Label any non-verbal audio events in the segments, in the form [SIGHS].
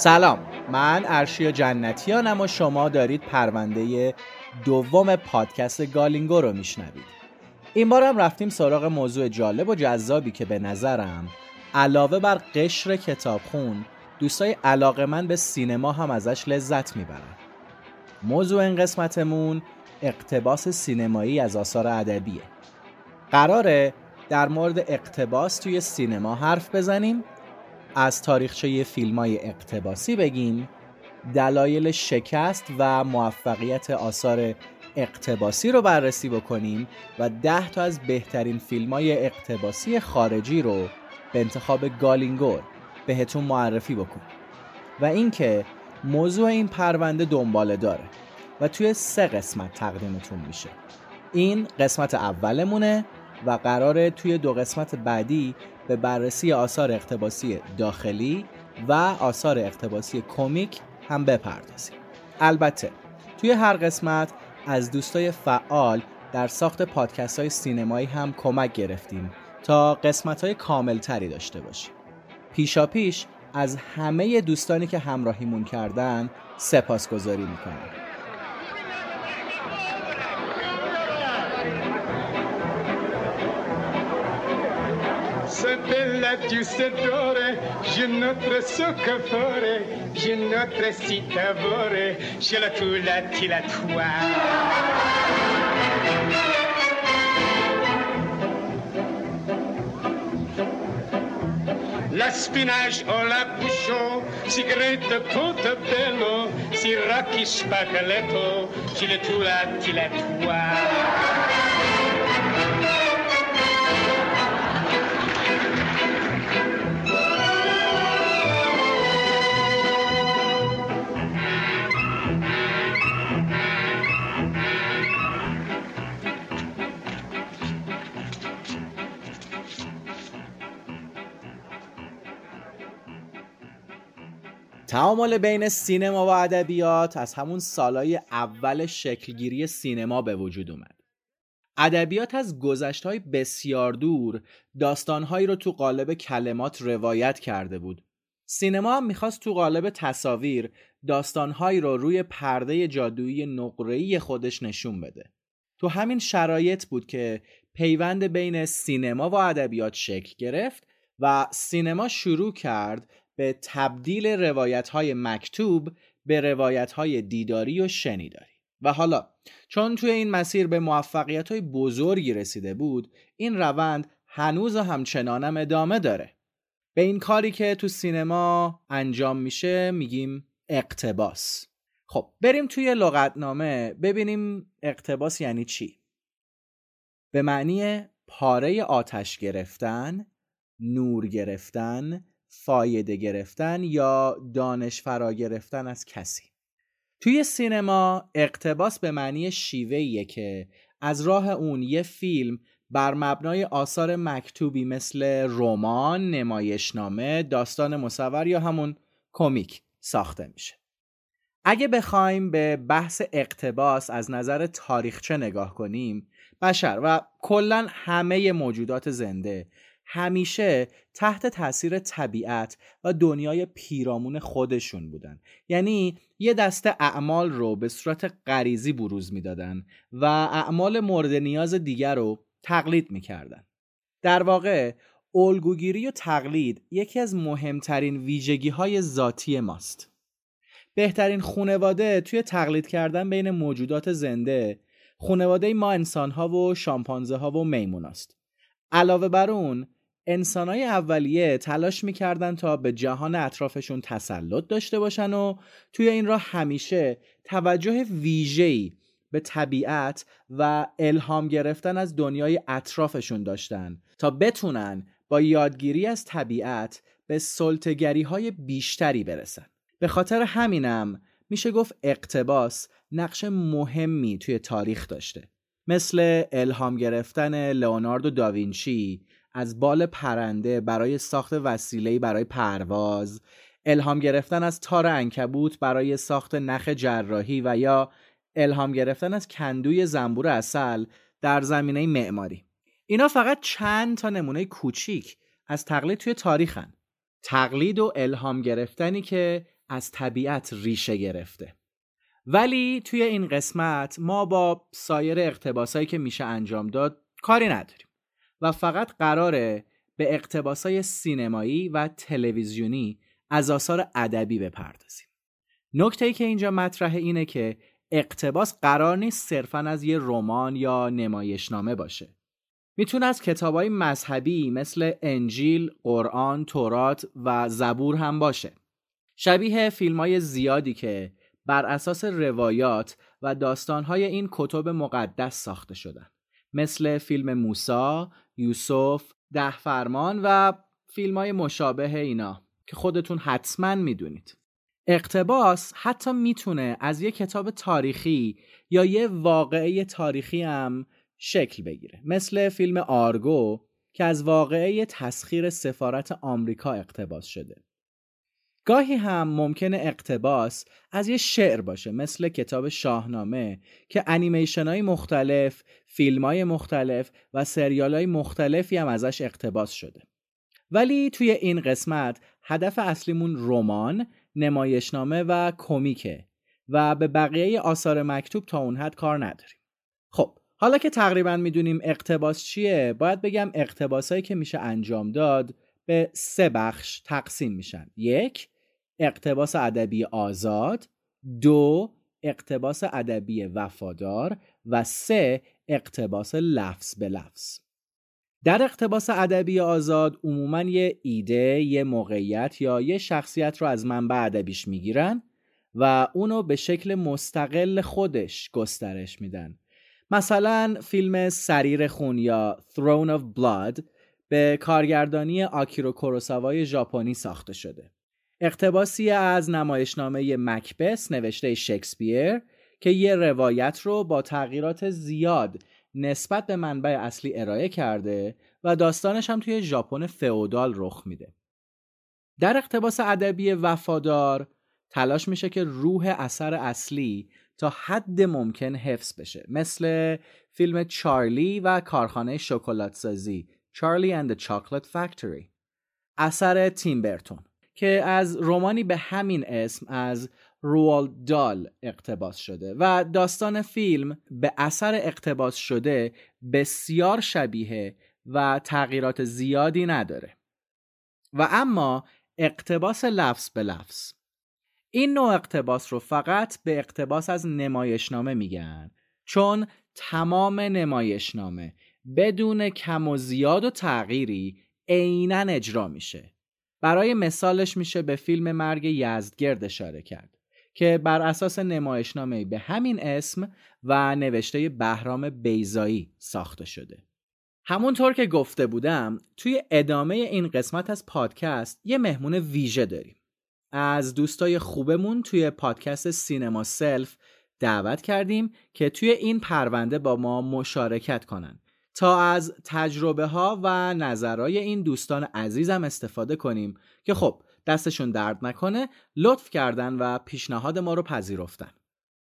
سلام. من ارشیا جنتیانم و شما دارید پرونده دوم پادکست گالینگو رو میشنوید. این بارم رفتیم سراغ موضوع جالب و جذابی که به نظرم علاوه بر قشر کتابخون دوستای علاقه من به سینما هم ازش لذت می‌برن. موضوع این قسمتمون اقتباس سینمایی از آثار ادبیه. قراره در مورد اقتباس توی سینما حرف بزنیم از تاریخچه فیلم های اقتباسی بگیم. دلایل شکست و موفقیت آثار اقتباسی رو بررسی بکنیم و ده تا از بهترین فیلم های اقتباسی خارجی رو به انتخاب گالینگور بهتون معرفی بکنیم. و اینکه موضوع این پرونده دنباله داره و توی سه قسمت تقدیمتون میشه. این قسمت اولمونه و قراره توی دو قسمت بعدی به بررسی آثار اقتباسی داخلی و آثار اقتباسی کمیک هم بپردازیم. البته توی هر قسمت از دوستای فعال در ساخت پادکست های سینمایی هم کمک گرفتیم تا قسمت های کامل تری داشته باشیم. پیشا پیش از همه دوستانی که همراهیمون کردن سپاسگزاری می‌کنم. Se bella giustadore, je notre soccafore, je notre citavore, je la tu la ti la tua. La spinach o la bouchon, sigarette portobello, siracchi spaghetto, je la tu la ti la tua. تعامل بین سینما و ادبیات از همون سالهای اول شکلگیری سینما به وجود اومد. ادبیات از گذشتهای بسیار دور داستانهایی رو تو قالب کلمات روایت کرده بود. سینما هم می‌خواست تو قالب تصاویر داستانهایی رو روی پرده جادویی نقره‌ای خودش نشون بده. تو همین شرایط بود که پیوند بین سینما و ادبیات شکل گرفت و سینما شروع کرد به تبدیل روایت های مکتوب به روایت های دیداری و شنیداری. و حالا چون توی این مسیر به موفقیت های بزرگی رسیده بود این روند هنوز و همچنانم ادامه داره. به این کاری که تو سینما انجام میشه میگیم اقتباس. خب بریم توی لغتنامه ببینیم اقتباس یعنی چی؟ به معنی پاره آتش گرفتن نور گرفتن فایده گرفتن یا دانش فرا گرفتن از کسی توی سینما اقتباس به معنی شیوهیه که از راه اون یه فیلم بر مبنای آثار مکتوبی مثل رمان، نمایشنامه، داستان مصور یا همون کمیک ساخته میشه. اگه بخوایم به بحث اقتباس از نظر تاریخچه نگاه کنیم، بشر و کلا همه موجودات زنده همیشه تحت تاثیر طبیعت و دنیای پیرامون خودشون بودن. یعنی یه دسته اعمال رو به صورت غریزی بروز می‌دادن و اعمال مورد نیاز دیگر رو تقلید می‌کردن. در واقع الگوگیری و تقلید یکی از مهمترین ویژگی های ذاتی ماست. بهترین خونواده توی تقلید کردن بین موجودات زنده خونواده ما انسانها و شامپانزه ها و میمون است. علاوه بر اون انسانای اولیه تلاش می‌کردن تا به جهان اطرافشون تسلط داشته باشن و توی این راه همیشه توجه ویژه‌ای به طبیعت و الهام گرفتن از دنیای اطرافشون داشتن تا بتونن با یادگیری از طبیعت به سلطگری های بیشتری برسن. به خاطر همینم میشه گفت اقتباس نقش مهمی توی تاریخ داشته. مثل الهام گرفتن لئوناردو داوینچی از بال پرنده برای ساخت وسیله‌ای برای پرواز الهام گرفتن از تار انکبوت برای ساخت نخ جراحی و یا الهام گرفتن از کندوی زنبور اصل در زمینه معماری. اینا فقط چند تا نمونه کوچیک از تقلید توی تاریخن. تقلید و الهام گرفتنی که از طبیعت ریشه گرفته. ولی توی این قسمت ما با سایر اقتباسایی که میشه انجام داد کاری نداریم. و فقط قراره به اقتباسای سینمایی و تلویزیونی از آثار ادبی بپردازیم. نکته که اینجا مطرحه اینه که اقتباس قرار نیست صرفا از یه رمان یا نمایشنامه باشه. می‌تونه از کتابای مذهبی مثل انجیل، قرآن، تورات و زبور هم باشه. شبیه فیلم های زیادی که بر اساس روایات و داستانهای این کتب مقدس ساخته شدن. مثل فیلم موسا، یوسف، ده فرمان و فیلم های مشابه اینا که خودتون حتما می‌دونید. اقتباس حتی می‌تونه از یه کتاب تاریخی یا یه واقعه تاریخی هم شکل بگیره. مثل فیلم آرگو که از واقعه تسخیر سفارت آمریکا اقتباس شده. گاهی هم ممکنه اقتباس از یه شعر باشه مثل کتاب شاهنامه که انیمیشن های مختلف، فیلم های مختلف و سریال های مختلفی هم ازش اقتباس شده. ولی توی این قسمت هدف اصلیمون رمان، نمایشنامه و کمیکه و به بقیه آثار مکتوب تا اون حد کار نداریم. خب حالا که تقریبا می‌دونیم اقتباس چیه باید بگم اقتباسایی که میشه انجام داد به سه بخش تقسیم میشن یک اقتباس ادبی آزاد دو اقتباس ادبی وفادار و سه اقتباس لفظ به لفظ در اقتباس ادبی آزاد عموما یه ایده، یه موقعیت یا یه شخصیت رو از منبع ادبیش می‌گیرن و اونو به شکل مستقل خودش گسترش میدن. مثلا فیلم سریر خون یا Throne of Blood به کارگردانی آکیرو کوروساوای ژاپنی ساخته شده. اقتباسی از نمایشنامه مکبس نوشته شکسپیر که یه روایت رو با تغییرات زیاد نسبت به منبع اصلی ارائه کرده و داستانش هم توی ژاپن فئودال رخ میده. در اقتباس ادبی وفادار تلاش میشه که روح اثر اصلی تا حد ممکن حفظ بشه مثل فیلم چارلی و کارخانه شکلات سازی چارلی the Chocolate Factory اثر تیم برتون که از رومانی به همین اسم از روالد دال اقتباس شده و داستان فیلم به اثر اقتباس شده بسیار شبیه و تغییرات زیادی نداره. و اما اقتباس لفظ به لفظ. این نوع اقتباس رو فقط به اقتباس از نمایشنامه میگن چون تمام نمایشنامه بدون کم و زیاد و تغییری عینا اجرا میشه. برای مثالش میشه به فیلم مرگ یزدگرد اشاره کرد که بر اساس نمایشنامه به همین اسم و نوشته بهرام بیزایی ساخته شده. همونطور که گفته بودم توی ادامه این قسمت از پادکست یه مهمون ویژه داریم. از دوستای خوبمون توی پادکست سینما سلف دعوت کردیم که توی این پرونده با ما مشارکت کنن تا از تجربه ها و نظرهای این دوستان عزیزم استفاده کنیم که خب دستشون درد نکنه لطف کردن و پیشنهاد ما رو پذیرفتن.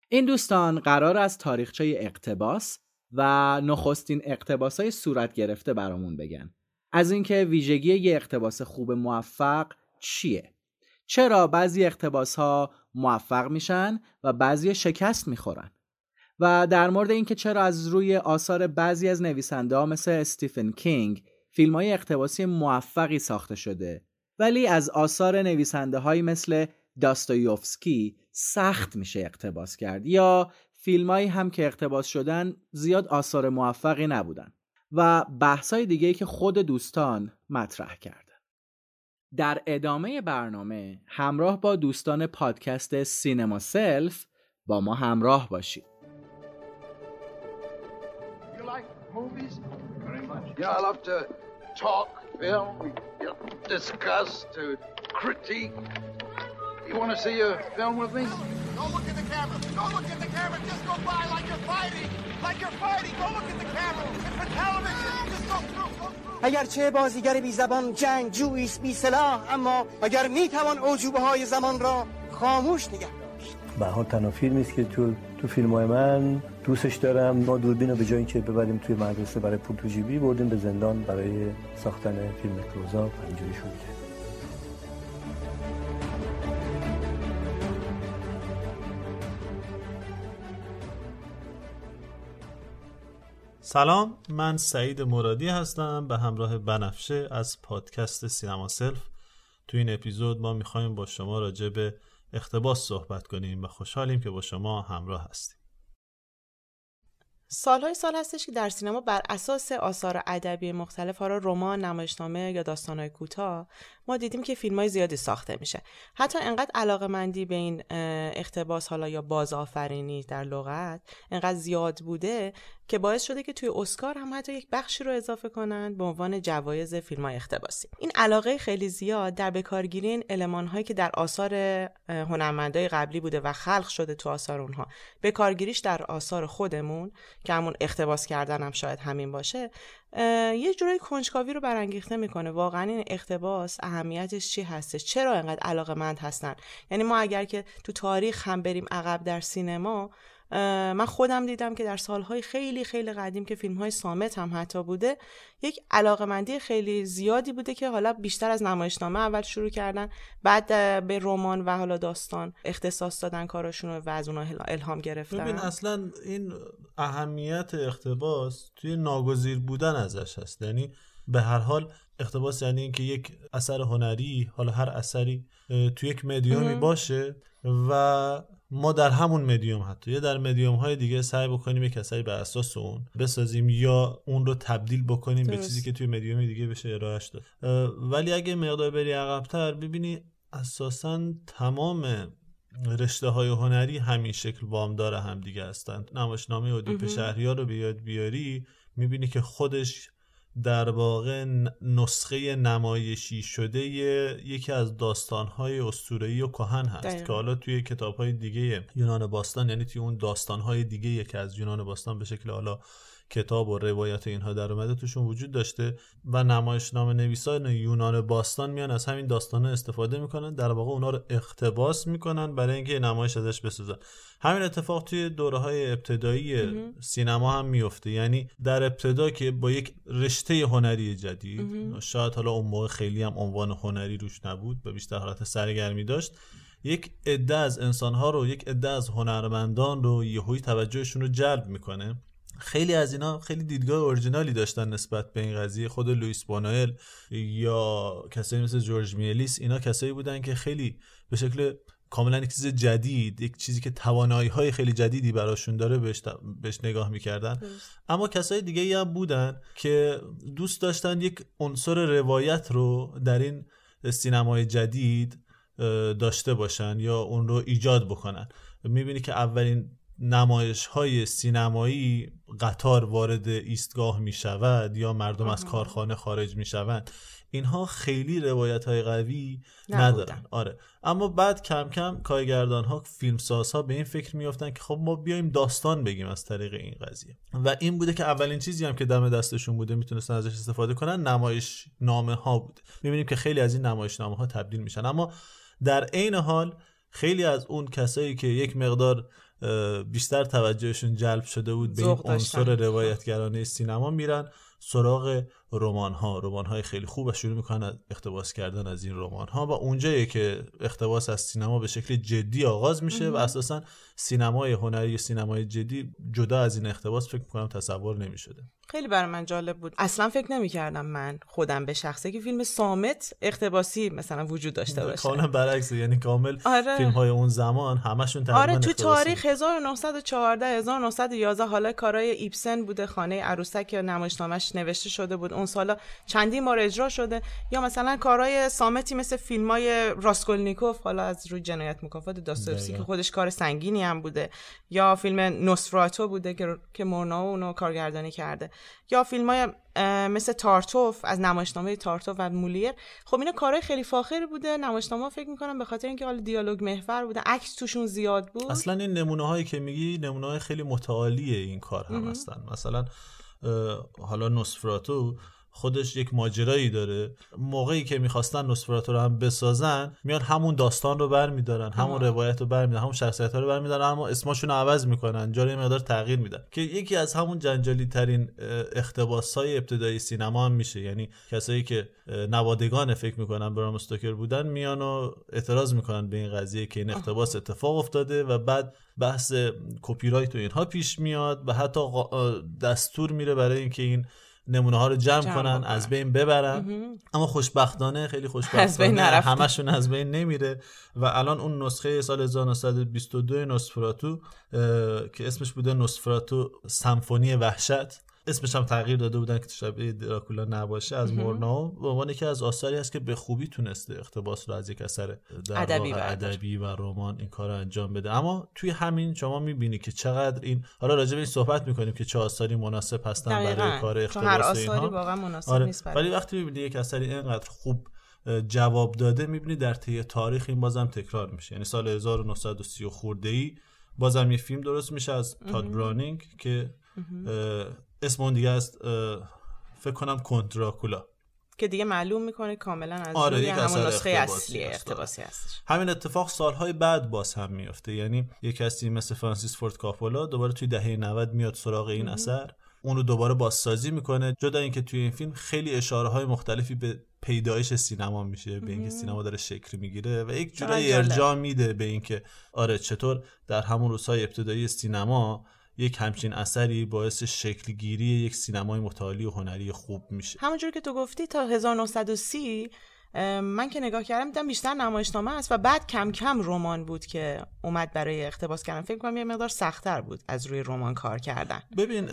این دوستان قرار از تاریخچه اقتباس و نخستین اقتباس های صورت گرفته برامون بگن. از اینکه ویژگی یه اقتباس خوب موفق چیه؟ چرا بعضی اقتباس ها موفق میشن و بعضی شکست می‌خورن؟ و در مورد اینکه چرا از روی آثار بعضی از نویسنده ها مثل استیفن کینگ فیلم های اقتباسی موفقی ساخته شده ولی از آثار نویسنده های مثل داستایوفسکی سخت میشه اقتباس کرد یا فیلمایی هم که اقتباس شدن زیاد آثار موفقی نبودن و بحثای دیگه که خود دوستان مطرح کردن در ادامه برنامه همراه با دوستان پادکست سینما سلف با ما همراه باشید. Movies? Very much. Yeah, I love to talk film, discuss, to critique. You want to see a film with me? Don't look at the camera. Don't look at the camera. Just go by like you're fighting. Like you're fighting. Don't look at the camera. It's for television. Just go through. Go through. اگرچه بازیگر بی زبان جنگ جویست بی سلاح اما اگر می توان اوجوبه های زمان را خاموش نگه داشت به حال تنها فیلمی است که تو تو فیلم های من دوستش دارم. ما دوربین رو به جایی که ببریم توی مدرسه برای پورتوجیبی بردیم به زندان برای ساختن فیلم کلوزا پنجره شروع. سلام من سعید مرادی هستم به همراه بنفشه از پادکست سینما سلف. توی این اپیزود ما می‌خوایم با شما راجع به اختباس صحبت کنیم و خوشحالیم که با شما همراه هستیم. سالهای سال هستش که در سینما بر اساس آثار ادبی مختلف ها رمان، نمایشنامه یا داستانهای کوتاه ما دیدیم که فیلم های زیادی ساخته میشه. حتی انقدر علاقه مندی به این اختباس حالا یا بازآفرینی در لغت انقدر زیاد بوده که باعث شده که توی اسکار هم حتی یک بخشی رو اضافه کنند به عنوان جوایز فیلم های اختباسی این علاقه خیلی زیاد در بکارگیری این المان هایی که در آثار هنرمندای قبلی بوده و خلق شده تو آثار اونها. بکارگیریش در آثار خودمون که همون اختباس کردن هم شاید همین باشه یه جورایی کنجکاوی رو برانگیخته می‌کنه. واقعا این اقتباس اهمیتش چی هستش؟ چرا انقدر علاقه مند هستن؟ یعنی ما اگر که تو تاریخ هم بریم عقب در سینما من خودم دیدم که در سالهای خیلی خیلی قدیم که فیلم های سامت هم حتی بوده یک علاقمندی خیلی زیادی بوده که حالا بیشتر از نمایشنامه اول شروع کردن بعد به رمان و حالا داستان اختصاص دادن کاراشون و از اونها الهام گرفتن. ببین اصلا این اهمیت اختباس توی ناگزیر بودن ازش هست. یعنی به هر حال اختباس یعنی اینکه یک اثر هنری حالا هر اثری توی یک مدیومی باشه و ما در همون مدیوم حتی. یا در مدیوم های دیگه سعی بکنیم یک اثری بر اساس اون بسازیم یا اون رو تبدیل بکنیم به چیزی که توی مدیوم دیگه بشه ارائهش داد. ولی اگه مقدار بری عقبتر ببینی اساسا تمام رشته های هنری همین شکل وام داره هم دیگه هستن. نمایشنامه اودیپ شهریار رو بیاد بیاری می‌بینی که خودش در واقع نسخه نمایشی شده یکی از داستانهای اسطوره‌ای و کهن هست که حالا توی کتابهای دیگه یونان باستان یعنی توی اون داستانهای دیگه یکی از یونان باستان به شکل حالا کتاب و روایت اینها در اومده توشون وجود داشته و نمایشنامه نویسان یونان باستان میان از همین داستانه استفاده می‌کنن در واقع اونا رو اقتباس می‌کنن برای اینکه نمایش ازش بسازن همین اتفاق توی دوره های ابتدایی سینما هم میفته یعنی در ابتدا که با یک رشته هنری جدید شاید حالا اون موقع خیلی هم عنوان هنری روش نبود و بیشتر حالت سرگرمی داشت یک عده از انسانها رو یک عده از هنرمندان رو یهویی توجهشون رو جلب می‌کنه. خیلی از اینا خیلی دیدگاه اورجینالی داشتن نسبت به این قضیه خود لوئیس بونوئل یا کسایی مثل جورج میلیس اینا کسایی بودن که خیلی به شکل کاملا یک چیز جدید یک چیزی که توانایی های خیلی جدیدی براشون داره بهش, بهش نگاه می‌کردن. اما کسای دیگه ای هم بودن که دوست داشتن یک عنصر روایت رو در این سینمای جدید داشته باشن یا اون رو ایجاد بکنن. می‌بینی که اولین نمایش های سینمایی قطار وارد ایستگاه می شود یا مردم از کارخانه خارج می شوند اینها خیلی روایت های قوی ندارن. آره. اما بعد کم کم کارگردان ها فیلم ها به این فکر میافتن که خب ما بیایم داستان بگیم از طریق این قضیه. و این بوده که اولین چیزی هم که دم دستشون بوده می‌تونستن ازش استفاده کنن نمایش نامه ها بود. می‌بینیم که خیلی از این نمایش نامه ها تبدیل میشن. اما در عین حال خیلی از اون کسایی که یک مقدار بیشتر توجهشون جلب شده بود به این عنصر روایتگرانه سینما میرن سراغ رمان ها رمان های خیلی خوب و شروع می‌کنن از اقتباس کردن از این رمان ها و اونجایی که اقتباس از سینما به شکل جدی آغاز میشه و اساسا سینمای هنری و سینمای جدی جدا از این اقتباس فکر می‌کنم تصور نمی‌شده. خیلی برای من جالب بود. اصلا فکر نمی‌کردم من خودم به شخصه که فیلم سامت اقتباسی مثلا وجود داشته [LAUGHS] باشه. کاملا برعکس یعنی کامل آره. فیلم های اون زمان همشون تقریبا آره تو تاریخ 1914 1911 حالا کارای ایبسن بوده خانه عروسک نمایشنامش نوشته شده بود. اون سالا چندین بار اجرا شده یا مثلا کارهای سامتی مثل فیلم های راسکولنیکوف حالا از روی جنایت مکافات داستوفسکی که خودش کار سنگینی هم بوده یا فیلم نوسفراتو بوده که که مورناو اونو کارگردانی کرده یا فیلم های مثل تارتوف از نمایشنامه تارتوف و مولیر. خب اینا کارهای خیلی فاخری بوده. نمایشنامه فکر می‌کنم به خاطر اینکه حالا دیالوگ محور بوده عکس توشون زیاد بود. اصلا این نمونه هایی که میگی نمونه های خیلی متعالیه این کار هم هستن. مثلا حالا نوسفراتو خودش یک ماجرایی داره. موقعی که می‌خواستن نوسفراتو رو هم بسازن میان همون داستان رو برمیدارن همون روایت رو برمیدارن همون شخصیت ها رو برمیدارن اما اسمشون رو عوض می‌کنن جای مقدار تغییر میدن که یکی از همون جنجالی ترین اختباس های ابتدایی سینما هم میشه. یعنی کسایی که نوادگان فکر می‌کنن برام استوکر بودن میان و اعتراض می‌کنن به این قضیه که این اختباس اتفاق افتاده و بعد بحث کپی رایت و اینها پیش میاد و حتی دستور میره برای اینکه این نمونه ها رو جمع, کنن از بین ببرن. اما خوشبختانه خیلی [LAUGHS] خوشبختانه همشون از بین نمیره و الان اون نسخه سال 1922 نسفراتو که اسمش بوده نسفراتو سمفونی وحشت اسمش هم تغییر داده بودن که شبیه دراکولا نباشه از مورناو. به عنوان یکی از آثاری است که به خوبی تونسته اقتباس رو از یک اثر ادبی ادبی و رمان این کار رو انجام بده. اما توی همین شما می‌بینی که چقدر این حالا راجع به این صحبت می‌کنیم که چه آثاری مناسب هستن برای کار اقتباس هر آثاری واقعا مناسب آره. نیست ولی وقتی می‌بینی یک اثری اینقدر خوب جواب داده می‌بینی در طی تاریخ این بازم تکرار میشه. یعنی سال 1930 خورده ای بازم یه فیلم درست میشه از تاد برانینگ که اسم اون دیگه است فکر کنم کنتراکولا. که دیگه معلوم می‌کنه کاملا از آره روی همون نسخه اصلی اقتباسی هستش. همین اتفاق سالهای بعد باز هم میفته یعنی یک کسی مثل فرانسیس فورد کاپولا دوباره توی دهه 90 میاد سراغ این اثر. اون رو دوباره بازسازی می‌کنه جدا اینکه توی این فیلم خیلی اشاره های مختلفی به پیدایش سینما میشه به اینکه سینما داره شکل می‌گیره و یک جورایی ارجاع میده به اینکه آره چطور در همون روزهای ابتدایی سینما یک همچین اثری باعث شکلگیری یک سینمای متعالی و هنری خوب میشه. همونجور که تو گفتی تا 1930 من که نگاه کردم دیدم بیشتر نمایشنامه است و بعد کم کم رمان بود که اومد برای اقتباس کردن. فکر کنم یه مقدار سختتر بود از روی رمان کار کردن. ببین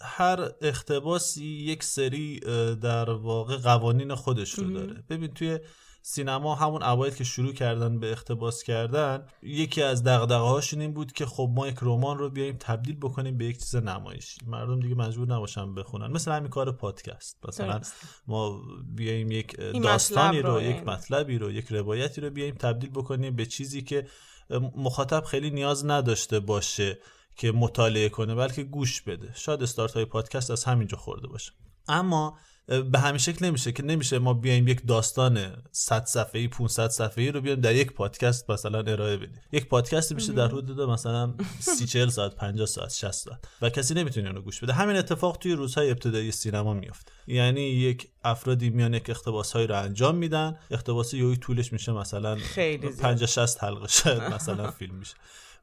هر اقتباسی یک سری در واقع قوانین خودش رو داره. ببین توی سینما همون اوایل که شروع کردن به اقتباس کردن یکی از دغدغه هاشون این بود که خب ما یک رمان رو بیایم تبدیل بکنیم به یک چیز نمایشی. مردم دیگه مجبور نباشن بخونن. مثل همین کار پادکست. مثلا ما بیایم یک داستانی رو, یک مطلبی رو یک روایتی رو بیایم تبدیل بکنیم به چیزی که مخاطب خیلی نیاز نداشته باشه که مطالعه کنه بلکه گوش بده. شاید استارت های پادکست از همینجا خورده باشه. اما به همین شکل نمیشه که نمیشه ما بیایم یک داستان 100 صفحه‌ای 500 صفحه‌ای رو بیایم در یک پادکست مثلا ارائه بدیم. یک پادکست میشه در حدود مثلا 30 40 ساعت 50 ساعت 60 ساعت و کسی نمی‌تونه اونو گوش بده. همین اتفاق توی روزهای ابتدایی سینما میفته یعنی یک افرادی میان یک اقتباسهایی رو انجام میدن. اقتباس یوی طولش میشه مثلا 50 60 حلقه شاید مثلا فیلم میشه.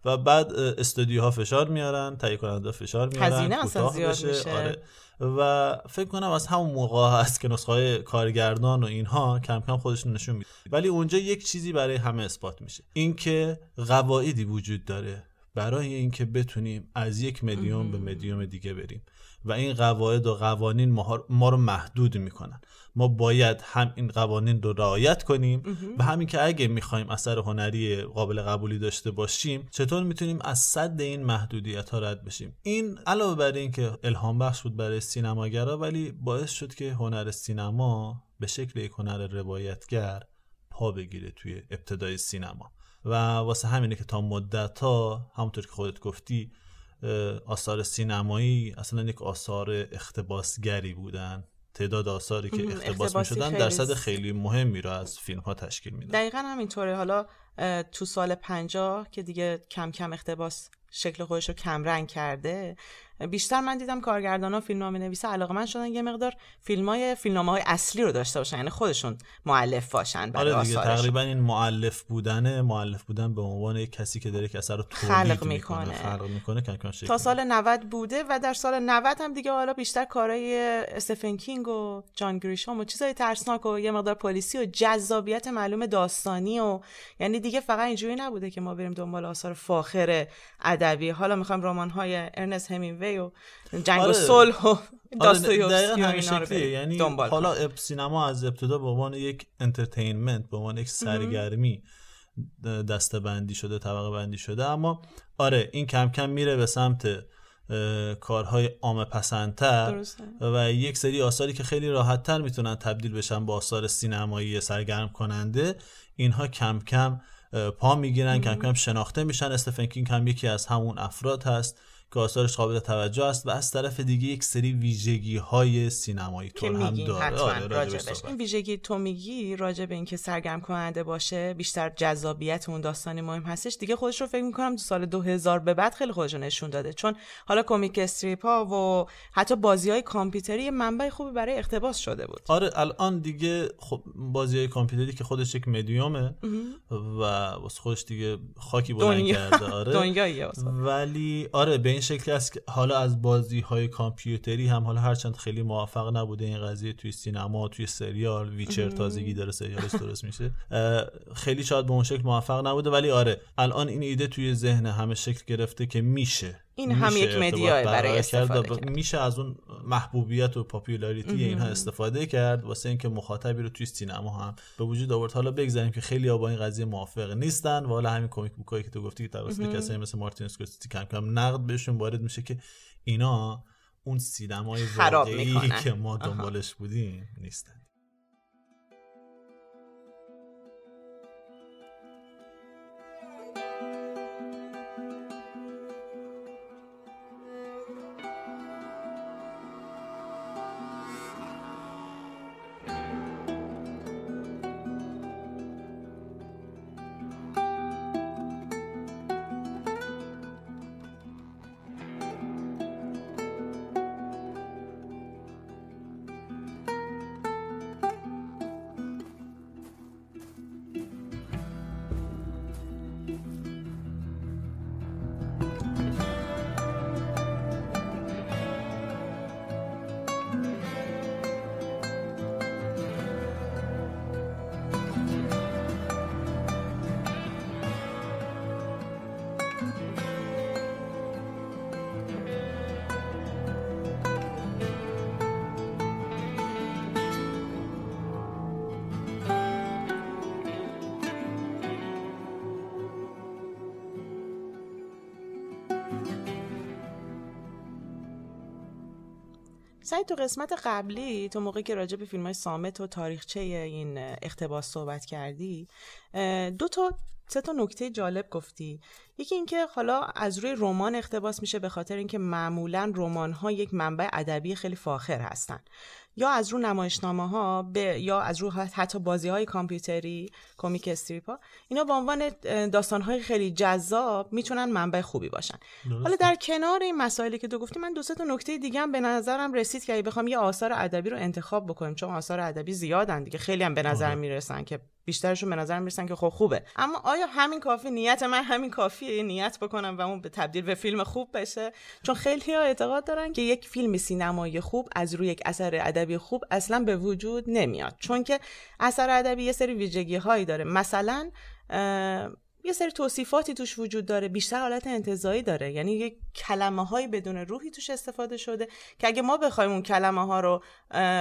و بعد استودیوها فشار میارن تهیه کننده فشار میارن هزینه اصلا زیاد میشه. آره. و فکر کنم از همون موقع هست که نسخه های کارگردان و اینها کم کم خودشون نشون میده ولی اونجا یک چیزی برای همه اثبات میشه. اینکه قواعدی وجود داره برای اینکه بتونیم از یک مدیوم به مدیوم دیگه بریم. و این قواعد و قوانین ما رو محدود می‌کنن. ما باید هم این قوانین رو رعایت کنیم و همین که اگه می‌خوایم اثر هنری قابل قبولی داشته باشیم چطور می‌تونیم از صد این محدودیت ها رد بشیم؟ این علاوه بر این که الهام بخش بود برای سینماگرا ولی باعث شد که هنر سینما به شکل یک هنر روایتگر پا بگیره توی ابتدای سینما. و واسه همینه که تا مدت ها همونطور که خودت گفتی آثار سینمایی اصلا یک آثار اختباسگری بودن. تعداد آثاری که اختباس می شدن درصد خیلی مهمی را از فیلم ها تشکیل میدن. دقیقا همینطوره. حالا تو سال پنجاه که دیگه کم کم اختباس شکل خودش رو کمرنگ کرده بیشتر من دیدم کارگردان ها فیلم نویسه علاقه من شدن یه مقدار فیلم های فیلم های اصلی رو داشته باشن یعنی خودشون معلف باشن برای آره دیگه تقریبا این معلف بودنه معلف بودن به عنوان یک کسی که داره که اثر رو خلق می‌کنه خلق می‌کنه تا سال 90 بوده و در سال 90 هم دیگه حالا بیشتر کارهای استفن کینگ و جان گریشام و چیزای ترسناک و یه مقدار پلیسی و جذابیت معلوم داستانی و یعنی دیگه فقط اینجوری نبوده که ما بریم دنبال آثار فاخر ادبی. حالا می‌خوایم رمان های ارنست همینوی و جنگ آره. و صلح و آره یعنی حالا خب سینما از ابتدا به عنوان یک entertainment به عنوان یک سرگرمی دسته بندی شده طبقه بندی شده. اما آره این کم کم میره به سمت کارهای عام پسندتر و یک سری آثاری که خیلی راحت تر می‌تونن تبدیل بشن با آثار سینمایی سرگرم کننده. اینها کم کم پا می‌گیرن کم کم شناخته میشن. استفن کینگ هم یکی از همون افراد هست. که آثارش قابل توجه است و از طرف دیگه یک سری ویژگی های سینمایی طور هم داره. آره، راجبش. این ویژگی تو میگی راجع به اینکه سرگرم کننده باشه بیشتر جذابیت اون داستانی مهم هستش. دیگه خودش رو فکر می‌کنم تو سال 2000 به بعد خیلی خودش رو نشون داده. چون حالا کمیک استریپ ها و حتی بازی های کامپیوتری منبع خوبی برای اقتباس شده بود. آره الان دیگه خب بازی های کامپیوتری که خودش یک مدیومه و واسه خودش دیگه خاکی بلند کرده آره. [LAUGHS] دنیاییه. ولی آره به این شکل است که حالا از بازی های کامپیوتری هم حالا هرچند خیلی موفق نبوده این قضیه توی سینما توی سریال ویچر تازگی داره سریالش درست میشه. خیلی شاید به اون شکل موفق نبوده ولی آره الان این ایده توی ذهن همه شکل گرفته که میشه. این هم یک media ه برای کرد استفاده ب- کرد. میشه از اون محبوبیت و popularity اینها استفاده کرد واسه اینکه مخاطبی رو توی سینما هم به وجود آورد. حالا بگذاریم که خیلی با این قضیه موافق نیستن و حالا همین comic book ایی که تو گفتی که توسط کسایی مثل مارتین اسکورسیزی کم کم نقد بهشون وارد میشه که اینا اون سینمای واقعی. که ما دنبالش بودیم نیستن. تو قسمت قبلی تو موقعی که راجع به فیلم های سامت و تاریخچه این اقتباس صحبت کردی دو تا سه تا نکته جالب گفتی. یکی اینکه حالا از روی رمان اقتباس میشه به خاطر اینکه معمولا رمان ها یک منبع ادبی خیلی فاخر هستن. یا از رو نمایشنامه ها به یا از رو حتی بازی های کامپیوتری کمیک استریپ ها اینا به عنوان داستان های خیلی جذاب می‌تونن منبع خوبی باشن. حالا در کنار این مسائلی که تو گفتی من دو سه تا نکته دیگه هم به نظرم رسید که اگه بخوام یه آثار ادبی رو انتخاب بکنیم چون آثار ادبی زیادن دیگه. خیلی هم به نظر آره. می‌رسن که بیشترشون به نظر می‌رسن که خب خوبه. اما آیا همین کافی؟ نیت من همین کافیه. یه نیت بکنم و اون به تبدیل به فیلم خوب بشه. چون خیلی ها اعتقاد دارن که یک فیلم سینمایی خوب از روی یک اثر ادبی خوب اصلا به وجود نمیاد. چون که اثر ادبی یه سری ویژگی هایی داره. مثلا یه سری توصیفاتی توش وجود داره بیشتر حالت انتظایی داره. یعنی یک کلمه هایی بدون روحی توش استفاده شده که اگه ما بخوایم اون کلمه ها رو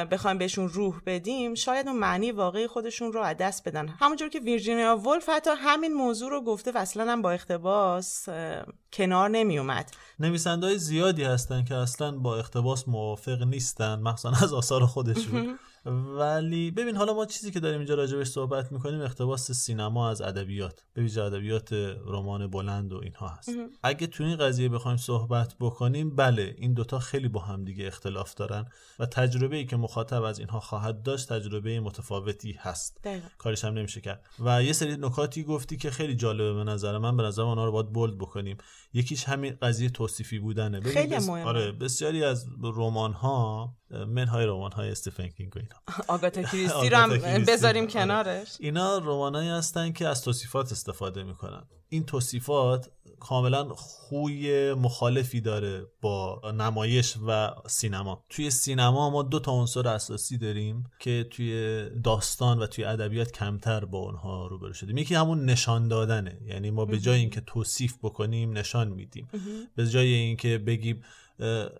بخوایم بهشون روح بدیم شاید اون معنی واقعی خودشون رو از دست بدن. همونجور که ویرجینیا ولف حتی همین موضوع رو گفته و اصلا هم با اقتباس اه، کنار نمی اومد نویسنده های زیادی هستن که اصلا با اقتباس موافق نیستن مخصوصا از آثار خودشون. ولی ببین حالا ما چیزی که داریم اینجا راجبش صحبت می‌کنیم اقتباس سینما از ادبیات به ویژه ادبیات رمان بلند و اینها هست. اگه تو این قضیه بخوایم صحبت بکنیم بله این دوتا خیلی با هم دیگه اختلاف دارن و تجربه ای که مخاطب از اینها خواهد داشت تجربه متفاوتی هست. دقیقا. کارش هم نمیشه کرد. و یه سری نکاتی گفتی که خیلی جالبه به نظر من به نظر من رو باید بولد بکنیم. یکیش همین قضیه توصیفی بودنه. خیلی بس- مهمه. آره بسیاری از رمان ها منهای رمان های استیفن کینگ و اینا. [LAUGHS] آگاتا کریستی رو هم. بذاریم آره. کنارش. اینا رمانایی هستن که از توصیفات استفاده می‌کنن. این توصیفات کاملا خوی مخالفی داره با نمایش و سینما. توی سینما ما دو تا عنصر اساسی داریم که توی داستان و توی ادبیات کمتر با اونها روبرو شدیم. یکی همون نشان دادنه. یعنی ما به جای اینکه توصیف بکنیم نشان میدیم. به جای اینکه بگیم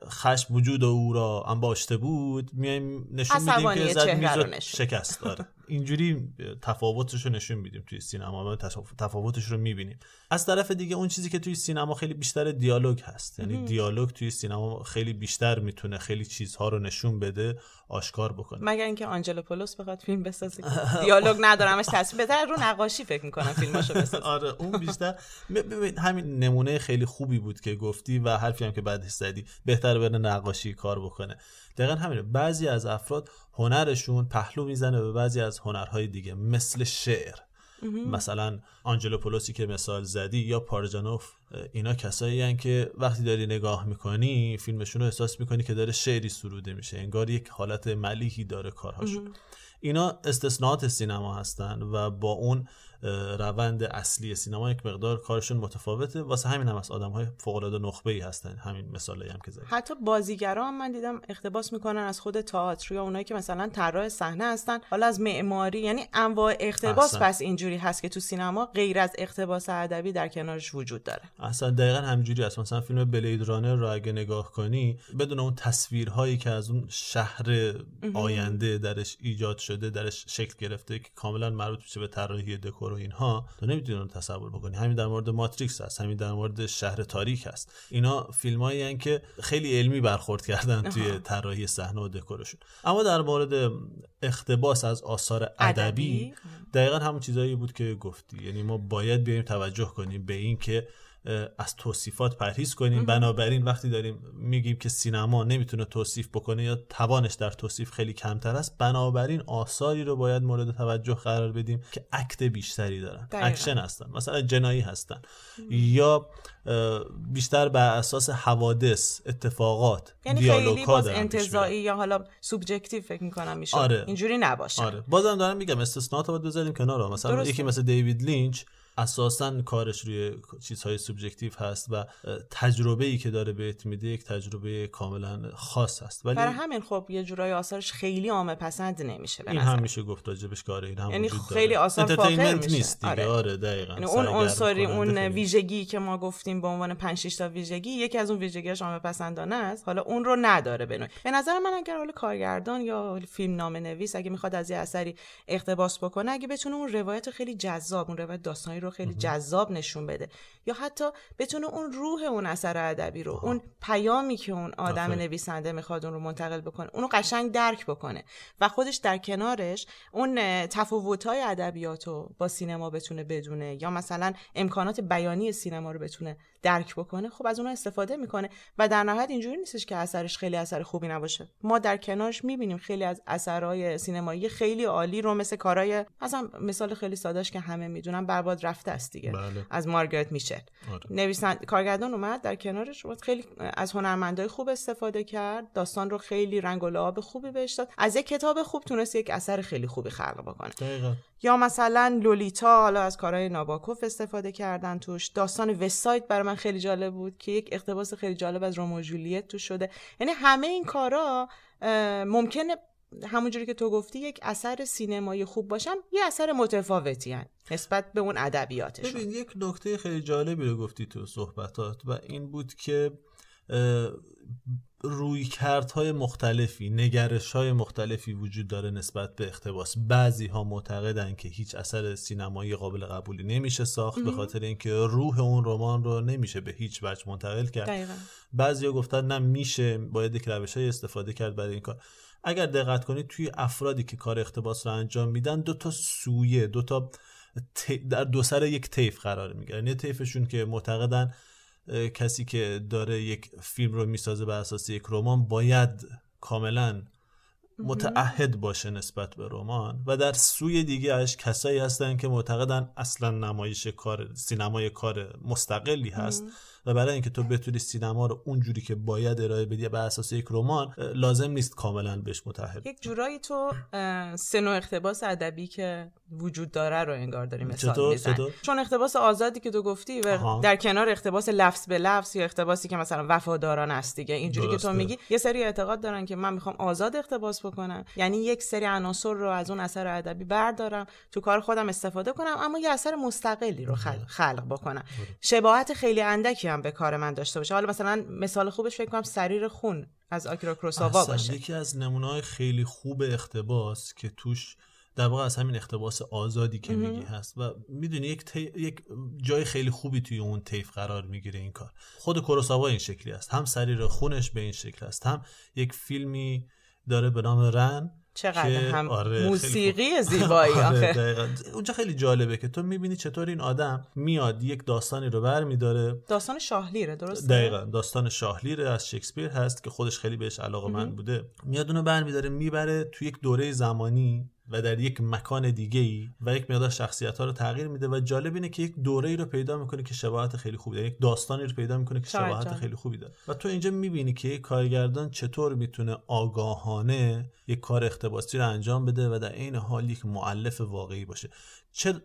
خشم وجود او را انباشته بود میایم نشون میدیم که زد میز. شکست داره اینجوری تفاوتش رو نشون میدیم توی سینما و تفاوتش رو می‌بینیم. از طرف دیگه اون چیزی که توی سینما خیلی بیشتر دیالوگ هست. یعنی دیالوگ توی سینما خیلی بیشتر می‌تونه خیلی چیزها رو نشون بده آشکار بکنه. مگر اینکه آنجلو پولوس بخواد فیلم بسازه دیالوگ ندارمش تصویر. بهتر رو نقاشی فکر می‌کنم فیلماشو بسازه. آره اون بیشتر. همین نمونه خیلی خوبی بود که گفتی و حرفی هم که بعدش زدی. بهتر بره نقاشی کار بکنه. دقیقا همینه. بعضی از افراد هنرشون پهلو می‌زنه به بعضی از هنرهای دیگه مثل شعر. مثلا آنجلو پولوسی که مثال زدی یا پارجانوف اینا کسایی هن که وقتی داری نگاه می‌کنی فیلمشون رو احساس می‌کنی که داره شعری سروده میشه انگار یک حالت ملیحی داره کارهاشون. اینا استثناءات سینما هستن و با اون روند اصلی سینما یک مقدار کارشون متفاوته. واسه همین هم از آدم های فوق العاده نخبه ای هستن. همین مثالی هم که زدی حتی بازیگرا هم من دیدم اقتباس می‌کنن از خود تئاتر یا اونایی که مثلا طراح صحنه هستن. حالا از معماری یعنی انواع اقتباس پس اینجوری هست که تو سینما غیر از اقتباس ادبی در کنارش وجود داره. اصلا دقیقا همینجوری هست. مثلا فیلم بلید رانر رو اگه نگاه کنی بدون اون تصویرهایی که از اون شهر آینده درش ایجاد شده درش شکل گرفته که کاملا مربوط میشه به طراحی دکور و اینها تو نمی‌تونی اون تصور بکنی. همین در مورد ماتریکس هست همین در مورد شهر تاریک هست. اینا فیلمایی که خیلی علمی برخورد کردن توی طراحی صحنه و دکورشون. اما در مورد اقتباس از آثار ادبی دقیقا همون چیزایی بود که گفتی. یعنی ما باید بیایم توجه کنیم به این که از توصیفات پرهیز کنیم. بنابراین وقتی داریم میگیم که سینما نمی‌تونه توصیف بکنه یا توانش در توصیف خیلی کمتر است بنابراین آثاری رو باید مورد توجه قرار بدیم که act بیشتری دارن. اکشن هستن مثلا جنایی هستن. یا بیشتر بر اساس حوادث اتفاقات یعنی خیلی باز انتزاعی یا حالا subjective فکر می‌کنم میشه آره. اینجوری نباشه. آره. بازم دارم میگم استثناءات باید بذاریم کنار. مثلا یکی مثل دیوید لینچ اساسا کارش روی چیزهای سوبژکتیو هست و تجربه ای که داره بهت میده یک تجربه کاملا خاص هست. ولی برای همین خب یه جورای آثارش خیلی عامه پسند نمیشه این هم میشه گفت راجبش کاره این هم یعنی خیلی آثار فاخر میشه. نیست دیگه. آره, آره دقیقاً. یعنی اون عنصری اون ویژگی که ما گفتیم به عنوان 5 6 تا ویژگی یکی از اون ویژگیاش عامه پسندانه است. حالا اون رو نداره به به نظر من اگر حالا کارگردان یا فیلم نامه نویس اگه می‌خواد از یه اثری اقتباس بکنه اگه بتونه اون روایت خیلی جذاب اون روایت داستانی رو خیلی جذاب نشون بده. یا حتی بتونه اون روح اون اثر ادبی رو اون پیامی که اون آدم نویسنده می‌خواد اون رو منتقل بکنه اونو قشنگ درک بکنه. و خودش در کنارش اون تفاوت‌های ادبیات رو با سینما بتونه بدونه. یا مثلا امکانات بیانی سینما رو بتونه درک بکنه خب از اونها استفاده می‌کنه و در نهایت اینجوری نیستش که اثرش خیلی اثر خوبی نباشه ما در کنارش می‌بینیم خیلی از اثرهای سینمایی خیلی عالی رو مثل کارهای مثلا مثال خیلی سادهش که همه می‌دونن برباد رفته است دیگه بله. از مارگارت میشل آره. نویسند کارگردان اومد در کنارش خیلی از هنرمندای خوب استفاده کرد داستان رو خیلی رنگ و لعاب خوبی بهش داد از یک کتاب خوب تونست یک اثر خیلی خوبی خلق بکنه دقیقا. یا مثلا لولیتا حالا از کارهای ناباکوف استفاده کردن توش داستان وسایت برای من خیلی جالب بود که یک اقتباس خیلی جالب از رومو جولیت تو شده یعنی همه این کارا ممکنه همونجوری که تو گفتی یک اثر سینمایی خوب باشن یه اثر متفاوتی هن. نسبت به اون ادبیاتشون ببین یک نکته خیلی جالبی رو گفتی تو صحبتات و این بود که روی کردهای مختلفی نگرش های مختلفی وجود داره نسبت به اقتباس. بعضی ها معتقدن که هیچ اثر سینمایی قابل قبولی نمیشه ساخت به خاطر اینکه روح اون رمان رو نمیشه به هیچ وجه منتقل کرد. بعضی ها گفتن نه میشه باید یک روش های استفاده کرد برای این کار. اگر دقت کنید توی افرادی که کار اقتباس رو انجام میدن دو تا سویه دو تا در دو سر یک طیف قرار می‌گیرن. یه طیفشون که معتقدن کسی که داره یک فیلم رو می‌سازه بر اساس یک رمان باید کاملا متعهد باشه نسبت به رمان و در سوی دیگه اش کسایی هستن که معتقدن اصلا نمایش کار سینمای کار مستقلی هست. و برای اینکه تو بتونی سینما رو اونجوری که باید ارائه بدی بر اساس یک رمان لازم نیست کاملا بهش متحد یک جورایی تو سنو اقتباس ادبی که وجود داره رو انگار داری مثال می‌زنی. چون اقتباس آزادی که تو گفتی و در کنار اقتباس لفظ به لفظ یا اقتباسی که مثلا وفاداران است دیگه اینجوری که تو میگی یه سری اعتقاد دارن که من می‌خوام آزاد اقتباس بکنم. یعنی یک سری عناصر رو از اون اثر ادبی بردارم تو کار خودم استفاده کنم اما یه اثر مستقلی رو خلق, خلق بکنم. شباهت خیلی اندکی هم به کار من داشته باشه. حالا مثلا مثال خوبش فکر کنم سریر خون از آکیرا کروساوا باشه. یکی از نمونه های خیلی خوب اقتباس که توش در واقع از همین اقتباس آزادی که میگی هست و می‌دونی یک, یک جای خیلی خوبی توی اون طیف قرار می‌گیره این کار. خود کوروساوا این شکلی است هم سریر خونش به این شکل است هم یک فیلمی داره به نام رن چقدر هم آره موسیقی [LAUGHS] زیبایی آره اونجا خیلی جالبه که تو می‌بینی چطور این آدم میاد یک داستانی رو بر میداره داستان شاهلیره درسته؟ دقیقا. داستان شاهلیره از شکسپیر هست که خودش خیلی بهش علاقه من بوده. میاد اونو بر میداره می‌بره تو یک دوره زمانی. و در یک مکان دیگه ای و یک مقدار شخصیت ها رو تغییر میده و جالب اینه که یک دوره ای رو پیدا می‌کنه که شباهت خیلی خوبی داره یک داستانی رو پیدا می‌کنه که شباهت خیلی خوبی داره. و تو اینجا می‌بینی که یک کارگردان چطور می‌تونه آگاهانه یک کار اقتباسی رو انجام بده و در عین حال یک معلف واقعی باشه.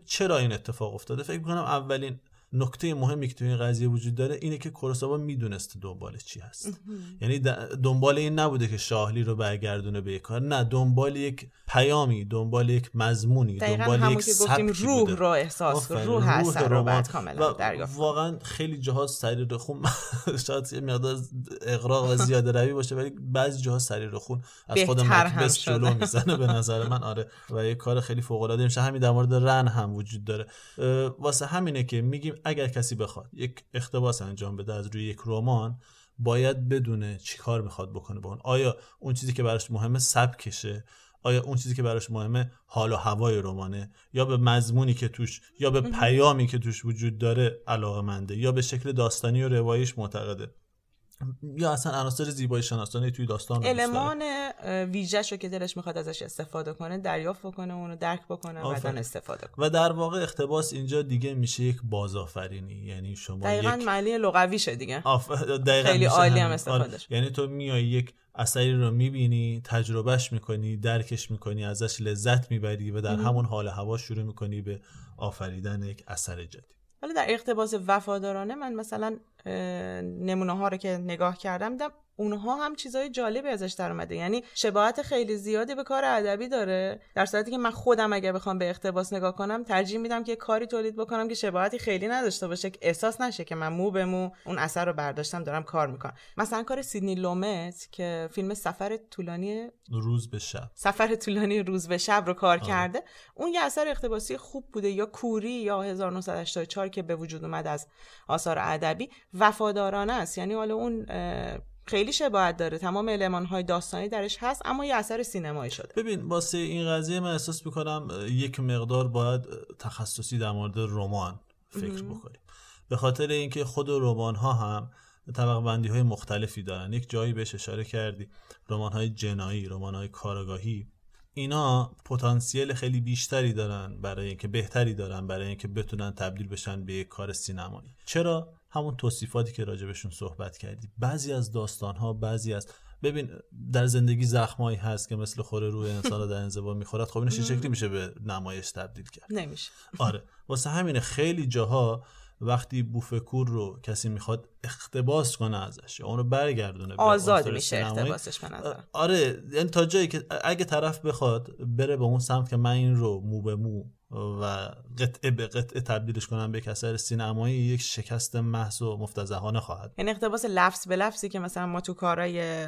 چرا این اتفاق افتاده؟ فکر می‌کنم اولین نکته مهمی که تو این قضیه وجود داره اینه که کورساوا می‌دونسته دنبال چی هست. یعنی دنبال این نبوده که شاهلی رو برگردونه به کار. نه دنبال یک پیامی دنبال یک مضمونی دنبال یک گفتیم روح رو احساس روح, روح هست رو بعد کاملا دریافت واقعا خیلی جاها سریر خون. [LAUGHS] شاید یه مقدار اقراق و زیاده روی باشه ولی بعضی جاها سریر خون از خود مکبس جلو [LAUGHS] می‌زنه به نظر من. آره. و یه کار خیلی فوق العاده میشه. همین در مورد رن هم وجود داره. واسه همینه که میگیم اگر کسی بخواد یک اختباس انجام بده از روی یک رمان باید بدونه چی کار می‌خواد بکنه با اون. آیا اون چیزی که براش مهمه سبکشه آیا اون چیزی که براش مهمه حال و هوای رمانه؟ یا به مضمونی که توش یا به پیامی که توش وجود داره علاقه منده یا به شکل داستانی و روایش معتقده؟ یا اصلا عناصر زیبایی شناسانه توی داستان المان ویژه شو که دلش می‌خواد ازش استفاده کنه دریافت بکنه اونو درک بکنه و بعدن استفاده کنه. و در واقع اقتباس اینجا دیگه میشه یک بازآفرینی. یعنی شما دقیقاً یک... معنی لغویشه دیگه. آف... خیلی عالی هم استفاده یعنی تو میای یک اثری رو می‌بینی تجربهش می‌کنی درکش می‌کنی ازش لذت می‌بری و در همون حال و هوا شروع می‌کنی به آفریدن یک اثر جدید. حالا در اقتباس وفادارانه من مثلا نمونه ها رو که نگاه کردم دیدم اونها هم چیزای جالبی ازش در اومده. یعنی شباهت خیلی زیادی به کار ادبی داره. در صورتی که من خودم اگر بخوام به اقتباس نگاه کنم ترجیح میدم که کاری تولید بکنم که شباهتی خیلی نداشته باشه. که احساس نشه که من مو به مو اون اثر رو برداشتم دارم کار می‌کنم. مثلا کار سیدنی لومت که فیلم سفر طولانی روز به شب. سفر طولانی روز به شب رو کار کرده. اون یه اثر اقتباسی خوب بوده. یا کوری یا 1984 که به وجود اومد از آثار ادبی وفادارانه است. یعنی حالا اون خیلی شباهت داره. تمام علمان های داستانی درش هست اما یه اثر سینمایی شده. ببین واسه این قضیه من احساس می‌کنم یک مقدار باید تخصصی در مورد رمان فکر بکنیم. به خاطر اینکه خود رمان ها هم طبق بندی های مختلفی دارن. یک جایی بهش اشاره کردی رمان های جنایی رمان های کارگاهی. اینا پتانسیل خیلی بیشتری دارن برای اینکه بهتری دارن برای اینکه بتونن تبدیل بشن به یک کار سینمایی. چرا؟ همون توصیفاتی که راجبشون صحبت کردی. بعضی از داستان ها بعضی از ببین در زندگی زخمایی هست که مثل خوره روی انسان در انزوا می‌خورد. خب اینش شکلی میشه به نمایش تبدیل کرد؟ نمیشه. آره. واسه همینه خیلی جاها وقتی بوف کور رو کسی می‌خواد اقتباس کنه ازش یا اون رو برگردونه آزاد میشه اقتباسش به آره یعنی تا جایی که اگه طرف بخواد بره به اون سمت که من این رو مو به مو و قطعه به قطعه تبدیلش کنم به یک اثر سینمایی یک شکست محض و مفتضحانه خواهد یعنی اقتباس لفظ به لفظی که مثلا ما تو کارهای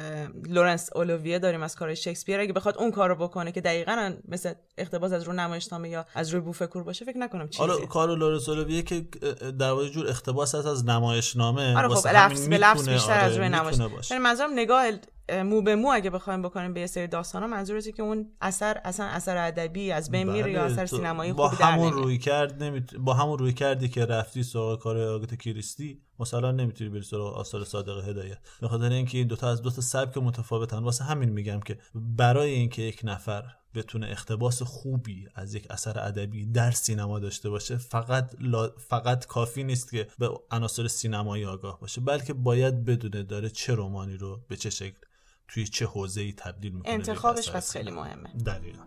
لورنس اولیویه داریم از کارهای شکسپیر اگه بخواد اون کارو بکنه که دقیقا مثل اقتباس از رو نمایشنامه یا از روی بوف کور باشه فکر نکنم چیزی. حالا کار لورنس اولیویه که در واقع جور اقتباس هست از نمایشنامه. آره خب لفظ به لفظ بیشتر آره از روی نمایش. یعنی منظورم نگاه مو به مو اگه بخوایم بکنیم به یه سری داستان ها منظورته که اون اثر اصلا اثر ادبی از بین میره یا بله، اثر سینمایی با همون رویکرد نمیت... با همون رویکردی که رفتی سراغ کار آگاتا کریستی مثلا نمی‌تونی بری سراغ آثار صادق هدایت. به خاطر اینکه این دوتا از دو تا سبک متفاوتن. واسه همین میگم که برای اینکه یک نفر بتونه اختباس خوبی از یک اثر ادبی در سینما داشته باشه فقط فقط کافی نیست که به عناصر سینمایی آگاه باشه بلکه باید بدونه داره چه رمانی رو به چه شکل توی چه حوزه ای تبدیل می‌کنه انتخابش پس خیلی مهمه. دقیقا.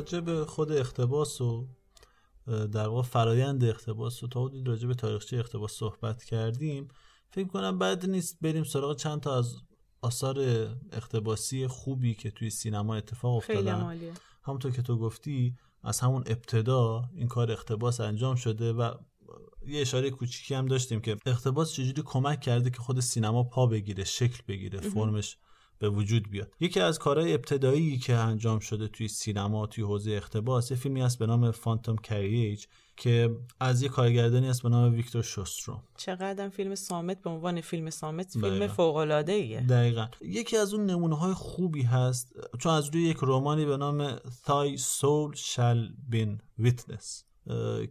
راجع به خود اختباس و در واقع فرایند اختباس و تا حدود راجع به تاریخچه اختباس صحبت کردیم فکر کنم بعد نیست بریم سراغ چند تا از آثار اختباسی خوبی که توی سینما اتفاق افتادن. همونطور که تو گفتی از همون ابتدا این کار اختباس انجام شده و یه اشاره کوچیکی هم داشتیم که اختباس چجوری کمک کرده که خود سینما پا بگیره شکل بگیره فرمش به وجود بیاد. یکی از کارهای ابتدایی که انجام شده توی سینما توی حوزه اختباس یه فیلمی هست به نام فانتوم کریج که از یه کارگردانی هست به نام ویکتور شوستروم. چقدر فیلم سامت به عنوان فیلم سامت فیلم فوق العاده ایه دقیقا. یکی از اون نمونه های خوبی هست چون از روی یک رومانی به نام Thy Soul Shall Be Witness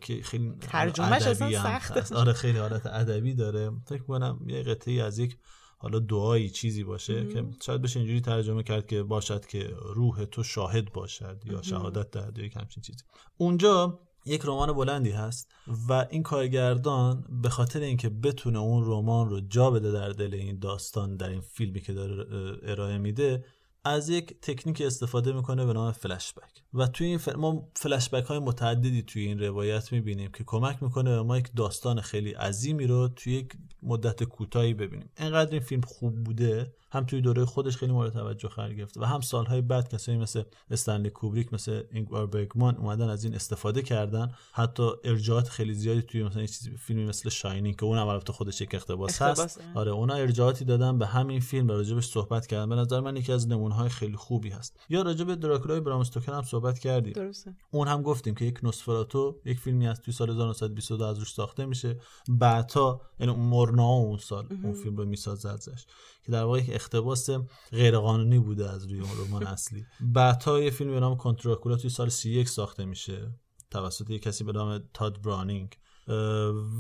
که خیلی ترجمهش اصلا سخت آره خیلی حالت ادبی داره. فکر کنم یه قطعی از یک حالا دعایی چیزی باشه که شاید بشه اینجوری ترجمه کرد که باشد که روح تو شاهد باشد یا شهادت دهد یا همچین چیزی. اونجا یک رمان بلندی هست و این کارگردان به خاطر اینکه بتونه اون رمان رو جا بده در دل این داستان در این فیلمی که داره ارائه میده از یک تکنیک استفاده می‌کنه به نام فلشبک و توی این فل... ما فلشبک های متعددی توی این روایت می‌بینیم که کمک می‌کنه به ما یک داستان خیلی عظیمی رو توی یک مدت کوتاهی ببینیم. انقدر این فیلم خوب بوده هم توی دوره خودش خیلی مورد توجه قرار گرفته و هم سالهای بعد کسایی مثل استنلی کوبریک مثل اینگوار برگمان اومدن از این استفاده کردن. حتی ارجاعات خیلی زیادی توی مثلا چیزی فیلمی مثل شاینینگ که اونم البته خودش یک اقتباس هست. آره اونا ارجاعاتی دادن به همین فیلم و راجبش صحبت کردن. به نظر من یکی از نمونه‌های خیلی خوبی هست. یا راجب دراکولای برام استوکر هم صحبت کردیم. درسته. اون هم گفتیم که یک نوسفراتو یک فیلمی از توی سال 1922 از روش ساخته میشه. بعدا یعنی مورنا اون سال اون فیلم رو می‌سازه ازش. که در واقع یک اقتباس غیرقانونی بوده از روی اون رمان اصلی. بعدها یه فیلم به نام کنتراکولا توی سال 31 ساخته میشه توسط یک کسی به نام تاد برانینگ.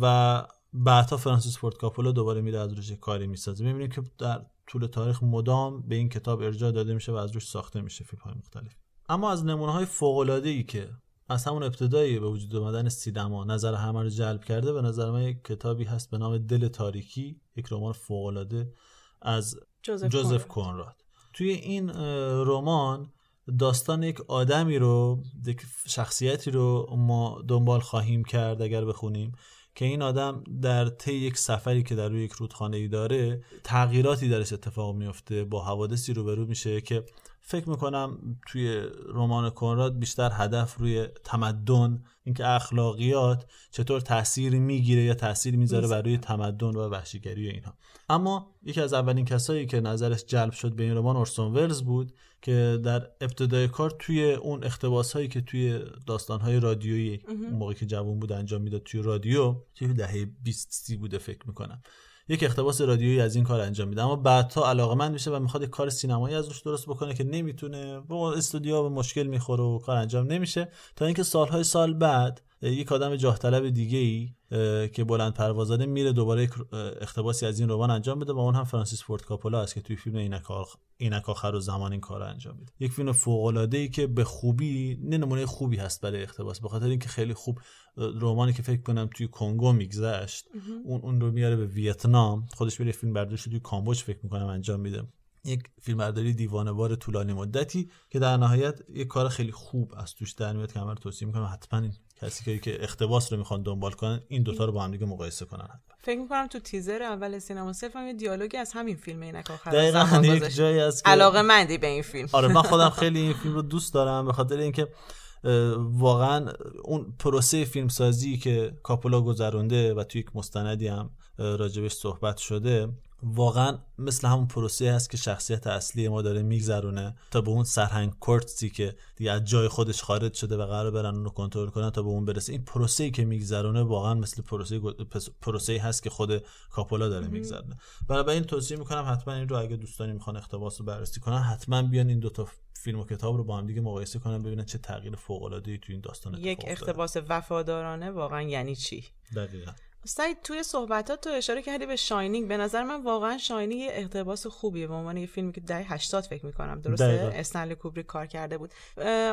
و بعدها فرانسیس فورد کاپولا دوباره میره از روش کاری می‌سازه. می‌بینیم که در طول تاریخ مدام به این کتاب ارجاع داده میشه و از روش ساخته میشه فیلم های مختلف. اما از نمونه های فوق ای که از همون ابتدایی به وجود آمدن سینما نظر همه رو جلب کرده به نظر من یک کتابی هست به نام دل تاریکی یک رمان فوق از جوزف, جوزف کنراد توی این رمان داستان یک آدمی رو یک شخصیتی رو ما دنبال خواهیم کرد اگر بخونیم. که این آدم در طی یک سفری که در روی یک رودخانه ای داره تغییراتی درش اتفاق میفته با حوادثی روبرو میشه که فکر می‌کنم توی رمان کنراد بیشتر هدف روی تمدن اینکه اخلاقیات چطور تاثیر می‌گیره یا تاثیر می‌ذاره بر روی تمدن و وحشیگری و اینها. اما یکی از اولین کسایی که نظرش جلب شد به این رمان اورسون ولز بود که در ابتدای کار توی اون اختباس هایی که توی داستان های رادیویی اون موقعی که جوان بود انجام می‌داد توی رادیو توی دهه 20 سی بوده فکر می‌کنم. یک اقتباس رادیویی از این کار انجام میده. اما بعدها علاقمند میشه و می‌خواد یک کار سینمایی از روش درست بکنه که نمی‌تونه با استودیو به مشکل می‌خوره و کار انجام نمیشه. تا اینکه سالهای سال بعد یک آدم جاه طلب دیگه ای که بلند پروازانه میره دوباره یک اختباسی از این رمان انجام بده و اون هم فرانسیس فورد کاپولا است که توی فیلم اینک آخر و زمان این کار انجام میده. یک فیلم فوق العاده ای که به خوبی نه نمونه خوبی هست برای اختباس به خاطر اینکه خیلی خوب رمانی که فکر کنم توی کنگو میگذشت اون اون رو میاره به ویتنام خودش بره فیلم برداشت توی کامبوج فکر می‌کنم انجام میده. یک فیلمبرداری دیوانوار طولانی مدتی که در نهایت یک کار خیلی خوب از توش در میاد که من توصیه می‌کنم. حتما این کسی که اختباس رو می‌خوان دنبال کنن این دوتا رو با هم دیگه مقایسه کنن فکر می‌کنم تو تیزر اول سینما صرف هم یه دیالوگی از همین فیلم اینک آخر دقیقاً یک جایی از علاقه مندی به این فیلم. آره من خودم [LAUGHS] خیلی این فیلم رو دوست دارم به خاطر اینکه واقعا اون پروسه فیلمسازی که کاپولا گذرونده و توی یک مستندی هم راجبش صحبت شده واقعا مثل همون پروسه هست که شخصیت اصلی ما داره میگذرونه تا به اون سرهنگ کورتسی که دیگه از جای خودش خارج شده و قرار برن اون رو کنترل کنن تا به اون برسه. این پروسه ای که میگذرونه واقعا مثل پروسه پروسه هست که خود کاپولا داره میگذرونه. برای این توصیه می‌کنم حتما این رو اگه دوستانی می‌خوان اقتباس رو بررسی کنن حتما بیان این دوتا فیلم و کتاب رو با هم دیگه مقایسه کنن ببینن چه تغییر فوق العاده ای تو این داستان یک اقتباس وفادارانه واقعا یعنی چی؟ دقیقا. سعید توی صحبتات تو اشاره کردی به Shining. به نظر من واقعا Shining یه اقتباس خوبیه. به عنوان یه فیلمی که دهه 80 فکر می‌کنم. درسته؟ دقیقاً. استنلی کوبریک کار کرده بود.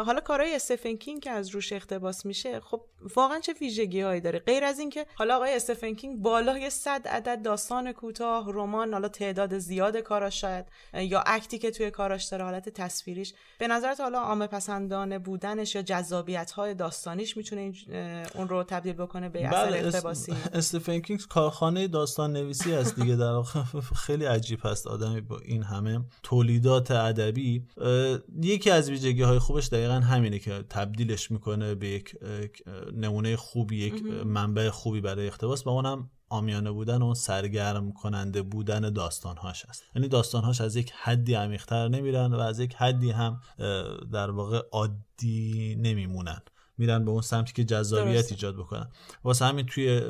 حالا کارهای استفن کینگ که از روش اقتباس میشه خب واقعا چه ویژگی هایی داره؟ غیر از اینکه حالا آقای استفن کینگ بالای 100 عدد داستان کوتاه رمان حالا تعداد زیاد کاراش شاید یا اکتی که توی کاراش داره حالت تصویریش. به نظرت حالا عامه پسندانه بودنش یا جذابیت های داستانیش می‌تونه اون رو تبدیل بکنه به اثر بله اقتباسی؟ اس- [LAUGHS] استفن کینگ کارخانه داستان نویسی هست دیگه. در واقع [LAUGHS] خیلی عجیب هست آدمی با این همه تولیدات ادبی. یکی از ویژگی های خوبش دقیقا همینه که تبدیلش می‌کنه به یک نمونه خوبی یک منبع خوبی برای اقتباس و اونم آمیانه بودن و سرگرم کننده بودن داستانهاش هست یعنی داستانهاش از یک حدی عمیقتر نمیرن و از یک حدی هم در واقع عادی نمیمونن. میرن به اون سمتی که جذابیت. ایجاد بکنن. واسه همین توی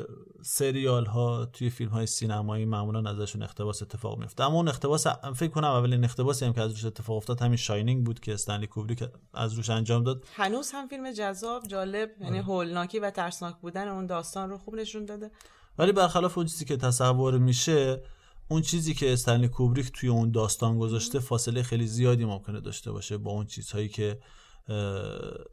سریال ها توی فیلم های سینمایی معمولا ازشون اقتباس اتفاق میفته اما اون اقتباس فکر کنم اولین اقتباسی هم که از روش اتفاق افتاد همین شاینینگ بود که استنلی کوبریک از روش انجام داد. هنوز هم فیلم جذاب جالب یعنی هولناکی و ترسناک بودن اون داستان رو خوب نشون داده. ولی برخلاف اون چیزی که تصور میشه اون چیزی که استنلی کوبریک توی اون داستان گذاشته فاصله خیلی زیادی ممکنه داشته باشه با اون چیزهایی که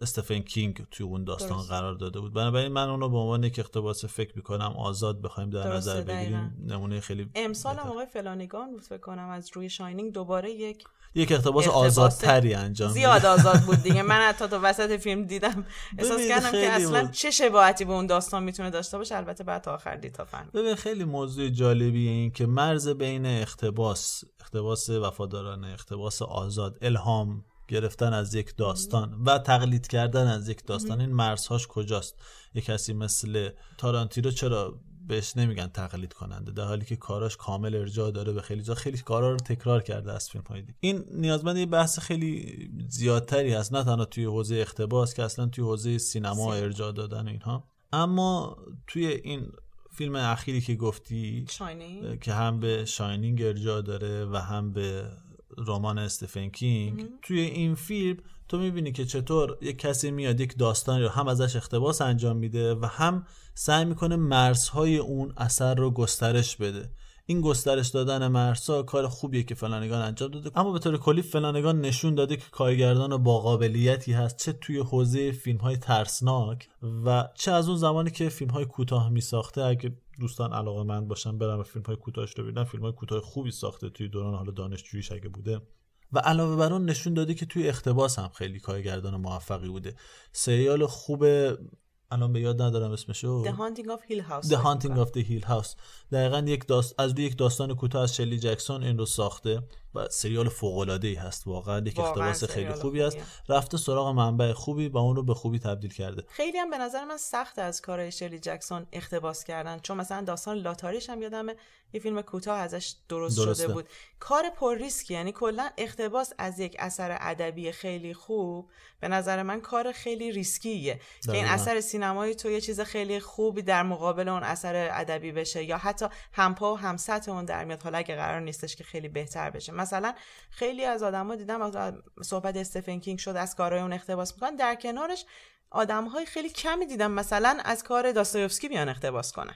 استفن کینگ توی اون داستان درست. قرار داده بود بنابراین من اونو به عنوان یک اقتباس فکر می‌کنم آزاد بخوایم در نظر بگیریم. نمونه خیلی امسال هم. آقای فلانگان بود فکر کنم از روی شاینینگ دوباره یک یک اقتباس آزادتری انجام. زیاد آزاد بود دیگه [LAUGHS] من حتی تو وسط فیلم دیدم احساس کردم که اصلا بود. چه شباهتی به اون داستان می‌تونه داشته باشه البته بعد تا آخر دید تا فهمید ببین خیلی موضوع جالبیه این که مرز بین اقتباس اقتباس وفادارانه اقتباس آزاد الهام گرفتن از یک داستان و تقلید کردن از یک داستان. این مرزهاش کجاست؟ یه کسی مثل تارانتینو چرا بهش نمیگن تقلید کننده؟ در حالی که کاراش کامل ارجاع داره به خیلی جا. خیلی کارا رو تکرار کرده از فیلم های دیگه. این نیازمند یه بحث خیلی زیادتری هست. نه تنها توی حوزه اقتباس که اصلا توی حوزه سینما سینما. ارجاع دادن و اینها. اما توی این فیلم اخیری که گفتی شاینینگ که هم به شاینینگ ارجاع داره و هم به رمان استفن کینگ توی این فیلم تو می‌بینی که چطور یک کسی میاد یک داستانی رو هم ازش اقتباس انجام میده و هم سعی می‌کنه مرزهای اون اثر رو گسترش بده. این گسترش دادن مرزها کار خوبیه که فلانگان انجام داده. اما به طور کلی فلانگان نشون داده که کارگردان با قابلیتی هست چه توی حوزه فیلم های ترسناک و چه از اون زمانی که فیلم های کوتاه می ساخته اگه دوستان علاقه من باشن برم فیلم های کوتاهش رو ببینن فیلم های کوتاه خوبی ساخته توی دوران حالا دانشجوییش اگه بوده. و علاوه بر اون نشون داده که توی اقتباس هم خیلی کارگردان موفقی بوده. سریال خوب الان به یاد ندارم اسمشو. The Haunting of Hill House. The Haunting of the Hill House. دقیقا یک داست... از روی یک داستان کوتاه از شلی جکسون این رو ساخته. و سریال فوق العاده ای هست واقعا یک اقتباس خیلی خوبی است. رفته سراغ منبع خوبی و اون رو به خوبی تبدیل کرده خیلی هم به نظر من سخت از کار شرلی جکسون اقتباس کردن چون مثلا داستان لاتاریش هم یادمه یه فیلم کوتاه ازش درست درسته. شده بود کار پر ریسکی یعنی کلا اقتباس از یک اثر ادبی خیلی خوب به نظر من کار خیلی ریسکیه که این. اثر سینمایی تو یه چیز خیلی خوبی در مقابل اون اثر ادبی بشه یا حتی همپا و هم‌سطح اون در میاد حالا اگه قرار نیستش که خیلی بهتر بشه مثلا خیلی از آدما دیدم وقتی صحبت استفن کینگ شد از کارهای اون اقتباس می‌کنن. در کنارش آدم های خیلی کمی دیدم مثلا از کار داستایوفسکی بیان اقتباس کنن.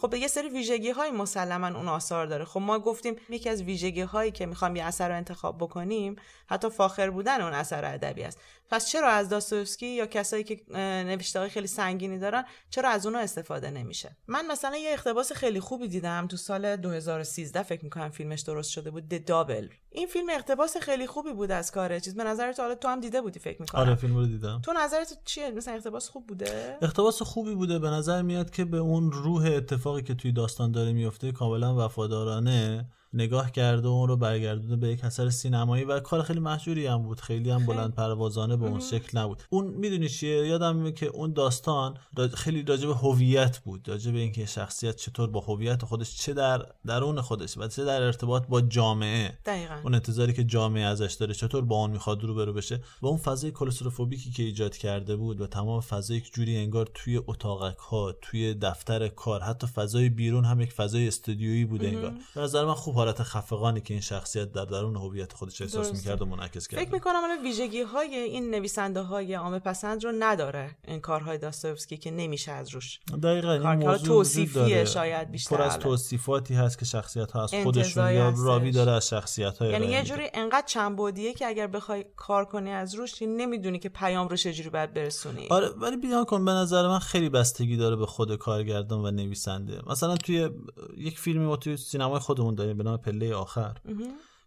خب یه سری ویژگی های مسلما اون آثار داره. خب ما گفتیم یکی از ویژگی هایی که می‌خوام یه اثر رو انتخاب بکنیم حتی فاخر بودن اون اثر ادبی است. پس چرا از داستایوفسکی یا کسایی که نوشته های خیلی سنگینی دارن چرا از اونها استفاده نمیشه؟ من مثلا یه اقتباس خیلی خوبی دیدم تو سال 2013 فکر می‌کنم فیلمش درست شده بود د دابل این فیلم اقتباس خیلی خوبی بود از کار چیز. به نظر تو حالا تو هم دیده بودی فکر می‌کنم؟ آره فیلم رو دیدم. تو نظرت چیه؟ مثلا اقتباس خوب بوده؟ اقتباس خوبی بوده. به نظر میاد که به اون روح اتفاقی که توی داستان داره میفته کاملا وفادارانه. نگاه کرده و اون رو برگردونده به یک اثر سینمایی و کار خیلی محجوری هم بود. خیلی هم بلند پروازانه به اون شکل نبود. اون می‌دونی چیه؟ یادم میاد که اون داستان خیلی راجع به هویت بود. راجع به اینکه شخصیت چطور با هویت خودش چه در درون خودش و چه در ارتباط با جامعه. دقیقا. اون انتظاری که جامعه ازش داره چطور با اون می‌خواد روبرو بشه. و اون فضای کلستروفوبیکی که ایجاد کرده بود و تمام فضا یک جوری انگار توی اتاقک ها توی دفتر کار حتی فضای بیرون هم یک فضای استودیویی بوده انگار. به نظر من خوب حالت خفقانی که این شخصیت در درون هویت خودش احساس. می‌کرد و منعکس کرد فکر می‌کنم حالا ویژگی های این نویسنده های عامه پسند رو نداره این کارهای داستایوفسکی که نمیشه از روش دقیقا این موضوع توصیفیه داره. شاید بیشتر پر از. توصیفاتی هست که شخصیت ها از خودشون یا. راوی داره از شخصیت های یعنی یه جوری انقدر چنبودیه که اگر بخوای کار کنی از روش نمی‌دونی که پیام رو چجوری باید برسونی آره ولی بیان کن به نظر من خیلی بستگی داره به خود کارگردان و نویسنده مثلا توی یک فیلمی ما توی سینمای خودمون داریم به نام پله آخر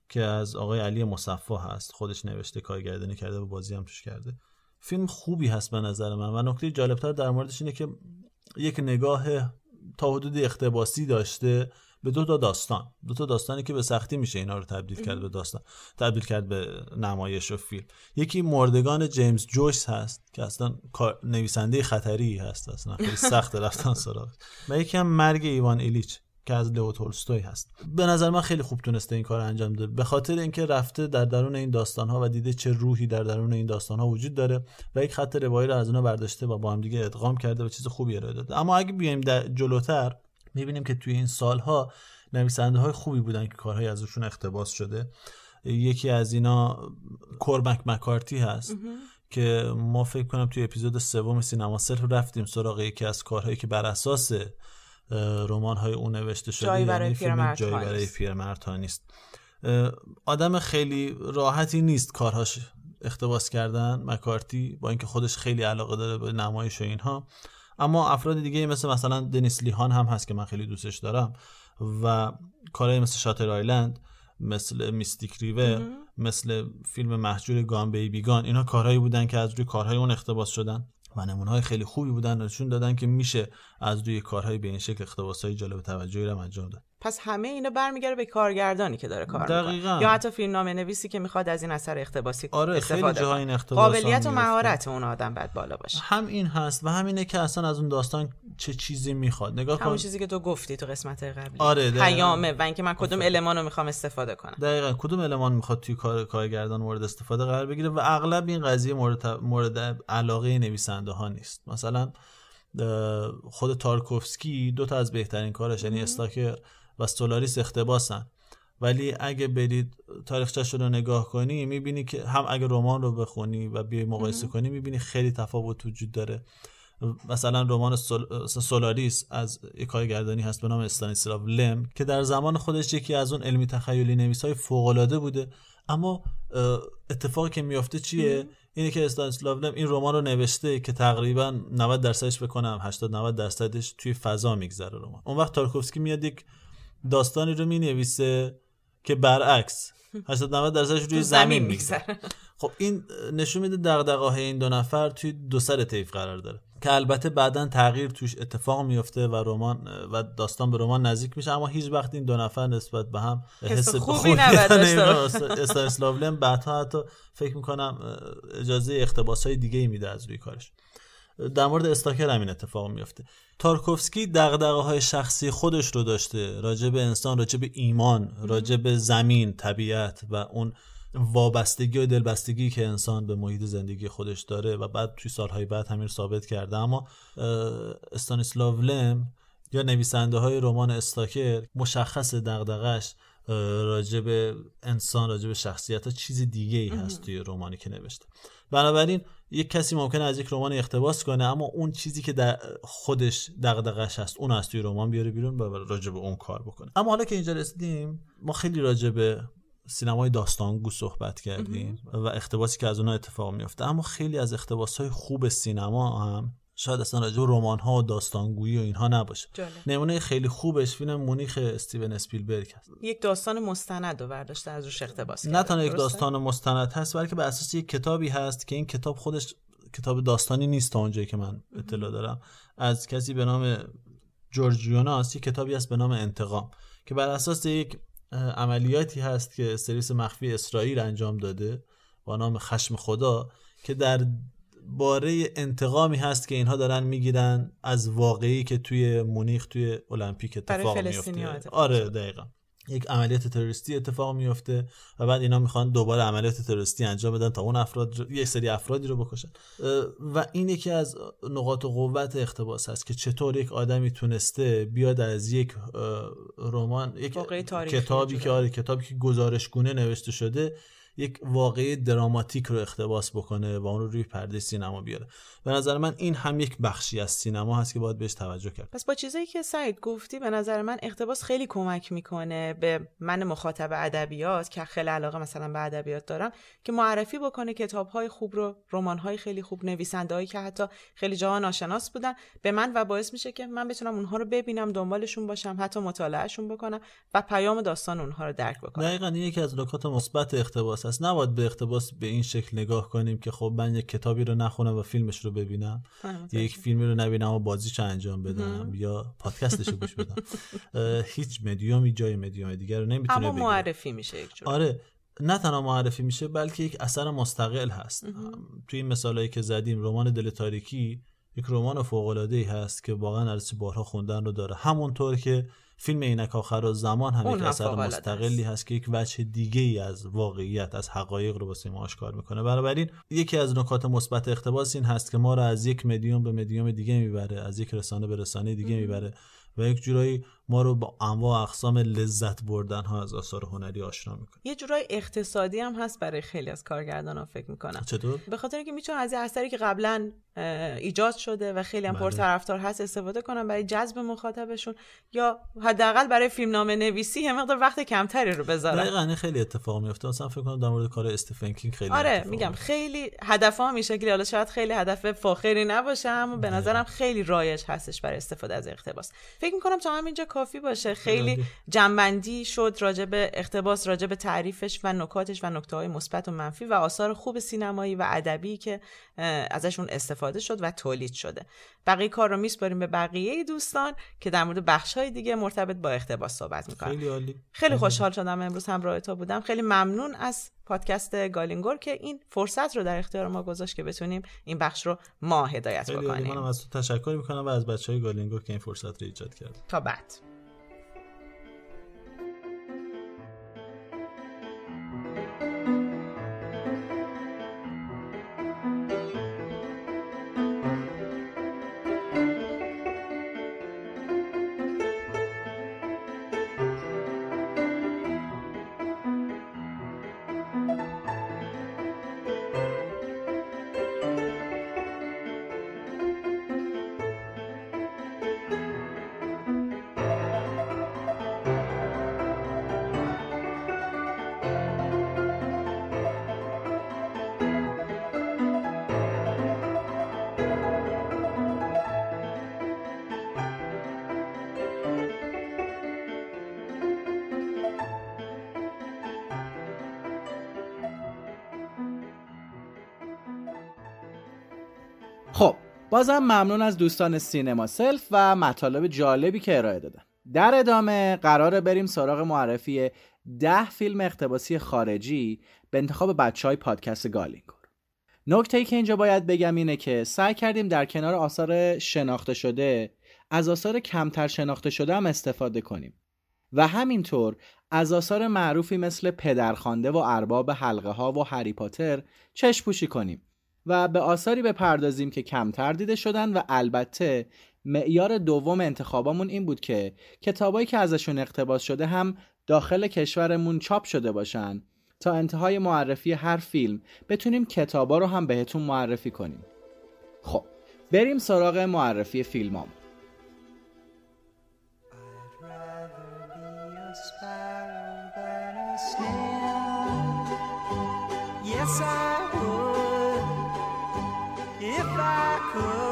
که از آقای علی مصفا هست خودش نوشته کارگردانی کرده و بازی هم توش کرده. فیلم خوبی هست به نظر من و نکته جالبتر در موردش اینه که یک نگاه تا حدود اقتباسی داشته به دو تا داستان. دو تا داستانی که به سختی میشه اینا رو تبدیل کرد به داستان تبدیل کرد به نمایش و فیلم. یکی مردگان جیمز جویس هست که اصلا نویسنده خطری هست اصلا خیلی سخت رفتن سراغ و یکی هم مرگ ایوان ایلیچ. که از لئو تولستوی هست. به نظر من خیلی خوب تونسته این کار انجام ده به خاطر اینکه رفته در درون این داستان ها و دیده چه روحی در درون این داستان ها وجود داره و یک خط روایی رو از اونها برداشته و با هم دیگه ادغام کرده و چیز خوبی ارائه داده. اما اگه بیایم در جلوتر می‌بینیم که توی این سالها نویسنده های خوبی بودن که کارهای ازشون اقتباس شده. یکی از اینا کورمک مکارتی هست که ما فکر کنم توی اپیزود سوم سینما صرف رفتیم سراغ یکی از کارهایی که بر اساس رمان های اون نوشته شده جایی برای یعنی پیرمرد جایی برای. پیرمرد ها نیست. آدم خیلی راحتی نیست کارهاش اقتباس کردن مکارتی با اینکه خودش خیلی علاقه داره به نمایش و اینها. اما افراد دیگه مثل مثلا دنیس لیهان هم هست که من خیلی دوستش دارم و کارهای مثل شاتر آیلند مثل میستیک ریور مثل فیلم محجور گان بیبی گان اینا کارهایی بودن که از روی کارهای اون اقتباس شدن. و نمونه های خیلی خوبی بودن نشون دادن که میشه از روی کارهای به این شکل اقتباس های جالب توجهی هم انجام داد. پس همه اینا برمیگره به کارگردانی که داره کار دقیقاً. می‌کنه یا حتی فیلمنامه نویسی که می‌خواد از این اثر اقتباسی آره استفاده کنه. این قابلیت و مهارت اون آدم باید بالا باشه. هم این هست و همینه که اصلا از اون داستان چه چیزی می‌خواد. نگاه همون کن. چیزی که تو گفتی تو قسمت قبلی. آره،. پیامه و اینکه من کدوم المان رو می‌خوام استفاده کنم. دقیقا. کدوم المان می‌خواد توی کار کارگردان مورد استفاده قرار بگیره و اغلب این قضیه مورد, مورد علاقه نویسنده ها نیست. مثلا خود تارکوفسکی دو تا از بهترین کارش یعنی استالکر و سولاریس اقتباسن. ولی اگه برید تاریخچه‌ش رو نگاه کنی می‌بینی که هم اگه رمان رو بخونی و بیای مقایسه کنی می‌بینی خیلی تفاوت وجود داره. مثلا رمان سول... سولاریس از یک کارگردانی هست به نام استانیسلاو لم که در زمان خودش یکی از اون علمی تخیلی نویس های فوق بوده. اما اتفاقی که میافته چیه؟ اینه که استانیسلاو لم این رمان رو نوشته که تقریبا 90 درصدش بکنم 80 90 درصدش توی فضا میگذره رمان. اون وقت تارکوفسکی میاد یک داستانی رو می‌نویسه که برعکس. 80 90 درصدش روی زمین میگذره. خب این نشون میده دغدغه‌های این دو نفر توی دو سر طیف قرار داره که البته بعدا تغییر توش اتفاق میفته و رمان و داستان به رمان نزدیک میشه اما هیچ وقت این دو نفر نسبت به هم حس خوبی [LAUGHS] لم بعدها حتی فکر می‌کنم اجازه اقتباس های دیگه ای میده از روی کارش. در مورد استاکر هم این اتفاق میفته تارکوفسکی دغدغه های شخصی خودش رو داشته راجع به انسان راجع به ایمان راجع به زمین طبیعت و اون وابستگی و دلبستگی که انسان به محیط زندگی خودش داره و بعد توی سالهای بعد همین ثابت کرده. اما استانیسلاو لم یا نویسنده های رمان استاکر مشخص دغدغش به انسان راجع به شخصیت ها چیز دیگه ای هست توی رمانی که نوشته. بنابراین یک کسی ممکنه از یک رمان اقتباس کنه اما اون چیزی که در خودش دغدغش هست اون از توی رمان بیاره بیرون و راجع به اون کار بکنه. اما حالا که اینجا رسیدیم ما خیلی راجع به سینمای داستانگو صحبت کردیم و اقتباسی که از اونها اتفاق میفته اما خیلی از اقتباس های خوب سینما هم شاید اصلا راجع به رمان ها و داستانگویی و اینها نباشه جالب. نمونه خیلی خوبش فیلم مونیخ استیون اسپیلبرگ هست یک داستان مستند رو برداشته از روش اقتباس نه. تنها یک؟ داستان مستند هست بلکه بر اساس یک کتابی هست که این کتاب خودش کتاب داستانی نیست تا اونجایی که من اطلاع دارم از کسی به نام جورج یوناس یک کتابی هست به نام انتقام که بر اساس یک عملیاتی هست که سرویس مخفی اسرائیل انجام داده با نام خشم خدا که در باره انتقامی هست که اینها دارن می‌گیرن از واقعی که توی مونیخ توی المپیک اتفاق میفته. آره. دقیقا. یک عملیات تروریستی اتفاق میفته و بعد اینا می‌خوان دوباره عملیات تروریستی انجام بدن تا اون افراد رو... یک سری افرادی رو بکشن. و این یکی از نقاط قوت اقتباس هست که چطور یک آدمی تونسته بیاد از یک رمان یک کتابی که آره کتابی که گزارشگونه نوشته شده یک واقعه دراماتیک رو اقتباس بکنه و اون رو روی پرده سینما بیاره. به نظر من این هم یک بخشی از سینما هست که باید بهش توجه کرد. پس با چیزایی که سعید گفتی به نظر من اقتباس خیلی کمک می‌کنه به من مخاطب ادبیات که خیلی علاقه مثلا به ادبیات دارم که معرفی بکنه کتابهای خوب رو رمان‌های خیلی خوب نویسنده‌ای که حتی خیلی جاها ناشناس بودن به من و باعث میشه که من بتونم اونها رو ببینم دنبالشون باشم حتی مطالعهشون بکنم و پیام داستان اونها رو درک بکنم. دقیقاً یکی از نکات مثبت اقتباس است نباید به اقتباس به این شکل نگاه کنیم که خب من یک کتابی رو نخونم و فیلمش رو ببینم یا یک فیلمی رو نبینم و بازیش انجام بدم یا پادکستش رو گوش بدم. هیچ مدیومی جای مدیوم دیگر رو نمی‌تونه اما معرفی میشه یک جور. آره نه تنها معرفی میشه بلکه یک اثر مستقل هست. توی این مثالایی که زدیم رمان دل تاریکی یک رمان فوق العاده ای هست که واقعا ارزش بارها خوندن رو داره. همونطور که فیلم عینک آخر و زمان هم یک اثر مستقلی هست. که یک وجه دیگه ای از واقعیت از حقایق رو واسه ما آشکار می‌کنه بنابراین یکی از نکات مثبت اقتباس این هست که ما رو از یک مدیوم به مدیوم دیگه می‌بره از یک رسانه به رسانه دیگه می‌بره و یک جورایی ما رو با انواع اقسام لذت بردن ها از آثار هنری آشنا می‌کنه. یه جورای اقتصادی هم هست برای خیلی از کارگردان ها فکر می‌کنم. چطور؟ به خاطر اینکه می‌تونن از اثری که قبلا ایجاد شده و خیلی هم بله. پرطرفدار هست استفاده کنن برای جذب مخاطبشون یا حداقل برای فیلمنامه نویسی یه مقدار وقت کمتری رو بذارن دقیقاً خیلی اتفاق میفته مثلا فکر کنم در مورد کار استفن کینگ خیلی آره میگم خیلی هدف ها میشه که حالا شاید خیلی هدف فاخری نباشه اما به نظرم خیلی رایج هستش برای استفاده از اقتباس. فکر می‌کنم تا همینجا کافی باشه. خیلی جنبندی شد راجع به اقتباس راجع به تعریفش و نکاتش و نکته های مثبت و منفی و آثار خوب سینمایی و ادبی که ازشون استفاده شد و تولید شده. بقیه کار رو میسپاریم به بقیه دوستان که در مورد بخش های دیگه مرتبط با اقتباس صحبت می‌کنن. خیلی عالی. خیلی خوشحال شدم امروز همراه تو بودم. خیلی ممنون از پادکست گالینگور که این فرصت رو در اختیار ما گذاشت که بتونیم این بخش رو ما هدایت بکنیم. منم از تو تشکر می‌کنم و از بچه های گالینگور که این فرصت رو ایجاد کرد تا بعد. بازم ممنون از دوستان سینما سلف و مطالب جالبی که ارائه دادن. در ادامه قراره بریم سراغ معرفی ده فیلم اقتباسی خارجی به انتخاب بچه های پادکست گالینگور نکته ای که اینجا باید بگم اینه که سعی کردیم در کنار آثار شناخته شده از آثار کمتر شناخته شده هم استفاده کنیم. و همینطور از آثار معروفی مثل پدرخوانده و ارباب حلقه ها و هری پاتر کنیم. و به آثاری بپردازیم که کمتر دیده شدن و البته معیار دوم انتخابمون این بود که کتابایی که ازشون اقتباس شده هم داخل کشورمون چاپ شده باشن تا انتهای معرفی هر فیلم بتونیم کتابا رو هم بهتون معرفی کنیم. خب بریم سراغ معرفی فیلمام. Yes, I world.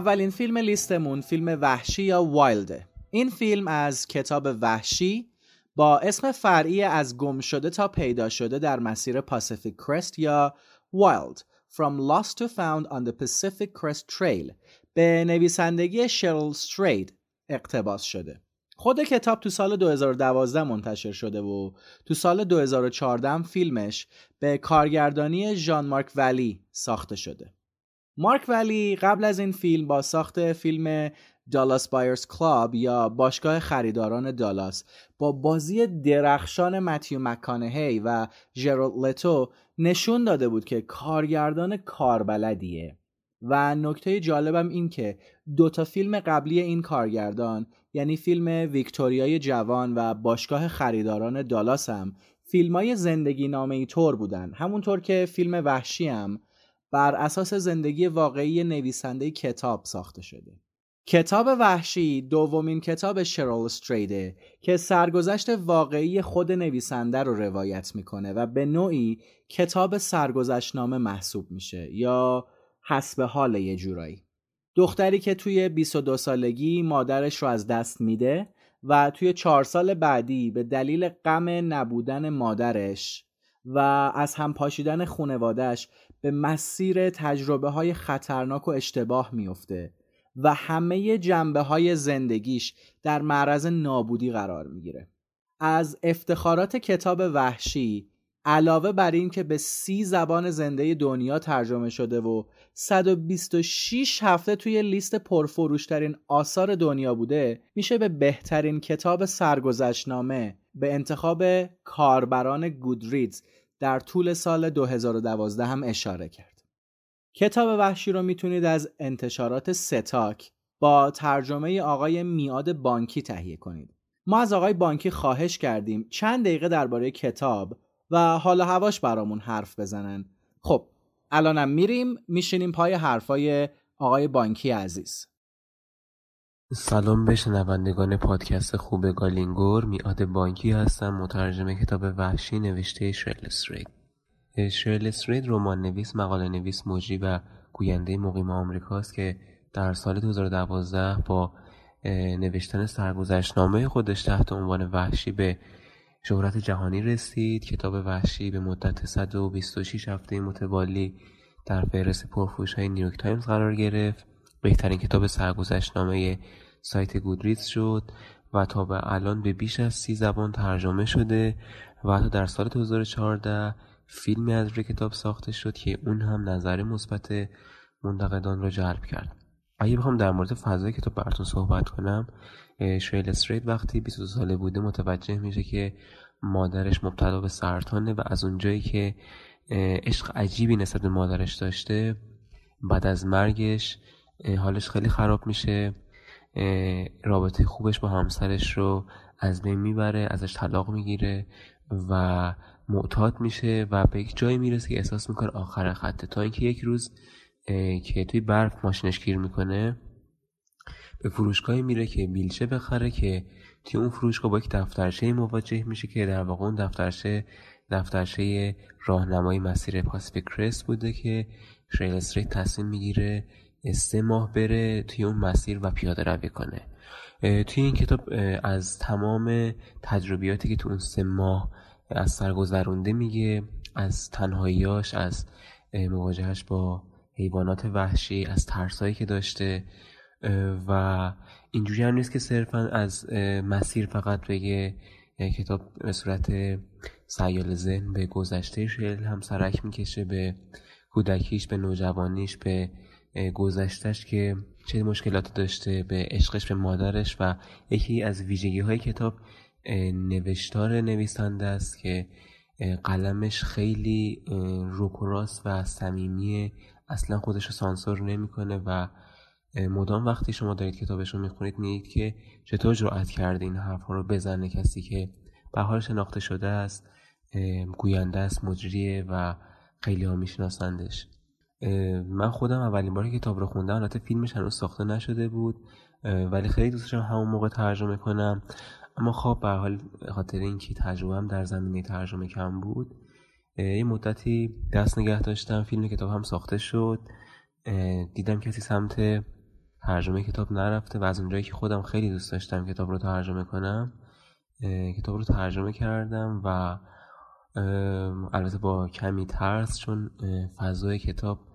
اولین فیلم لیستمون فیلم وحشی یا وایلده. این فیلم از کتاب وحشی با اسم فرعی از گم شده تا پیدا شده در مسیر پاسیفیک کرست یا Wild From Lost to Found on the Pacific Crest Trail. به نویسندگی شرل سترید اقتباس شده. خود کتاب تو سال 2012 منتشر شده و تو سال 2014 هم فیلمش به کارگردانی ژان مارک ولی ساخته شده. مارک ولی قبل از این فیلم با ساخت فیلم دالاس بایرز کلاب یا باشگاه خریداران دالاس با بازی درخشان متیو مکانهی و ژرالد لتو نشون داده بود که کارگردان کاربلدیه. و نکته جالبم این که دوتا فیلم قبلی این کارگردان یعنی فیلم ویکتوریای جوان و باشگاه خریداران دالاس هم فیلم های زندگی نامه ای طور بودن. همونطور که فیلم وحشی هم بر اساس زندگی واقعی نویسنده کتاب ساخته شده. کتاب وحشی دومین کتاب شرول استریده که سرگذشت واقعی خود نویسنده رو روایت می‌کنه و به نوعی کتاب سرگذشتنامه محسوب میشه یا حسب حال یه جورایی. دختری که توی 22 سالگی مادرش رو از دست میده و توی چهار سال بعدی به دلیل غم نبودن مادرش و از هم پاشیدن خونوادش به مسیر تجربه های خطرناک و اشتباه میفته و همه جنبه های زندگیش در معرض نابودی قرار می‌گیره. از افتخارات کتاب وحشی علاوه بر این که به سی زبان زنده دنیا ترجمه شده و 126 هفته توی لیست پرفروشترین آثار دنیا بوده میشه به بهترین کتاب سرگذشتنامه به انتخاب کاربران گودریدز در طول سال 2012 هم اشاره کرد. کتاب وحشی رو می‌تونید از انتشارات ستاک با ترجمه آقای میاد بانکی تهیه کنید. ما از آقای بانکی خواهش کردیم چند دقیقه درباره کتاب و حالا هواش برامون حرف بزنن. خب الانم میریم میشینیم پای حرفای آقای بانکی عزیز. سلام به شنوندگان پادکست خوب گالینگور. میاد بانکی هستم. مترجم کتاب وحشی نوشته شرل استرید شریل استرید رمان نویس مقاله نویس مجری و گوینده مقیم آمریکاست که در سال 2012 با نوشتن سرگذشتنامه خودش تحت عنوان وحشی به شهرت جهانی رسید. کتاب وحشی به مدت 126 هفته متوالی در فهرست پرفروش های نیویورک تایمز قرار گرفت. بهترین کتاب سرگذشتنامه سایت گودریدز شد و تا به الان به بیش از سی زبان ترجمه شده و حتی در سال 2014 فیلمی از روی کتاب ساخته شد که اون هم نظر مثبت منتقدان را جلب کرد. اگه بخوام در مورد فضای کتاب براتون صحبت کنم شریل استریت وقتی 22 ساله بوده متوجه میشه که مادرش مبتلا به سرطانه و از اونجایی که عشق عجیبی نسبت به مادرش داشته بعد از مرگش حالش خیلی خراب میشه. رابطه خوبش با همسرش رو از بین می‌بره ازش طلاق می‌گیره و معتاد میشه و به یک جایی می‌رسه که احساس می‌کنه آخر خطه. تا اینکه یک روز که توی برف ماشینش گیر می‌کنه به فروشگاهی میره که بیلچه بخره که توی اون فروشگاه با یک دفترچه مواجه میشه که در واقع اون دفترچه دفترچه راهنمای مسیر پاسیفیک کرست بوده که شریل استریت تصمیم می‌گیره. سه ماه بره توی اون مسیر و پیاده روی کنه. توی این کتاب از تمام تجربیاتی که تو اون سه ماه از سرگذرونده میگه از تنهاییاش از مواجهش با حیوانات وحشی از ترسایی که داشته و اینجوری هم نیست که صرفا از مسیر فقط بگه کتاب به صورت سیال ذهن به گذشته شیل هم سرک می‌کشه به کودکیش به نوجوانیش به گذشتش که چه مشکلاتی داشته به عشقش به مادرش و یکی از ویژگی های کتاب نوشتار نویسنده است که قلمش خیلی روکراس و صمیمی اصلا خودش رو سانسور نمی‌کنه و مدام وقتی شما دارید کتابش رو می‌خونید میگید که چطور جرأت کرده این حرفها رو بزنه. کسی که به حال شناخته شده است گوینده است مجریه و خیلی ها میشناسندش. من خودم اولین بار کتاب رو خوندم البته فیلمش هنوز ساخته نشده بود ولی خیلی دوست داشتم همون موقع ترجمه کنم. اما خب به حال خاطر اینکه تجربهم در زمینه ترجمه کم بود یه مدتی دست نگه داشتم فیلم کتاب هم ساخته شد دیدم کسی سمت ترجمه کتاب نرفته و از اونجایی که خودم خیلی دوست داشتم کتاب رو ترجمه کنم کتاب رو ترجمه کردم و البته با کمی ترس چون فضای کتاب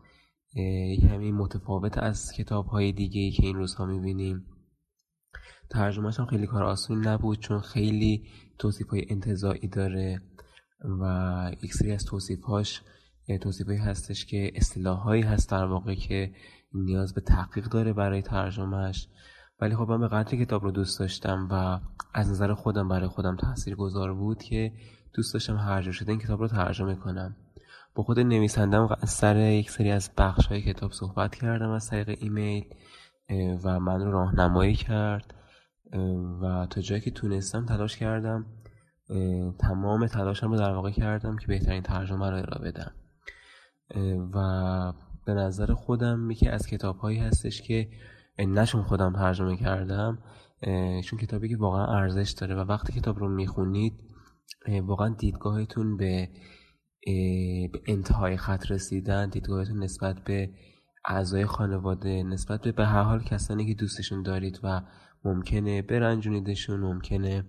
کمی متفاوت از کتاب های دیگه ای که این روزها می‌بینیم. ترجمهش هم خیلی کار آسونی نبود چون خیلی توصیف های انتظاعی داره و یک سری از توصیف هایی هستش که اصطلاح هایی هست در واقع که نیاز به تحقیق داره برای ترجمهش ولی خب من به قدر کتاب رو دوست داشتم و از نظر خودم برای خودم تأثیر گذار بود که دوست داشتم هر شده این کتاب رو ترجمه کنم. با خود نویسندم از سر یک سری از بخش های کتاب صحبت کردم از طریق ایمیل و من رو راهنمایی کرد و تا جایی که تونستم تلاش کردم تمام تلاشم رو در واقع کردم که بهترین ترجمه رو ارائه بدم. و به نظر خودم یکی از کتاب هایی هستش که چون خودم ترجمه کردم چون کتابی که واقعا ارزش داره و وقتی کتاب رو می‌خونید واقعا دیدگاهتون به به انتهای خط رسیدن دیدگاهتون نسبت به اعضای خانواده نسبت به به هر حال کسانی که دوستشون دارید و ممکنه برنجونیدشون ممکنه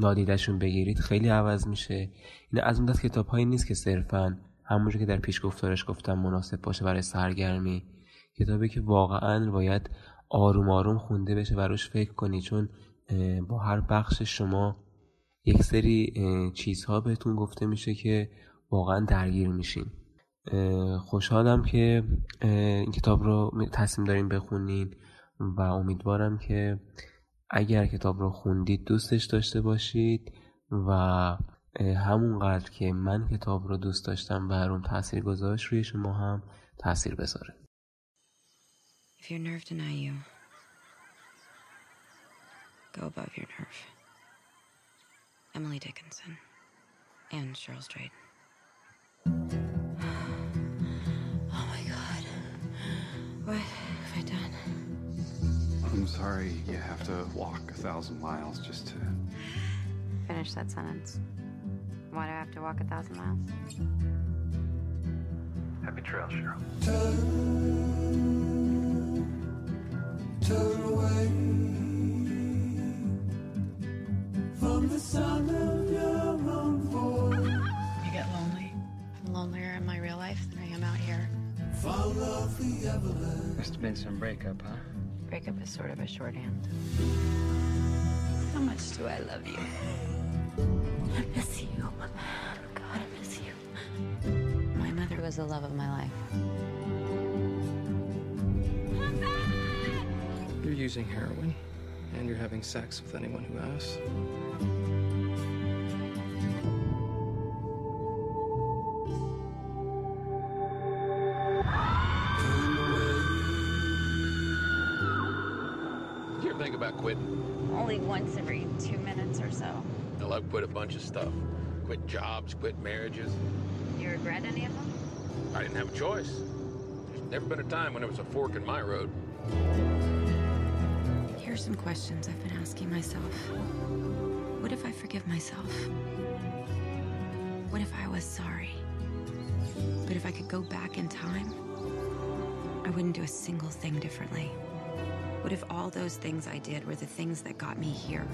نادیدشون بگیرید خیلی عوض میشه. این از اون دست کتاب هایی نیست که صرفا همونجور که در پیش گفتارش گفتم مناسب باشه برای سرگرمی. کتابی که واقعا باید آروم آروم خونده بشه و روش فکر کنی چون با هر بخش شما یک سری چیزها بهتون گفته میشه که واقعا درگیر میشین خوشحالم که این کتاب رو می- تصمیم داریم بخونین و امیدوارم که اگر کتاب رو خوندید دوستش داشته باشید و همونقدر که من کتاب رو دوست داشتم و روم تاثیر گذاشت روی شما هم تاثیر بذاره If your nerve deny you, go above your nerve. Emily Dickinson and Cheryl Strait. [SIGHS] Oh my god. What have I done? I'm sorry you have to walk a thousand miles just to. Finish that sentence. Why do I have to walk a thousand miles? Happy trail, Cheryl. Turn away from the sound of your own voice. You get lonely. I'm lonelier in my real life than I am out here. Found off the avalanche. Must have been some breakup, huh? Breakup is sort of a shorthand. How much do I love you? I miss you. God, I miss you. My mother was the love of my life. You're using heroin, and you're having sex with anyone who asks. You ever think about quitting? Only once every two minutes or so. Hell, I've quit a bunch of stuff. Quit jobs, quit marriages. You regret any of them? I didn't have a choice. There's never been a time when there was a fork in my road. Here's some questions I've been asking myself. What if I forgive myself? What if I was sorry? But if I could go back in time, I wouldn't do a single thing differently. What if all those things I did were the things that got me here?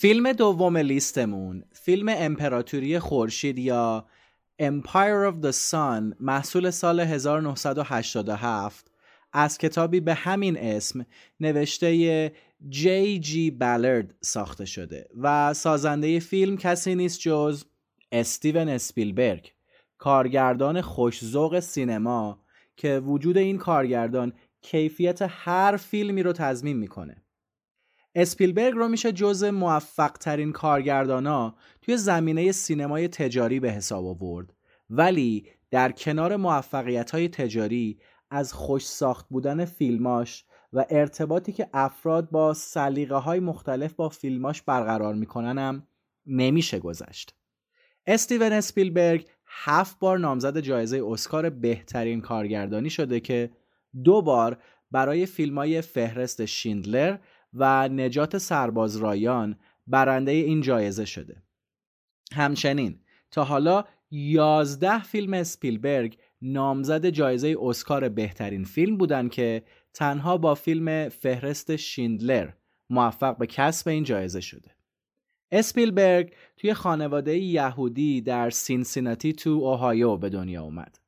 فیلم دوم لیستمون فیلم امپراتوری خورشید یا Empire of the Sun محصول سال 1987 از کتابی به همین اسم نوشته جی جی بالرد ساخته شده و سازنده فیلم کسی نیست جز استیون اسپیلبرگ کارگردان خوشزوق سینما که وجود این کارگردان کیفیت هر فیلمی رو تضمین می‌کنه. اسپیلبرگ رو میشه جز موفق ترین کارگردانا توی زمینه سینمای تجاری به حساب آورد. ولی در کنار موفقیت های تجاری از خوش ساخت بودن فیلماش و ارتباطی که افراد با سلیقه های مختلف با فیلماش برقرار میکننم نمیشه گذشت. استیون اسپیلبرگ هفت بار نامزد جایزه اسکار بهترین کارگردانی شده که دو بار برای فیلم های فهرست شیندلر و نجات سرباز رایان برنده این جایزه شده. همچنین تا حالا 11 فیلم اسپیلبرگ نامزد جایزه اسکار بهترین فیلم بودن که تنها با فیلم فهرست شیندلر موفق به کسب این جایزه شده. اسپیلبرگ توی خانواده یهودی در سینسیناتی تو اوهایو به دنیا اومد.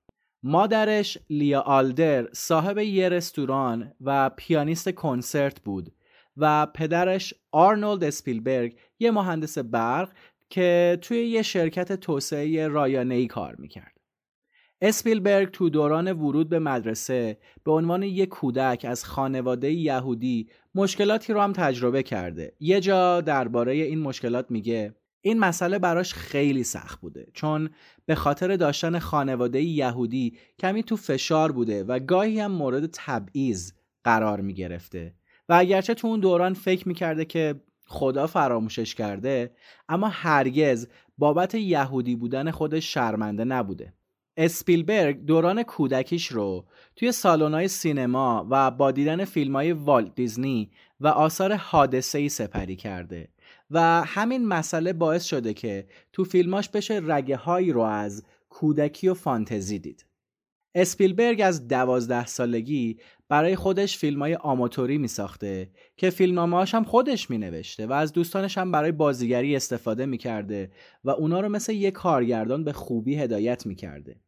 مادرش لیا آلدر صاحب یه رستوران و پیانیست کنسرت بود و پدرش آرنولد اسپیلبرگ یه مهندس برق که توی یه شرکت توسعه رایانه‌ای کار می‌کرد. اسپیلبرگ تو دوران ورود به مدرسه به عنوان یک کودک از خانواده یهودی مشکلاتی رو هم تجربه کرده. یه جا درباره این مشکلات میگه این مسئله براش خیلی سخت بوده چون به خاطر داشتن خانواده یهودی کمی تو فشار بوده و گاهی هم مورد تبعیض قرار می گرفته و اگرچه تو اون دوران فکر می‌کرده که خدا فراموشش کرده اما هرگز بابت یهودی بودن خودش شرمنده نبوده اسپیلبرگ دوران کودکیش رو توی سالن‌های سینما و با دیدن فیلم‌های والت دیزنی و آثار حادثه‌ای سپری کرده و همین مسئله باعث شده که تو فیلماش بشه رگه هایی رو از کودکی و فانتزی دید. اسپیلبرگ از دوازده سالگی برای خودش فیلم های آماتوری می ساخته که فیلم هم خودش می نوشته و از دوستانش هم برای بازیگری استفاده می کرده و اونا رو مثل یک کارگردان به خوبی هدایت می کرده.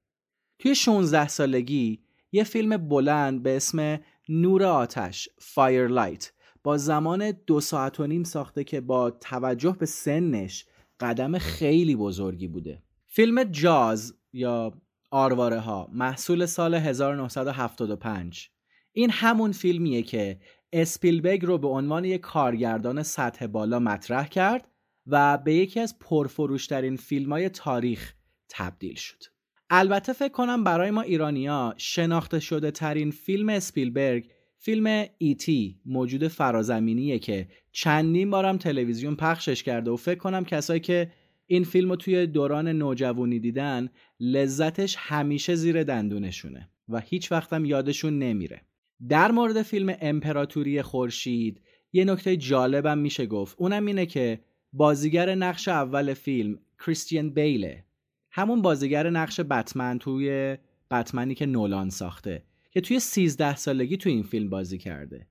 توی 16 سالگی یه فیلم بلند به اسم نور آتش Firelight با زمان دو ساعت و نیم ساخته که با توجه به سنش قدم خیلی بزرگی بوده فیلم جاز یا آرواره ها محصول سال 1975 این همون فیلمیه که اسپیلبگ رو به عنوان یک کارگردان سطح بالا مطرح کرد و به یکی از پرفروشترین فیلم های تاریخ تبدیل شد. البته فکر کنم برای ما ایرانیا شناخته شده ترین فیلم اسپیلبرگ فیلم ایتی موجود فرازمینیه که چندین بارم تلویزیون پخشش کرده و فکر کنم کسایی که این فیلم رو توی دوران نوجوانی دیدن لذتش همیشه زیر دندونشونه و هیچ وقتم یادشون نمیره. در مورد فیلم امپراتوری خورشید یه نکته جالبم میشه گفت. اونم اینه که بازیگر نقش اول فیلم کریستین بیله. همون بازیگر نقش بتمن توی بتمنی که نولان ساخته که توی 13 سالگی تو این فیلم بازی کرده.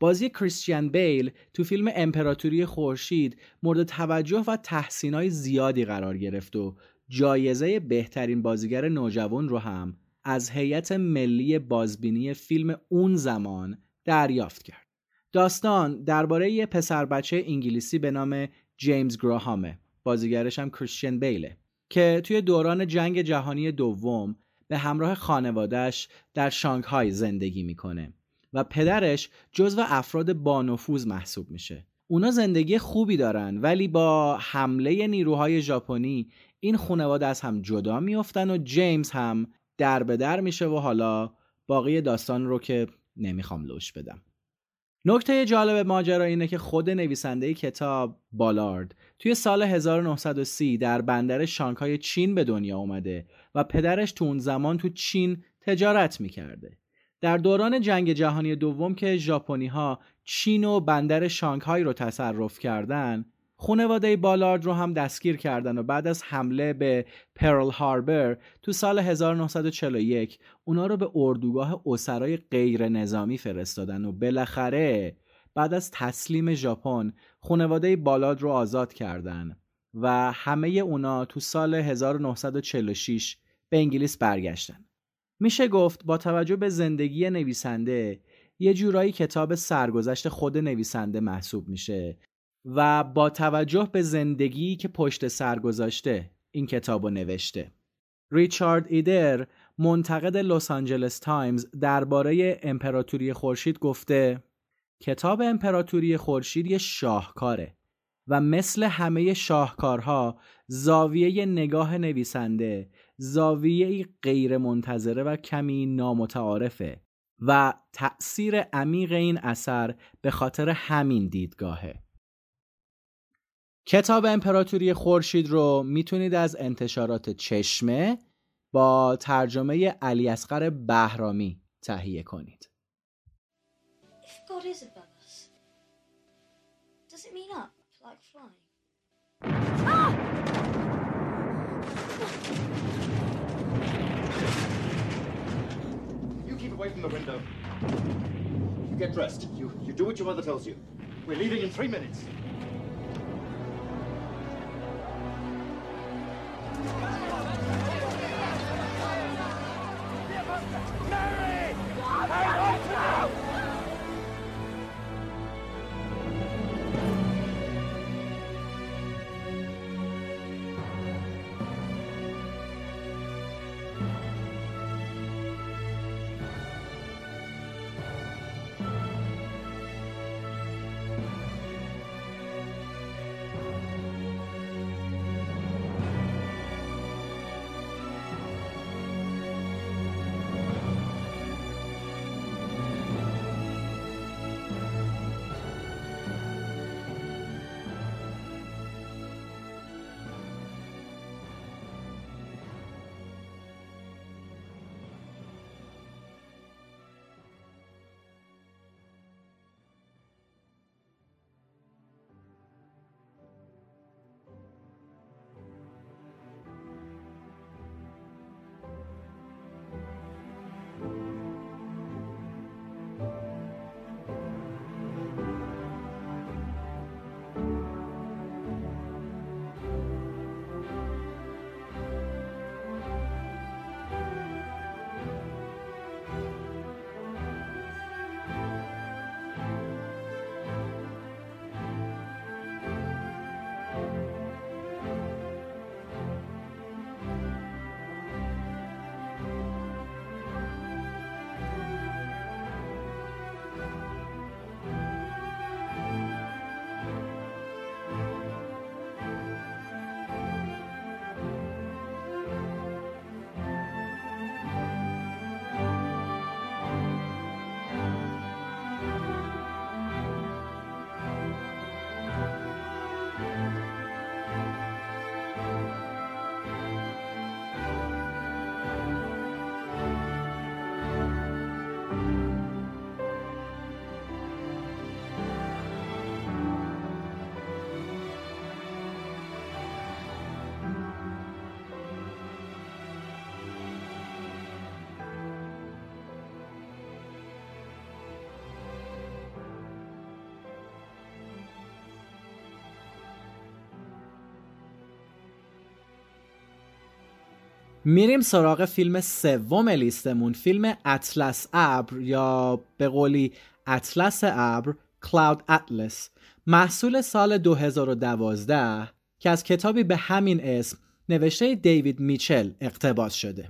بازی کریستیان بیل تو فیلم امپراتوری خورشید مورد توجه و تحسینای زیادی قرار گرفت و جایزه بهترین بازیگر نوجوان رو هم از هیئت ملی بازبینی فیلم اون زمان دریافت کرد. داستان درباره یه پسر بچه انگلیسی به نام جیمز گراهامه بازیگرش هم کریستین بیله که توی دوران جنگ جهانی دوم به همراه خانوادهش در شانگهای زندگی می‌کنه و پدرش جزو افراد بانفوذ محسوب میشه. اونا زندگی خوبی دارن ولی با حمله نیروهای ژاپنی این خانواده از هم جدا میافتن و جیمز هم در به در میشه و حالا باقی داستان رو که نمی‌خوام لوش بدم. نکته جالب ماجرا اینه که خود نویسنده کتاب بالارد توی سال 1930 در بندر شانگهای چین به دنیا اومده و پدرش تو اون زمان تو چین تجارت می‌کرده. در دوران جنگ جهانی دوم که ژاپنی ها چین و بندر شانگهای رو تصرف کردن خانواده بالارد رو هم دستگیر کردن و بعد از حمله به پرل هاربر تو سال 1941 اونا رو به اردوگاه اسرای غیر نظامی فرستادن و بالاخره بعد از تسلیم ژاپن خانواده بالاد رو آزاد کردن و همه اونا تو سال 1946 به انگلیس برگشتن. میشه گفت با توجه به زندگی نویسنده یه جورایی کتاب سرگذشت خود نویسنده محسوب میشه و با توجه به زندگی که پشت سر گذاشته این کتاب رو نوشته. ریچارد ایدر منتقد لس آنجلس تایمز درباره امپراتوری خورشید گفته کتاب امپراتوری خورشید یه شاهکاره و مثل همه شاهکارها زاویه نگاه نویسنده زاویه غیر منتظره و کمی نامتعارفه و تأثیر عمیق این اثر به خاطر همین دیدگاهه. کتاب امپراتوری خورشید رو می‌تونید از انتشارات چشمه با ترجمه علی اصغر بهرامی تهیه کنید. Away from the window. You get dressed. You, you do what your mother tells you. We're leaving in three minutes. میریم سراغ فیلم سوم لیستمون. فیلم اطلس ابر یا به قولی اطلس ابر کلاود اطلس محصول سال 2012 که از کتابی به همین اسم نوشته دیوید میچل اقتباس شده.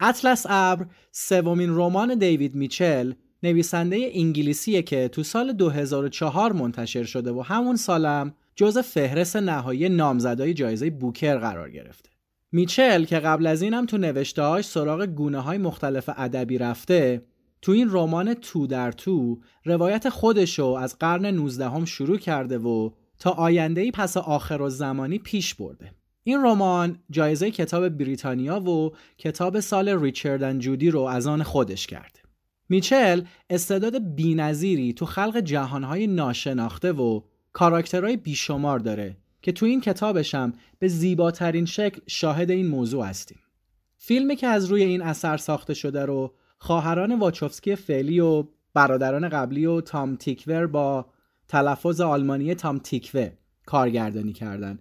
اطلس ابر سومین رمان دیوید میچل نویسنده انگلیسیه که تو سال 2004 منتشر شده و همون سالم جز فهرست نهایی نامزدای جایزه بوکر قرار گرفته. میچل که قبل از اینم تو نوشتهاش سراغ گونه های مختلف ادبی رفته تو این رمان تو در تو روایت خودشو از قرن 19 هم شروع کرده و تا آینده پس آخر و زمانی پیش برده. این رمان جایزه کتاب بریتانیا و کتاب سال ریچارد جودی رو از آن خودش کرده میچل استعداد بینظیری تو خلق جهانهای ناشناخته و کاراکترهای بیشمار داره که تو این کتابشم به زیباترین شکل شاهد این موضوع هستیم. فیلمی که از روی این اثر ساخته شده رو خواهران واچوفسکی فعلی و برادران قبلی و تام تیکور با تلفظ آلمانی تام تیکوه کارگردانی کردن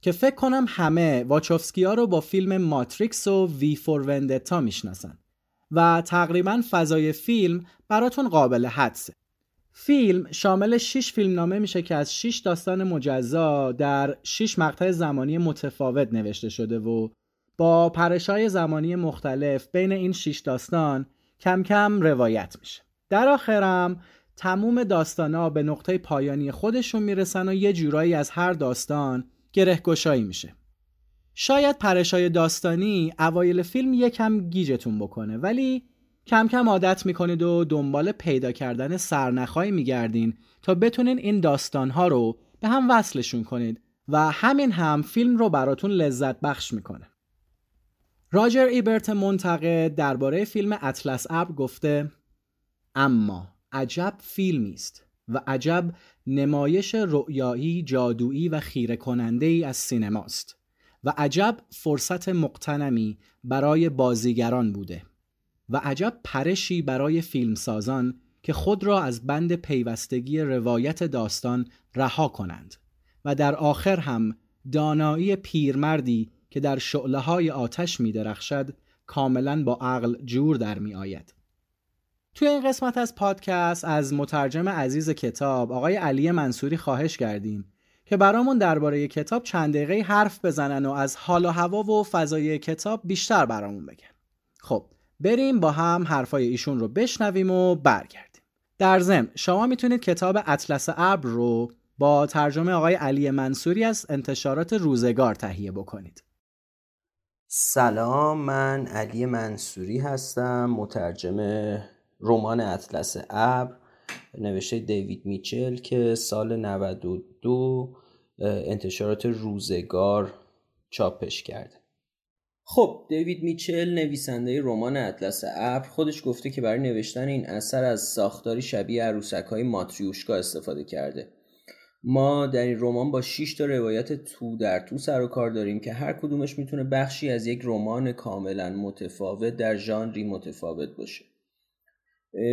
که فکر کنم همه واچوفسکی ها رو با فیلم ماتریکس و وی فور وندتا می‌شناسن و تقریبا فضای فیلم براتون قابل حدسه فیلم شامل 6 فیلم نامه میشه که از 6 داستان مجزا در 6 مقطع زمانی متفاوت نوشته شده و با پرشای زمانی مختلف بین این 6 داستان کم کم روایت میشه. در آخرم تموم داستانا به نقطه پایانی خودشون می‌رسن و یه جورایی از هر داستان گره گشایی میشه. شاید پرشای داستانی اوایل فیلم یکم گیجتون بکنه ولی کم کم عادت می‌کنید و دنبال پیدا کردن سرنخهایی میگردین تا بتونین این داستانها رو به هم وصلشون کنید و همین هم فیلم رو براتون لذت بخش می‌کنه. راجر ایبرت منتقد درباره فیلم اطلس ابر گفته اما عجب فیلمی است و عجب نمایش رؤیایی جادویی و خیره کننده ای از سینماست و عجب فرصت مقتنمی برای بازیگران بوده. و عجب پرشی برای فیلمسازان که خود را از بند پیوستگی روایت داستان رها کنند و در آخر هم دانایی پیرمردی که در شعله های آتش می درخشد کاملا با عقل جور در می آید. توی این قسمت از پادکست از مترجم عزیز کتاب آقای علی منصوری خواهش کردیم که برامون درباره کتاب چند دقیقه حرف بزنن و از حال و هوا و فضای کتاب بیشتر برامون بگن. خب بریم با هم حرفای ایشون رو بشنویم و برگردیم. در ضمن شما می‌تونید کتاب اطلس ابر رو با ترجمه آقای علی منصوری از انتشارات روزگار تهیه بکنید. سلام من علی منصوری هستم مترجم رمان اطلس ابر نوشته دیوید میچل که سال 92 انتشارات روزگار چاپش کرده خب دیوید میچل نویسنده رمان اطلس ابر خودش گفته که برای نوشتن این اثر از ساختاری شبیه عروسک های ماتریوشکا استفاده کرده. ما در این رمان با 6 تا روایت تو در تو سر و کار داریم که هر کدومش می‌تونه بخشی از یک رمان کاملا متفاوت در ژانری متفاوت باشه.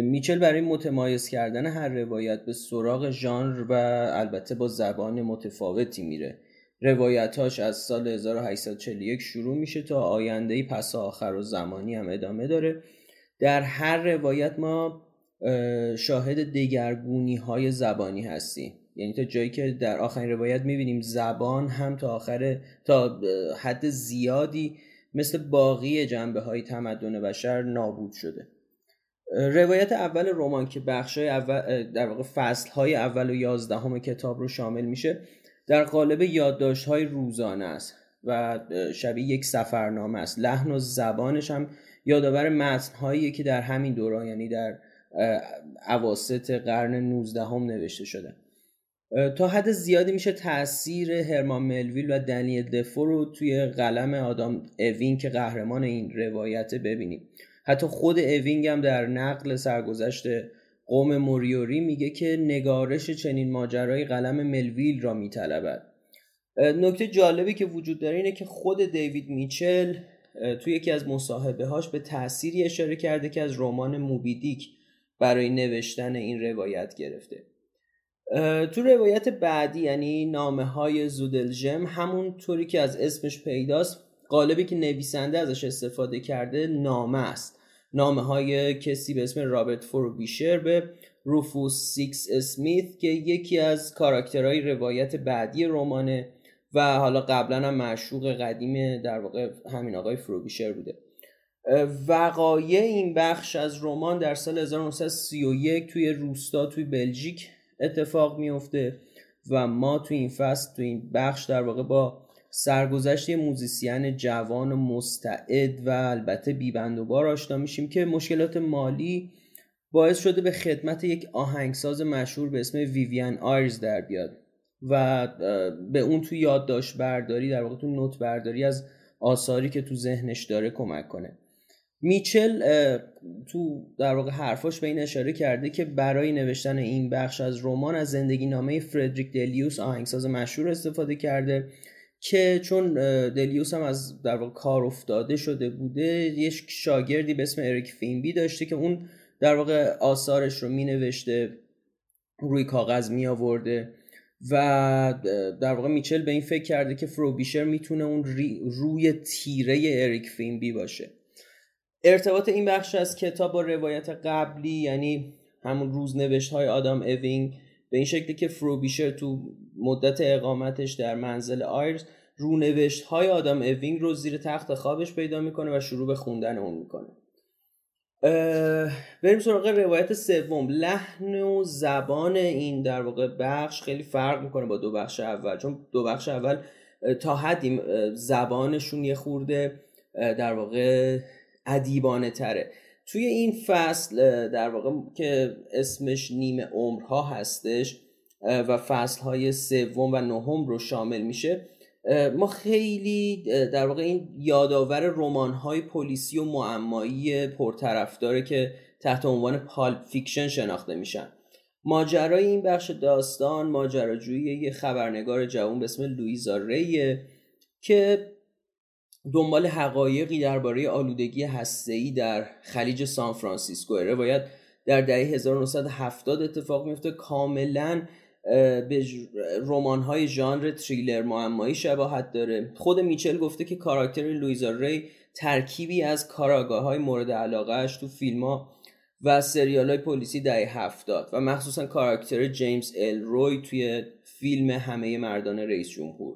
میچل برای متمایز کردن هر روایت به سراغ ژانر و البته با زبان متفاوتی میره. روایتاش از سال 1841 شروع میشه تا آینده پس آخر و زمانی هم ادامه داره. در هر روایت ما شاهد دگرگونی های زبانی هستیم. یعنی تا جایی که در آخرین روایت می‌بینیم زبان هم تا آخر تا حد زیادی مثل باقی جنبه های تمدن بشر نابود شده. روایت اول رمان که بخش اول در واقع فصل های اول و یازدهم کتاب رو شامل میشه در قالب یادداشت های روزانه است و شبیه یک سفرنامه است. لحن و زبانش هم یادآور متن هایی که در همین دوران یعنی در اواسط قرن 19 هم نوشته شده. تا حد زیادی میشه تاثیر هرمان ملویل و دنیل دفو رو توی قلم آدام اوین که قهرمان این روایت ببینیم. حتی خود اوینگ هم در نقل سرگذشت قوم موریوری میگه که نگارش چنین ماجرای قلم ملویل را میطلبد. نکته جالبی که وجود داره اینه که خود دیوید میچل توی یکی از مصاحبه هاش به تأثیری اشاره کرده که از رمان موبیدیک برای نوشتن این روایت گرفته. تو روایت بعدی یعنی نامه های همون طوری که از اسمش پیداست قالبی که نویسنده ازش استفاده کرده نامه است. نامه های کسی به اسم رابرت فروبیشر به روفوس سیکس‌اسمیت که یکی از کاراکترهای روایت بعدی رمانه و حالا قبلا هم معشوق قدیم در واقع همین آقای فروبیشر بوده. وقایع این بخش از رمان در سال 1931 توی روستا توی بلژیک اتفاق میفته و ما توی این فصل توی این بخش در واقع با سرگذشت موزیسین جوان و مستعد و البته بیبند و بار آشنا میشیم که مشکلات مالی باعث شده به خدمت یک آهنگساز مشهور به اسم ویویان آیرز در بیاد و به اون تو یادداشت برداری در واقع تو نوت برداری از آثاری که تو ذهنش داره کمک کنه. میچل تو در واقع حرفاش به این اشاره کرده که برای نوشتن این بخش از رمان از زندگی نامه فردریک دلیوس آهنگساز مشهور استفاده کرده که چون دلیوس هم از در واقع کار افتاده شده بوده یه شاگردی به اسم اریک فینبی داشته که اون در واقع آثارش رو می نوشته روی کاغذ می آورده و در واقع میچل به این فکر کرده که فروبیشر می‌تونه اون روی تیره اریک فینبی باشه. ارتباط این بخش از کتاب با روایت قبلی یعنی همون روزنوشت های آدام اوینگ به این شکلی که فروبیشر تو مدت اقامتش در منزل آیرز رونوشت های آدام اوینگ رو زیر تخت خوابش پیدا می‌کنه و شروع به خوندن اون می‌کنه. بریم سراغ روایت سوم. لحن و زبان این در واقع بخش خیلی فرق می‌کنه با دو بخش اول چون دو بخش اول تا حدی زبانشون یه خورده در واقع ادیبانه تره. توی این فصل در واقع که اسمش نیمه عمرها هستش و فصل های سوم و نهم رو شامل میشه. ما خیلی در واقع این یادآور رمان های پلیسی و معمایی پرطرفداره که تحت عنوان pulp fiction شناخته میشن. ماجرای این بخش داستان ماجراجویی یه خبرنگار جوان به اسم لویزا ریه که دنبال حقایقی درباره آلودگی هسته‌ای در خلیج سان فرانسیسکو. روایت در دهه 1970 اتفاق میفته کاملا به رمان های ژانر تریلر معمایی شباهت داره. خود میچل گفته که کاراکتر لویزا ری ترکیبی از کاراگاه های مورد علاقهش تو فیلم ها و سریال های پلیسی دهه هفتاد و مخصوصا کاراکتر جیمز ال روی توی فیلم همه مردان رئیس جمهور.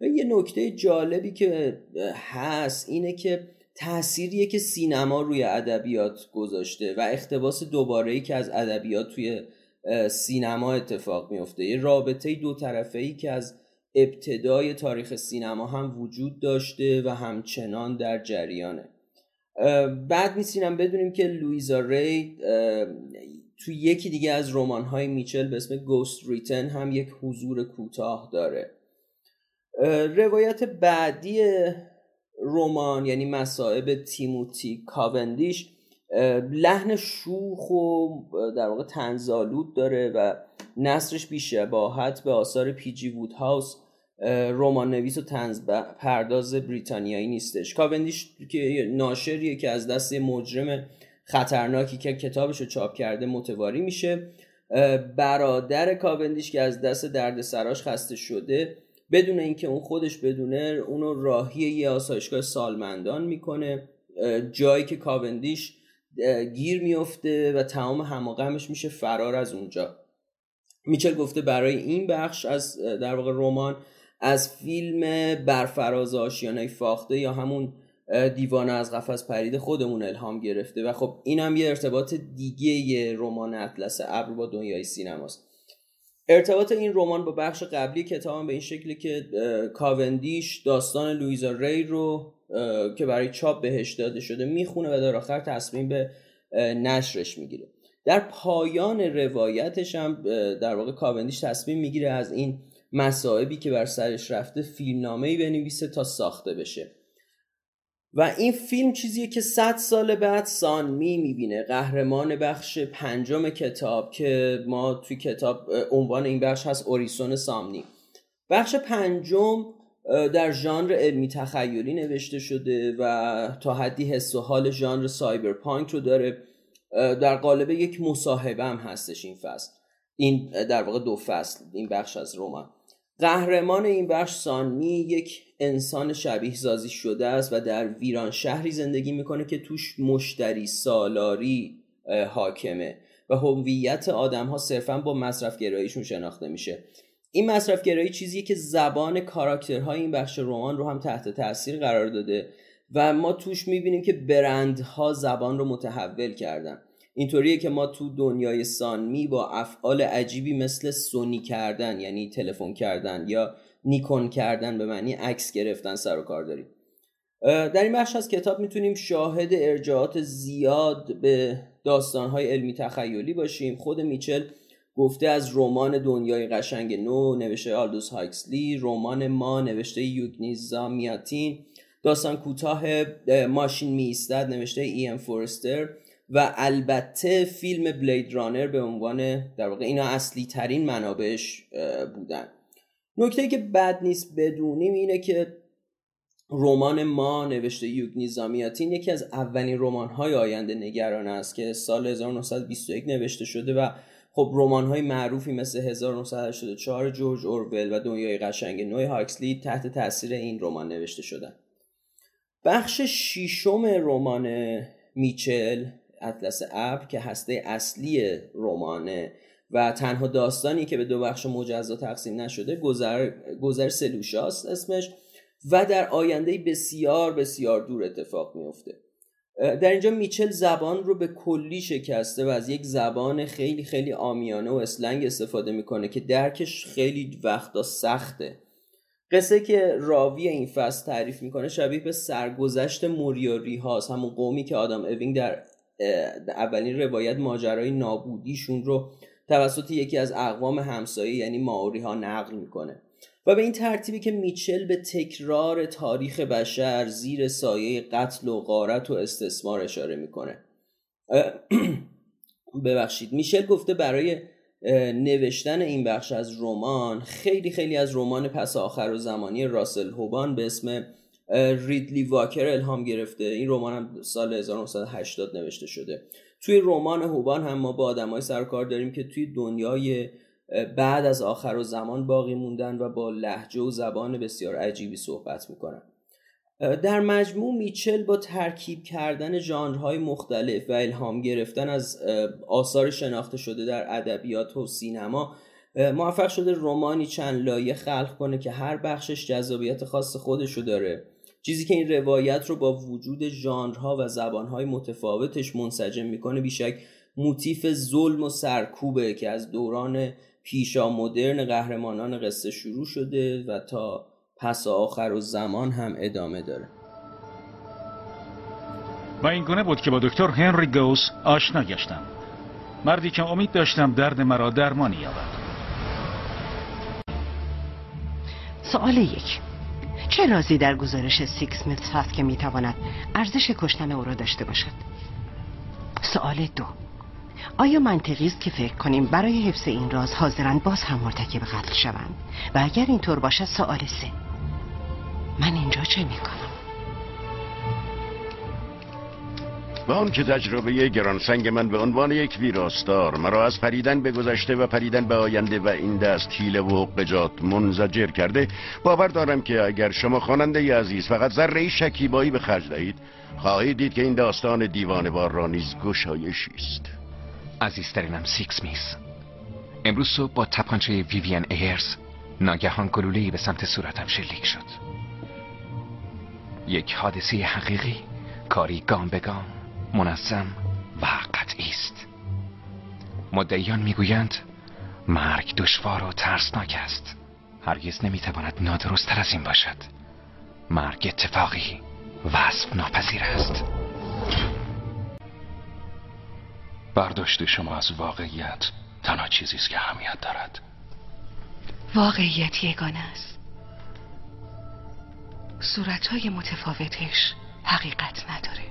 و یه نکته جالبی که هست اینه که تأثیریه که سینما روی ادبیات گذاشته و اختباس دوباره ای که از ادبیات توی سینما اتفاق میفته یه رابطه دو طرفه ای که از ابتدای تاریخ سینما هم وجود داشته و همچنان در جریانه. بعد میسینم بدونیم که لویزا ری تو یکی دیگه از رمان های میچل به اسم گوست ریتن هم یک حضور کوتاه داره. روایت بعدی رمان یعنی مصائب تیموتی کاوندیش لحن شوخ و در واقع تنزالود داره و نصرش بیشباهت به آثار پیجی وود هاوس رمان نویس و تنز پرداز بریتانیایی نیستش. کاوندیش که ناشریه که از دست مجرم خطرناکی که کتابش رو چاپ کرده متواری میشه. برادر کاوندیش که از دست درد سراش خسته شده بدون اینکه اون خودش بدونه اونو راهی یه آسایشگاه سالمندان می‌کنه. جایی که کاوندیش گیر میفته و تمام هماغمش میشه فرار از اونجا. میچل گفته برای این بخش از در واقع رمان از فیلم برفراز آشیانه فاخته یا همون دیوانه از قفس پرید خودمون الهام گرفته و خب این هم یه ارتباط دیگه رمان اطلس ابر با دنیای سینماست. ارتباط این رمان با بخش قبلی کتابم به این شکلی که کاوندیش داستان لویزا ری رو که برای چاپ بهش داده شده می‌خونه و در آخر تصمیم به نشرش می‌گیره. در پایان روایتش هم در واقع کاوندیش تصمیم می‌گیره از این مصائبی که بر سرش رفته فیلمنامه‌ای بنویسه تا ساخته بشه. و این فیلم چیزیه که صد سال بعد سانمی می‌بینه. قهرمان بخش پنجم کتاب که ما توی کتاب عنوان این بخش هست اوریسون سامنی. بخش پنجم در ژانر علمی تخیلی نوشته شده و تا حدی حس و حال ژانر سایبرپانک رو داره. در قالب یک مصاحبه هم هستش این فصل. این در واقع دو فصل این بخش از رمان. قهرمان این بخش سانی یک انسان شبیه سازی شده است و در ویران شهری زندگی می‌کنه که توش مشتری سالاری حاکمه و هویت آدم ها صرفا با مصرف گراییشون شناخته میشه. این مصرف گرایی چیزیه که زبان کاراکترهای این بخش رمان رو هم تحت تاثیر قرار داده و ما توش می‌بینیم که برندها زبان رو متحول کردن. اینطوریه که ما تو دنیای سانمی با افعال عجیبی مثل سونی کردن یعنی تلفن کردن یا نیکون کردن به معنی عکس گرفتن سر و کار داریم. در این بخش از کتاب می‌تونیم شاهد ارجاعات زیاد به داستانهای علمی تخیلی باشیم. خود میچل گفته از رمان دنیای قشنگ نو نوشته آلدوس هاکسلی رمان ما نوشته یوگنیزا میاتین داستان کوتاه ماشین میستد نوشته ای ام فورستر و البته فیلم بلید رانر به عنوان در واقع اینا اصلی ترین منابعش بودن. نکته که بد نیست بدونیم اینه که رمان ما نوشته یوگ نیزامیاتین یکی از اولین رمان های آینده نگران است که سال 1921 نوشته شده و خب رمان های معروفی مثل 1984 جورج اورول و دنیای قشنگ نوی هاکسلی تحت تاثیر این رمان نوشته شدن. بخش شیشم رمان میچل اطلس ابر که هسته اصلی رمانه و تنها داستانی که به دو بخش مجزا تقسیم نشده گذر, گذر سلوشاست اسمش و در آینده بسیار بسیار دور اتفاق میفته در اینجا میچل زبان رو به کلی شکسته و از یک زبان خیلی خیلی آمیانه و اسلنگ استفاده می‌کنه که درکش خیلی وقتا سخته. قصه که راوی این فصل تعریف می‌کنه شبیه به سرگذشت موریوری هاست همون قومی که آدم اوینگ در اولین روایت ماجرای نابودیشون رو توسط یکی از اقوام همسایه یعنی ماوری ها نقل می‌کنه. و به این ترتیبی که میچل به تکرار تاریخ بشر زیر سایه قتل و غارت و استثمار اشاره می‌کنه. [CLEARS THROAT] ببخشید. میشل گفته برای نوشتن این بخش از رمان خیلی خیلی از رمان پس آخر و زمانی راسل هوبان به اسم ریدلی واکر الهام گرفته. این رمان هم سال 1980 نوشته شده. توی رمان هوبان هم ما با آدمای سرکار داریم که توی دنیای بعد از آخر و زمان باقی موندن و با لحجه و زبان بسیار عجیبی صحبت می‌کنن در مجموع میچل با ترکیب کردن ژانرهای مختلف و الهام گرفتن از آثار شناخته شده در ادبیات و سینما موفق شده رومانی چند لایه خلق کنه که هر بخشش جذابیت خاص خودشو داره. چیزی که این روایت رو با وجود ژانرها و زبانهای متفاوتش منسجم می‌کنه بیشک موتیف ظلم و سرکوبه که از دوران پیشا مدرن قهرمانان قصه شروع شده و تا پس آخر و زمان هم ادامه داره. و این گونه بود که با دکتر هنری گوس آشنا گشتم. مردی که امید داشتم درد مرا درمانی یابد. سوال یک. چه رازی در گزارش سیکس‌اسمیت هست که می‌تواند ارزش کشتن او را داشته باشد؟ سوال دو. آیا منطقی است که فکر کنیم برای حفظ این راز حاضرند باز هم مرتکب قتل شوند؟ و اگر اینطور باشد سوال سه. من اینجا چه می‌کنم؟ و آن که تجربه گرانسنگ من به عنوان یک ویراستار مرا از پریدن به گذشته و پریدن به آینده و این دست حیله و حقجات منزجر کرده باور دارم که اگر شما خواننده عزیز فقط ذره شکیبایی به خرج دهید خواهید دید که این داستان دیوانوار را نیز گشایشی است. عزیزترینم سیکس‌اسمیت. امروز صبح با تپانچه ویوین ایرز ناگهان گلوله‌ای به سمت صورتم شلیک شد. یک حادثه حقیقی کاری گام به گام منظم و قطعی است. مدعیان می‌گویند مرگ دشوار و ترسناک است. هرگز نمی‌تواند نادرستتر از این باشد. مرگ اتفاقی وصف ناپذیر است. برداشت شما از واقعیت تنها چیزی است که اهمیت دارد. واقعیت یگانه است. صورتهای متفاوتش حقیقت نداره.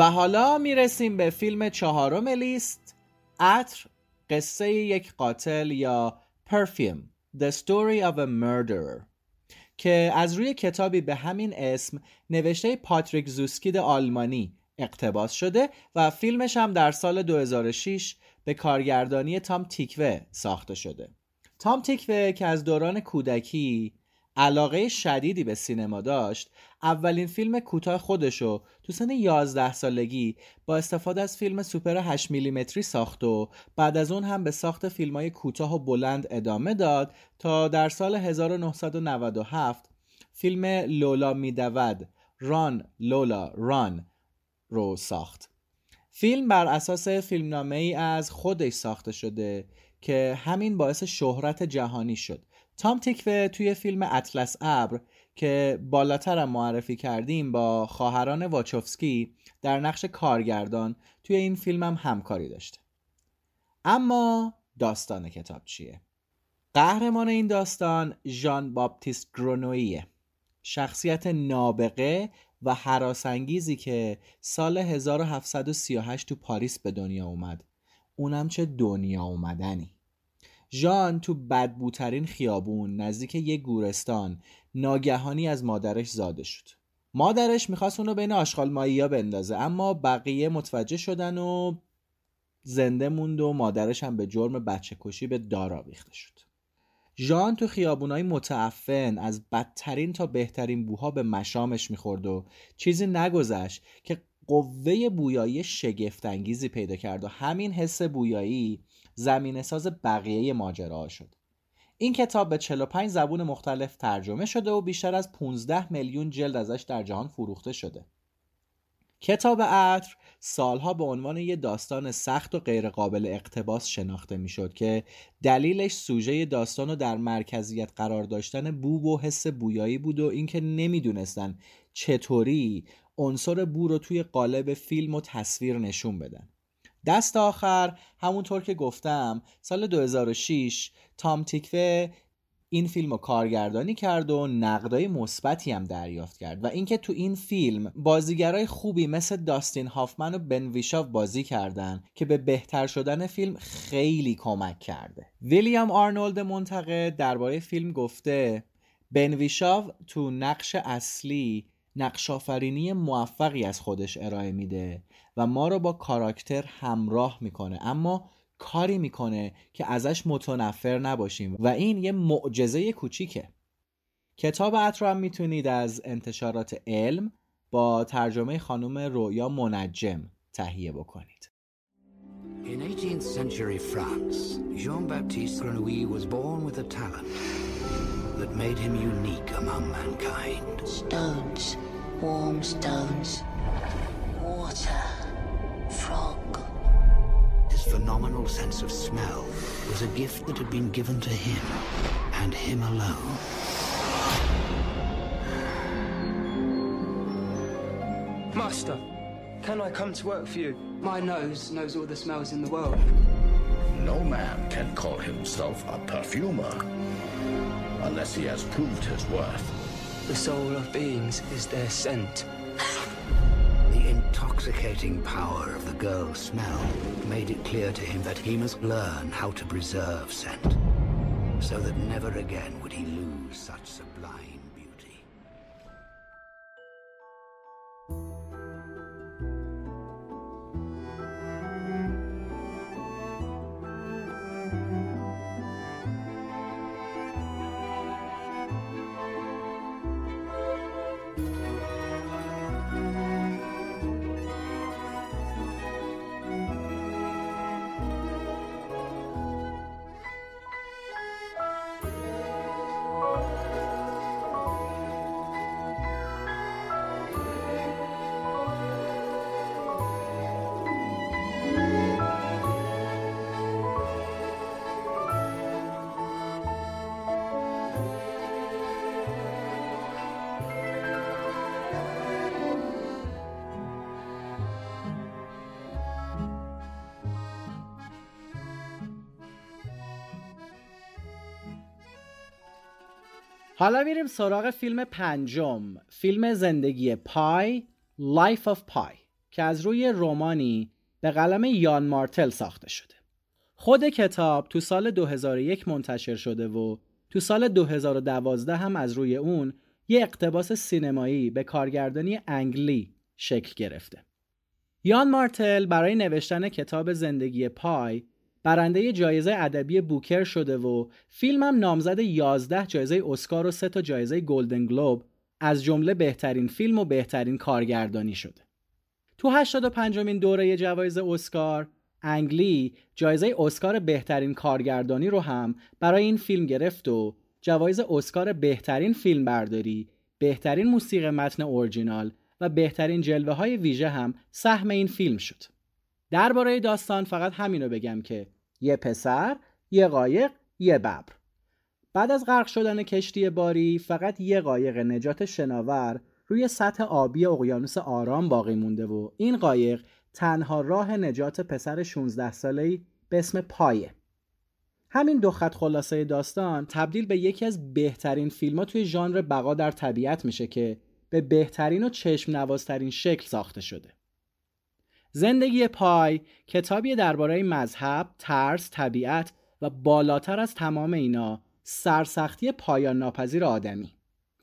و حالا می‌رسیم به فیلم چهارم لیست عطر قصه یک قاتل یا Perfume The Story of a Murderer که از روی کتابی به همین اسم نوشته پاتریک زوسکید آلمانی اقتباس شده و فیلمش هم در سال 2006 به کارگردانی تام تیکوه ساخته شده. تام تیکوه که از دوران کودکی علاقه شدیدی به سینما داشت اولین فیلم کوتاه خودشو تو سن 11 سالگی با استفاده از فیلم سوپر 8 میلیمتری ساخت و بعد از اون هم به ساخت فیلم های کوتاه و بلند ادامه داد تا در سال 1997 فیلم لولا میدود ران لولا ران رو ساخت. فیلم بر اساس فیلمنامه ای از خودش ساخته شده که همین باعث شهرت جهانی شد. تام تیکوه توی فیلم اطلس ابر که بالاترم معرفی کردیم با خواهران واچوفسکی در نقش کارگردان توی این فیلم هم همکاری داشته اما داستان کتاب چیه؟ قهرمان این داستان ژان باپتیست گرونویه شخصیت نابغه و حراسانگیزی که سال 1738 تو پاریس به دنیا اومد. اونم چه دنیا اومدنی. ژان تو بدبوترین خیابون نزدیک یک گورستان ناگهانی از مادرش زاده شد. مادرش می‌خواست اونو بین آشغال مایی ها بندازه اما بقیه متوجه شدن و زنده موند و مادرش هم به جرم بچه کشی به دار آویخته شد. ژان تو خیابونای متعفن از بدترین تا بهترین بوها به مشامش می‌خورد و چیزی نگذشت که قوه بویایی شگفتانگیزی پیدا کرد و همین حس بویایی زمین ساز بقیه ماجرا شد. این کتاب به 45 زبون مختلف ترجمه شده و بیشتر از 15 میلیون جلد ازش در جهان فروخته شده. کتاب عطر سالها به عنوان یه داستان سخت و غیرقابل اقتباس شناخته می‌شد که دلیلش سوژه داستان رو در مرکزیت قرار داشتن بو و حس بویایی بود و اینکه نمی‌دونستن چطوری عنصر بو رو توی قالب فیلم و تصویر نشون بدن. دست آخر همونطور که گفتم سال 2006 تام تیکوه این فیلم رو کارگردانی کرد و نقدای مثبتی هم دریافت کرد و اینکه تو این فیلم بازیگرای خوبی مثل داستین هافمن و بن ویشاو بازی کردن که به بهتر شدن فیلم خیلی کمک کرده. ویلیام آرنولد منتقد درباره فیلم گفته بن ویشاو تو نقش اصلی نقش آفرینی موفقی از خودش ارائه میده و ما رو با کاراکتر همراه می‌کنه. اما کاری می‌کنه که ازش متنفر نباشیم. و این یه معجزه کوچیکه. کتاب عطر هم می‌تونید از انتشارات علم با ترجمه خانم رویا منجم تهیه بکنید. In 18th century France, Jean-Baptiste Grenouille was born with a talent that made him unique among mankind. Stones, warm stones, water, frog. His phenomenal sense of smell was a gift that had been given to him, and him alone. Master, can I come to work for you? My nose knows all the smells in the world. No man can call himself a perfumer unless he has proved his worth. The soul of beings is their scent. Intoxicating power of the girl's smell made it clear to him that he must learn how to preserve scent, so that never again would he lose such حالا میریم سراغ فیلم پنجم. فیلم زندگی پای Life of پای که از روی رومانی به قلم یان مارتل ساخته شده. خود کتاب تو سال 2001 منتشر شده و تو سال 2012 هم از روی اون یه اقتباس سینمایی به کارگردانی انگلی شکل گرفته. یان مارتل برای نوشتن کتاب زندگی پای برنده جایزه ادبی بوکر شده و فیلمم نامزد 11 جایزه اسکار و 3 تا جایزه گلدن گلوب از جمله بهترین فیلم و بهترین کارگردانی شده. تو 85 مین دوره جوایز اسکار انگلی جایزه اسکار بهترین کارگردانی رو هم برای این فیلم گرفت و جوایز اسکار بهترین فیلم برداری، بهترین موسیقی متن اورجینال و بهترین جلوه های ویژه هم سهم این فیلم شد. درباره داستان فقط همینو بگم که یه پسر، یه قایق، یه ببر. بعد از غرق شدن کشتی باری فقط یه قایق نجات شناور روی سطح آبی اقیانوس آرام باقی مونده و این قایق تنها راه نجات پسر 16 ساله‌ای به اسم پایه. همین دو خط خلاصه داستان تبدیل به یکی از بهترین فیلم ها توی ژانر بقا در طبیعت میشه که به بهترین و چشم نوازترین شکل ساخته شده. زندگی پای کتابی درباره مذهب، ترس، طبیعت و بالاتر از تمام اینا سرسختی پایان ناپذیر آدمی.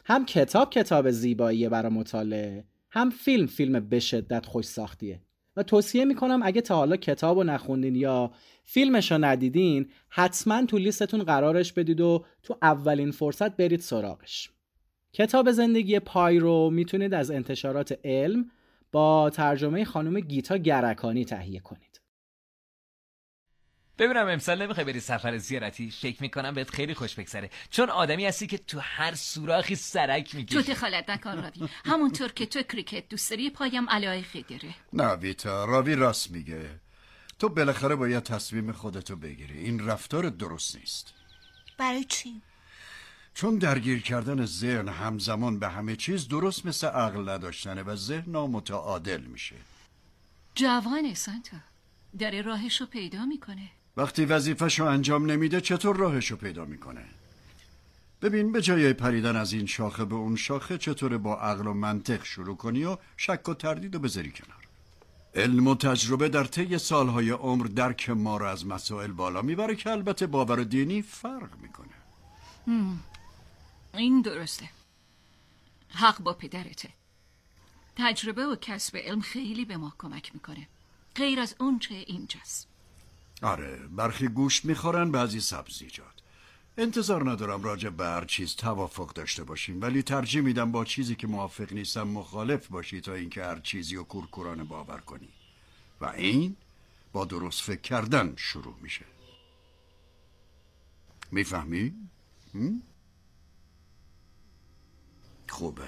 هم کتاب کتاب زیبایی برای مطالعه، هم فیلم فیلم به شدت خوش ساختیه. و توصیه می‌کنم اگه تا حالا کتاب رو نخوندین یا فیلمش رو ندیدین حتما تو لیستتون قرارش بدید و تو اولین فرصت برید سراغش کتاب زندگی پای رو می‌تونید از انتشارات علم با ترجمه خانم گیتا گرکانی تهیه کنید. ببینم امسال نمی‌خوای بری سفر زیارتی؟ فکر می‌کنم بهت خیلی خوش بگذره. چون آدمی هستی که تو هر سوراخی سرک می‌کشی تو دخالت نکن راوی. همونطور که تو کریکت دوست داری پایم علایقی داره. نه ویتا راوی راست میگه. تو بالاخره باید تصمیم خودتو بگیری. این رفتار درست نیست. برای چی؟ چون درگیر کردن ذهن همزمان به همه چیز درست مثل عقل نداشتنه و ذهن نامتعادل میشه. جوان سانتا. داره راهشو پیدا می‌کنه. وقتی وظیفهشو انجام نمیده چطور راهشو پیدا می‌کنه؟ ببین به جای پریدن از این شاخه به اون شاخه چطور با عقل و منطق شروع کنی و شک و تردید و بذاری کنار؟ علم و تجربه در طی سالهای عمر درک ما رو از مسائل بالا می‌بره که البته باور دینی فرق می‌کنه. این درسته. حق با پدرته. تجربه و کسب علم خیلی به ما کمک می‌کنه. غیر از اون چه اینجاست. آره برخی گوشت می‌خورن بعضی سبزیجات. انتظار ندارم راجع به هر چیز توافق داشته باشیم ولی ترجیح میدم با چیزی که موافق نیستم مخالف باشی تا اینکه هر چیزی رو کورکورانه باور کنی. و این با درست فکر کردن شروع میشه. می‌فهمی؟ هم؟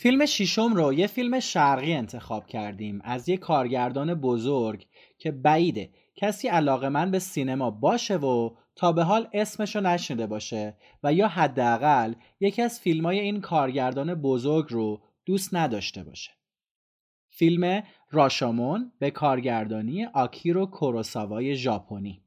فیلم شیشم رو یه فیلم شرقی انتخاب کردیم از یه کارگردان بزرگ که بعیده کسی علاقه من به سینما باشه و تا به حال اسمش رو نشنیده باشه و یا حداقل یکی از فیلم های این کارگردان بزرگ رو دوست نداشته باشه. فیلم راشامون به کارگردانی آکیرو کوروساوای ژاپنی.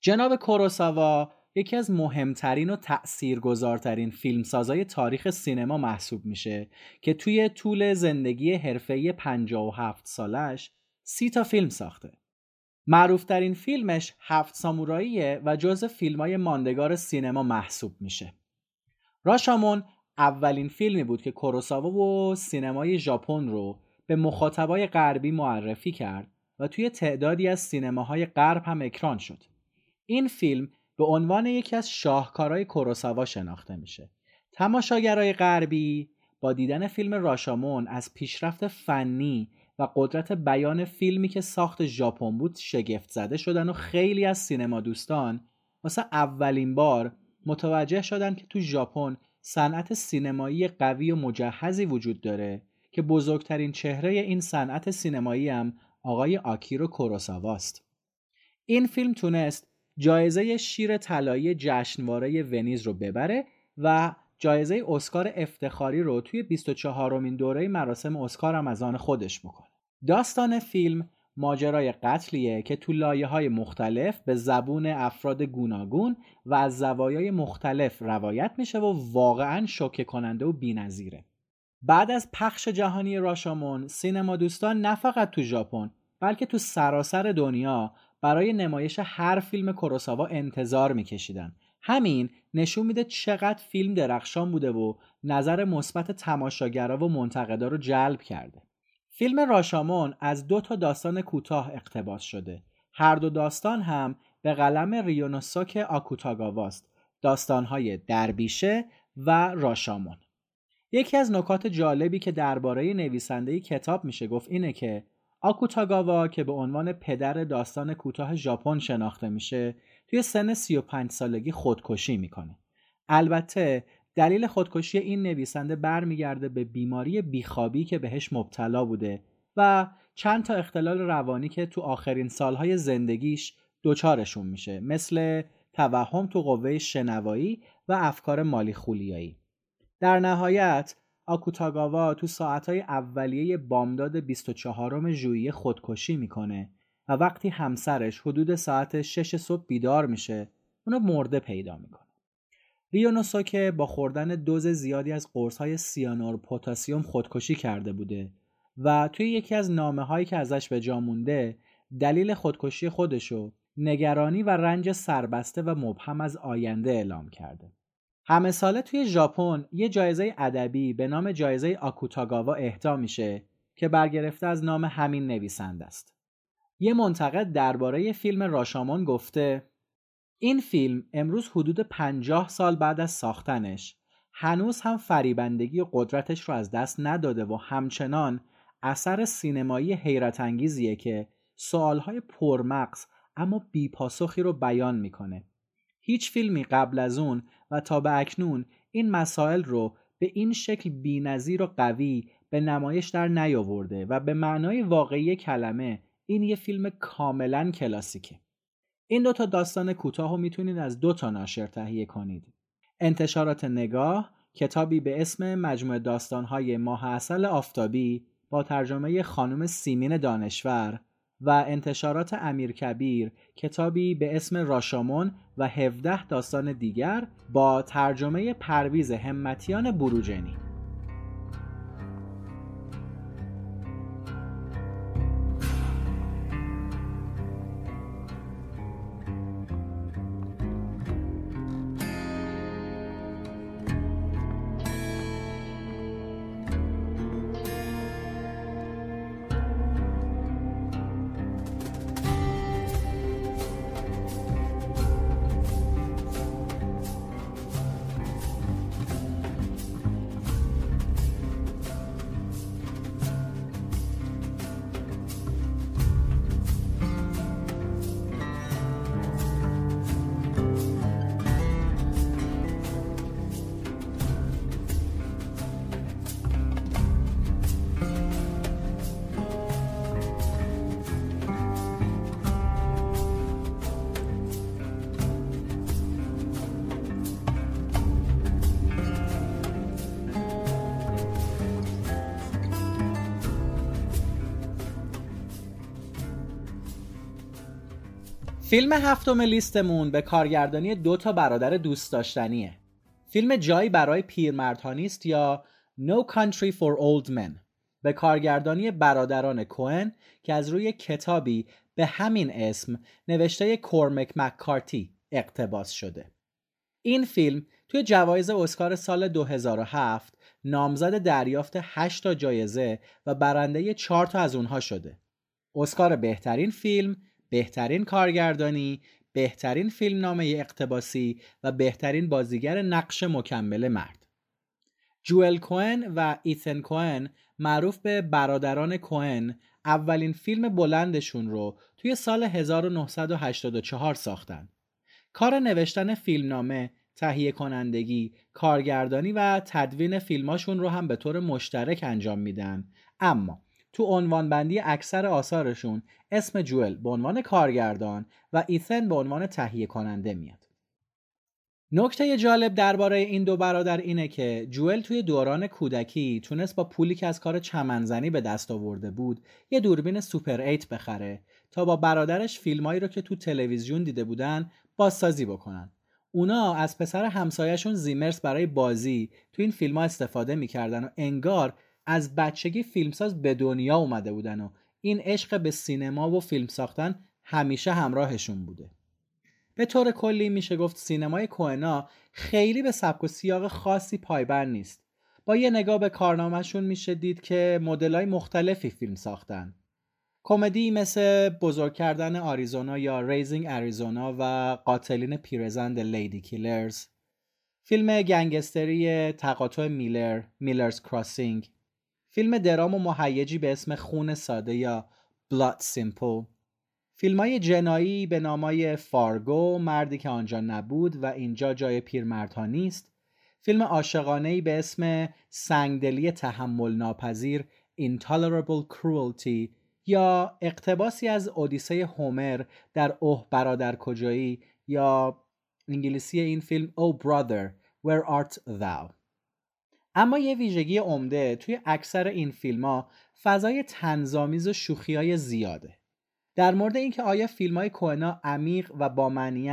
جناب کوروساوا یکی از مهمترین و تأثیرگذارترین فیلمسازای تاریخ سینما محسوب میشه که توی طول زندگی حرفه‌ای 57 سالش سی تا فیلم ساخته. معروفترین فیلمش هفت ساموراییه و جز فیلمای ماندگار سینما محسوب میشه. راشامون اولین فیلمی بود که کوروساوا و سینمای ژاپن رو به مخاطبای غربی معرفی کرد و توی تعدادی از سینماهای غرب هم اکران شد. این فیلم به عنوان یکی از شاهکارهای کوروساوا شناخته میشه. تماشاگرای غربی با دیدن فیلم راشامون از پیشرفت فنی و قدرت بیان فیلمی که ساخت ژاپن بود شگفت زده شدن و خیلی از سینما دوستان واسه اولین بار متوجه شدن که تو ژاپن صنعت سینمایی قوی و مجهزی وجود داره که بزرگترین چهره این صنعت سینمایی هم آقای آکیرو کوروساواست. این فیلم تونست جایزه شیر طلایی جشنواره ونیز رو ببره و جایزه اسکار افتخاری رو توی 24 امین دوره مراسم اسکار هم از آن خودش بکنه. داستان فیلم ماجرای قتلیه که تو لایه های مختلف به زبون افراد گوناگون و از زوایای مختلف روایت میشه و واقعا شوکه کننده و بینظیره. بعد از پخش جهانی راشامون سینما دوستان نه فقط تو ژاپن بلکه تو سراسر دنیا برای نمایش هر فیلم کوروساوا انتظار میکشیدن. همین نشون میده چقدر فیلم درخشان بوده و نظر مثبت تماشاگرا و منتقدا رو جلب کرده. فیلم راشامون از دو تا داستان کوتاه اقتباس شده. هر دو داستان هم به قلم ریونوسوک آکوتاگاواست داستانهای دربیشه و راشامون. یکی از نکات جالبی که درباره نویسنده کتاب میشه گفت اینه که آکوتاگاوا که به عنوان پدر داستان کوتاه ژاپن شناخته میشه توی سن 35 سالگی خودکشی می‌کنه. البته دلیل خودکشی این نویسنده برمیگرده به بیماری بیخوابی که بهش مبتلا بوده و چند تا اختلال روانی که تو آخرین سالهای زندگیش دچارشون میشه مثل توهم تو قوه شنوایی و افکار مالی خولیایی در نهایت آکوتاگاوا تو ساعتهای اولیه بامداد 24 ژوئیه خودکشی می‌کنه و وقتی همسرش حدود ساعت 6 صبح بیدار میشه اونو مرده پیدا می‌کنه. ریونوسوکه با خوردن دوز زیادی از قرص سیانور پتاسیم خودکشی کرده بوده و توی یکی از نامه هایی که ازش به جا مونده دلیل خودکشی خودشو نگرانی و رنج سربسته و مبهم از آینده اعلام کرده. همه ساله توی ژاپن یه جایزه ادبی به نام جایزه آکوتاگاوا اهدا میشه که برگرفته از نام همین نویسنده است. یه منتقد درباره فیلم راشامون گفته این فیلم امروز حدود 50 سال بعد از ساختنش هنوز هم فریبندگی و قدرتش رو از دست نداده و همچنان اثر سینمایی حیرت انگیزیه که سوالهای پرمغز اما بیپاسخی رو بیان می‌کنه. هیچ فیلمی قبل از اون و تا به اکنون این مسائل رو به این شکل بینظیر و قوی به نمایش در نیاورده و به معنای واقعی کلمه این یه فیلم کاملا کلاسیکه. این دو تا داستان کوتاه رو می‌تونید از دو تا ناشر تهیه کنید. انتشارات نگاه کتابی به اسم مجموعه داستانهای ماه اصل آفتابی با ترجمه خانم سیمین دانشور و انتشارات امیر کبیر کتابی به اسم راشامون و 17 داستان دیگر با ترجمه پرویز همتیان بروجنی. فیلم هفتم لیستمون به کارگردانی دو تا برادر دوست داشتنیه. فیلم جایی برای پیرمردها نیست یا No Country for Old Men به کارگردانی برادران کوهن که از روی کتابی به همین اسم نوشته کورمک مککارتی اقتباس شده. این فیلم توی جوایز اسکار سال 2007 نامزد دریافت 8 تا جایزه و برنده 4 تا از اونها شده. اسکار بهترین فیلم، بهترین کارگردانی، بهترین فیلمنامه اقتباسی و بهترین بازیگر نقش مکمل مرد. جوئل کوهن و ایتن کوهن معروف به برادران کوهن اولین فیلم بلندشون رو توی سال 1984 ساختن. کار نوشتن فیلمنامه تهیه کنندگی، کارگردانی و تدوین فیلماشون رو هم به طور مشترک انجام میدن اما تو عنوان بندی اکثر آثارشون اسم جوئل به عنوان کارگردان و ایثن به عنوان تهیه کننده میاد. نکته جالب درباره این دو برادر اینه که جوئل توی دوران کودکی تونست با پولی که از کار چمنزنی به دست آورده بود یه دوربین سوپر ایت بخره تا با برادرش فیلمایی رو که تو تلویزیون دیده بودن بازسازی بکنن. اونا از پسر همسایهشون زیمرس برای بازی تو این فیلم ها استفاده می‌کردن و انگار از بچگی فیلمساز به دنیا اومده بودن و این عشق به سینما و فیلم ساختن همیشه همراهشون بوده. به طور کلی میشه گفت سینمای کوئن‌ها خیلی به سبک و سیاق خاصی پایبند نیست. با یه نگاه به کارنامهشون میشه دید که مدلای مختلفی فیلم ساختن. کمدی مثل بزرگ کردن آریزونا یا Raising Arizona و قاتلین پیرزن Ladykillers فیلم گنگستری تقاطع میلر Miller's Crossing فیلم درام و مهیجی به اسم خون ساده یا Blood Simple فیلم های جنایی به نامای فارگو مردی که آنجا نبود و اینجا جای پیرمردها نیست. فیلم عاشقانه به اسم سنگدلی تحمل ناپذیر Intolerable Cruelty یا اقتباسی از اودیسه هومر در اوه برادر کجایی یا انگلیسی این فیلم Oh Brother Where Art Thou اما یه ویژگی عمده توی اکثر این فیلم ها فضای تنظامیز و شوخی های زیاده در مورد اینکه آیا فیلم های کوهنا عمیق و با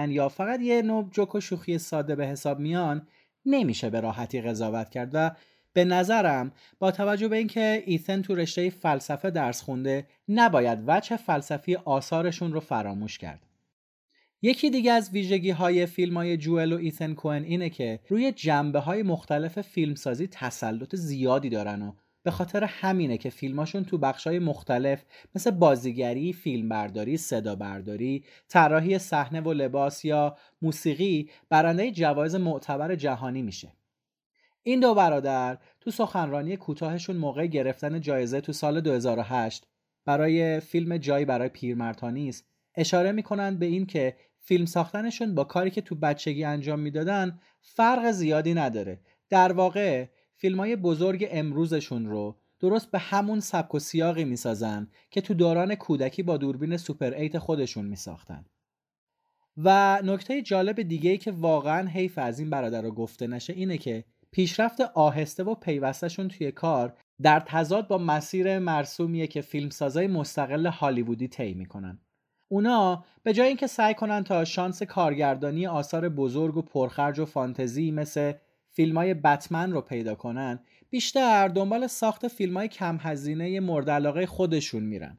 یا فقط یه نوع جوک و شوخی ساده به حساب میان نمیشه به راحتی قضاوت کرد و به نظرم با توجه به اینکه ایثن تو رشته فلسفه درس خونده نباید وجه فلسفی آثارشون رو فراموش کرد. یکی دیگه از ویژگی های فیلم های جوئل و ایثن کوئن اینه که روی جنبه های مختلف فیلمسازی تسلط زیادی دارن و به خاطر همینه که فیلماشون تو بخشای مختلف مثل بازیگری، فیلمبرداری، صدا برداری، طراحی صحنه و لباس یا موسیقی برنده جوایز معتبر جهانی میشه. این دو برادر تو سخنرانی کوتاهشون موقع گرفتن جایزه تو سال 2008 برای فیلم جایی برای پیرمردها نیست اشاره می‌کنند به این که فیلم ساختنشون با کاری که تو بچگی انجام می‌دادن فرق زیادی نداره. در واقع فیلم های بزرگ امروزشون رو درست به همون سبک و سیاقی می‌سازن که تو دوران کودکی با دوربین سوپر ایت خودشون میساختن. و نکته جالب دیگه ای که واقعا حیف از این برادر رو گفته نشه اینه که پیشرفت آهسته و پیوستشون توی کار در تضاد با مسیر مرسومیه که فیلمسازای مستقل هالیوودی طی می‌کنن. اونا به جای اینکه سعی کنن تا شانس کارگردانی آثار بزرگ و پرخرج و فانتزی مثل فیلم های بتمن رو پیدا کنن بیشتر دنبال ساخت فیلم های کم هزینه مورد علاقه خودشون میرن.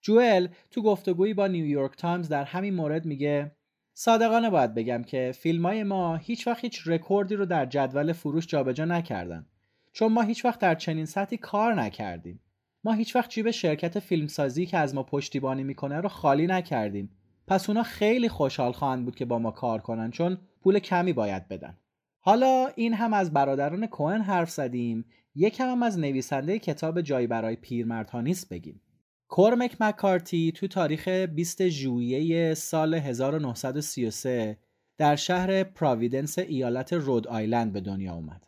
جوئل تو گفتگویی با نیویورک تایمز در همین مورد میگه صادقانه باید بگم که فیلم های ما هیچ وقت هیچ رکوردی رو در جدول فروش جابجا نکردن. چون ما هیچ وقت در چنین سطحی کار نکردیم. ما هیچ وقت جیب شرکت فیلمسازی که از ما پشتیبانی می‌کنه رو خالی نکردیم. پس اونا خیلی خوشحال خواهند بود که با ما کار کنن چون پول کمی باید بدن. حالا این هم از برادران کوهن حرف زدیم یکم هم از نویسنده کتاب جایی برای پیرمردها نیست بگیم. کورمک مکارتی تو تاریخ 20 ژوئیه سال 1933 در شهر پراویدنس ایالت رود آیلند به دنیا اومد.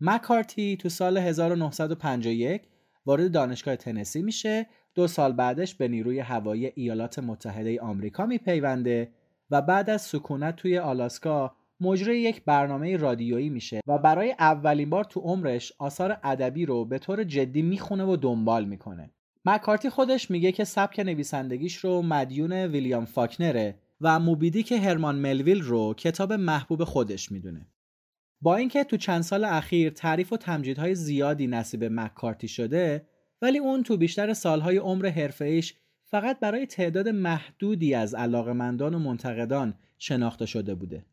مکارتی تو سال 1951 وارد دانشگاه تنسی میشه دو سال بعدش به نیروی هوایی ایالات متحده آمریکا میپیونده و بعد از سکونت توی آلاسکا مجری یک برنامه رادیویی میشه و برای اولین بار تو عمرش آثار ادبی رو به طور جدی می‌خونه و دنبال می‌کنه مکارتی خودش میگه که سبک نویسندگیش رو مدیون ویلیام فاکنره و موبیدی که هرمان ملویل رو کتاب محبوب خودش می‌دونه. با اینکه تو چند سال اخیر تعریف و تمجیدهای زیادی نصیب مکارتی شده ولی اون تو بیشتر سالهای عمر حرفه‌ایش فقط برای تعداد محدودی از علاقمندان و منتقدان شناخته شده بوده.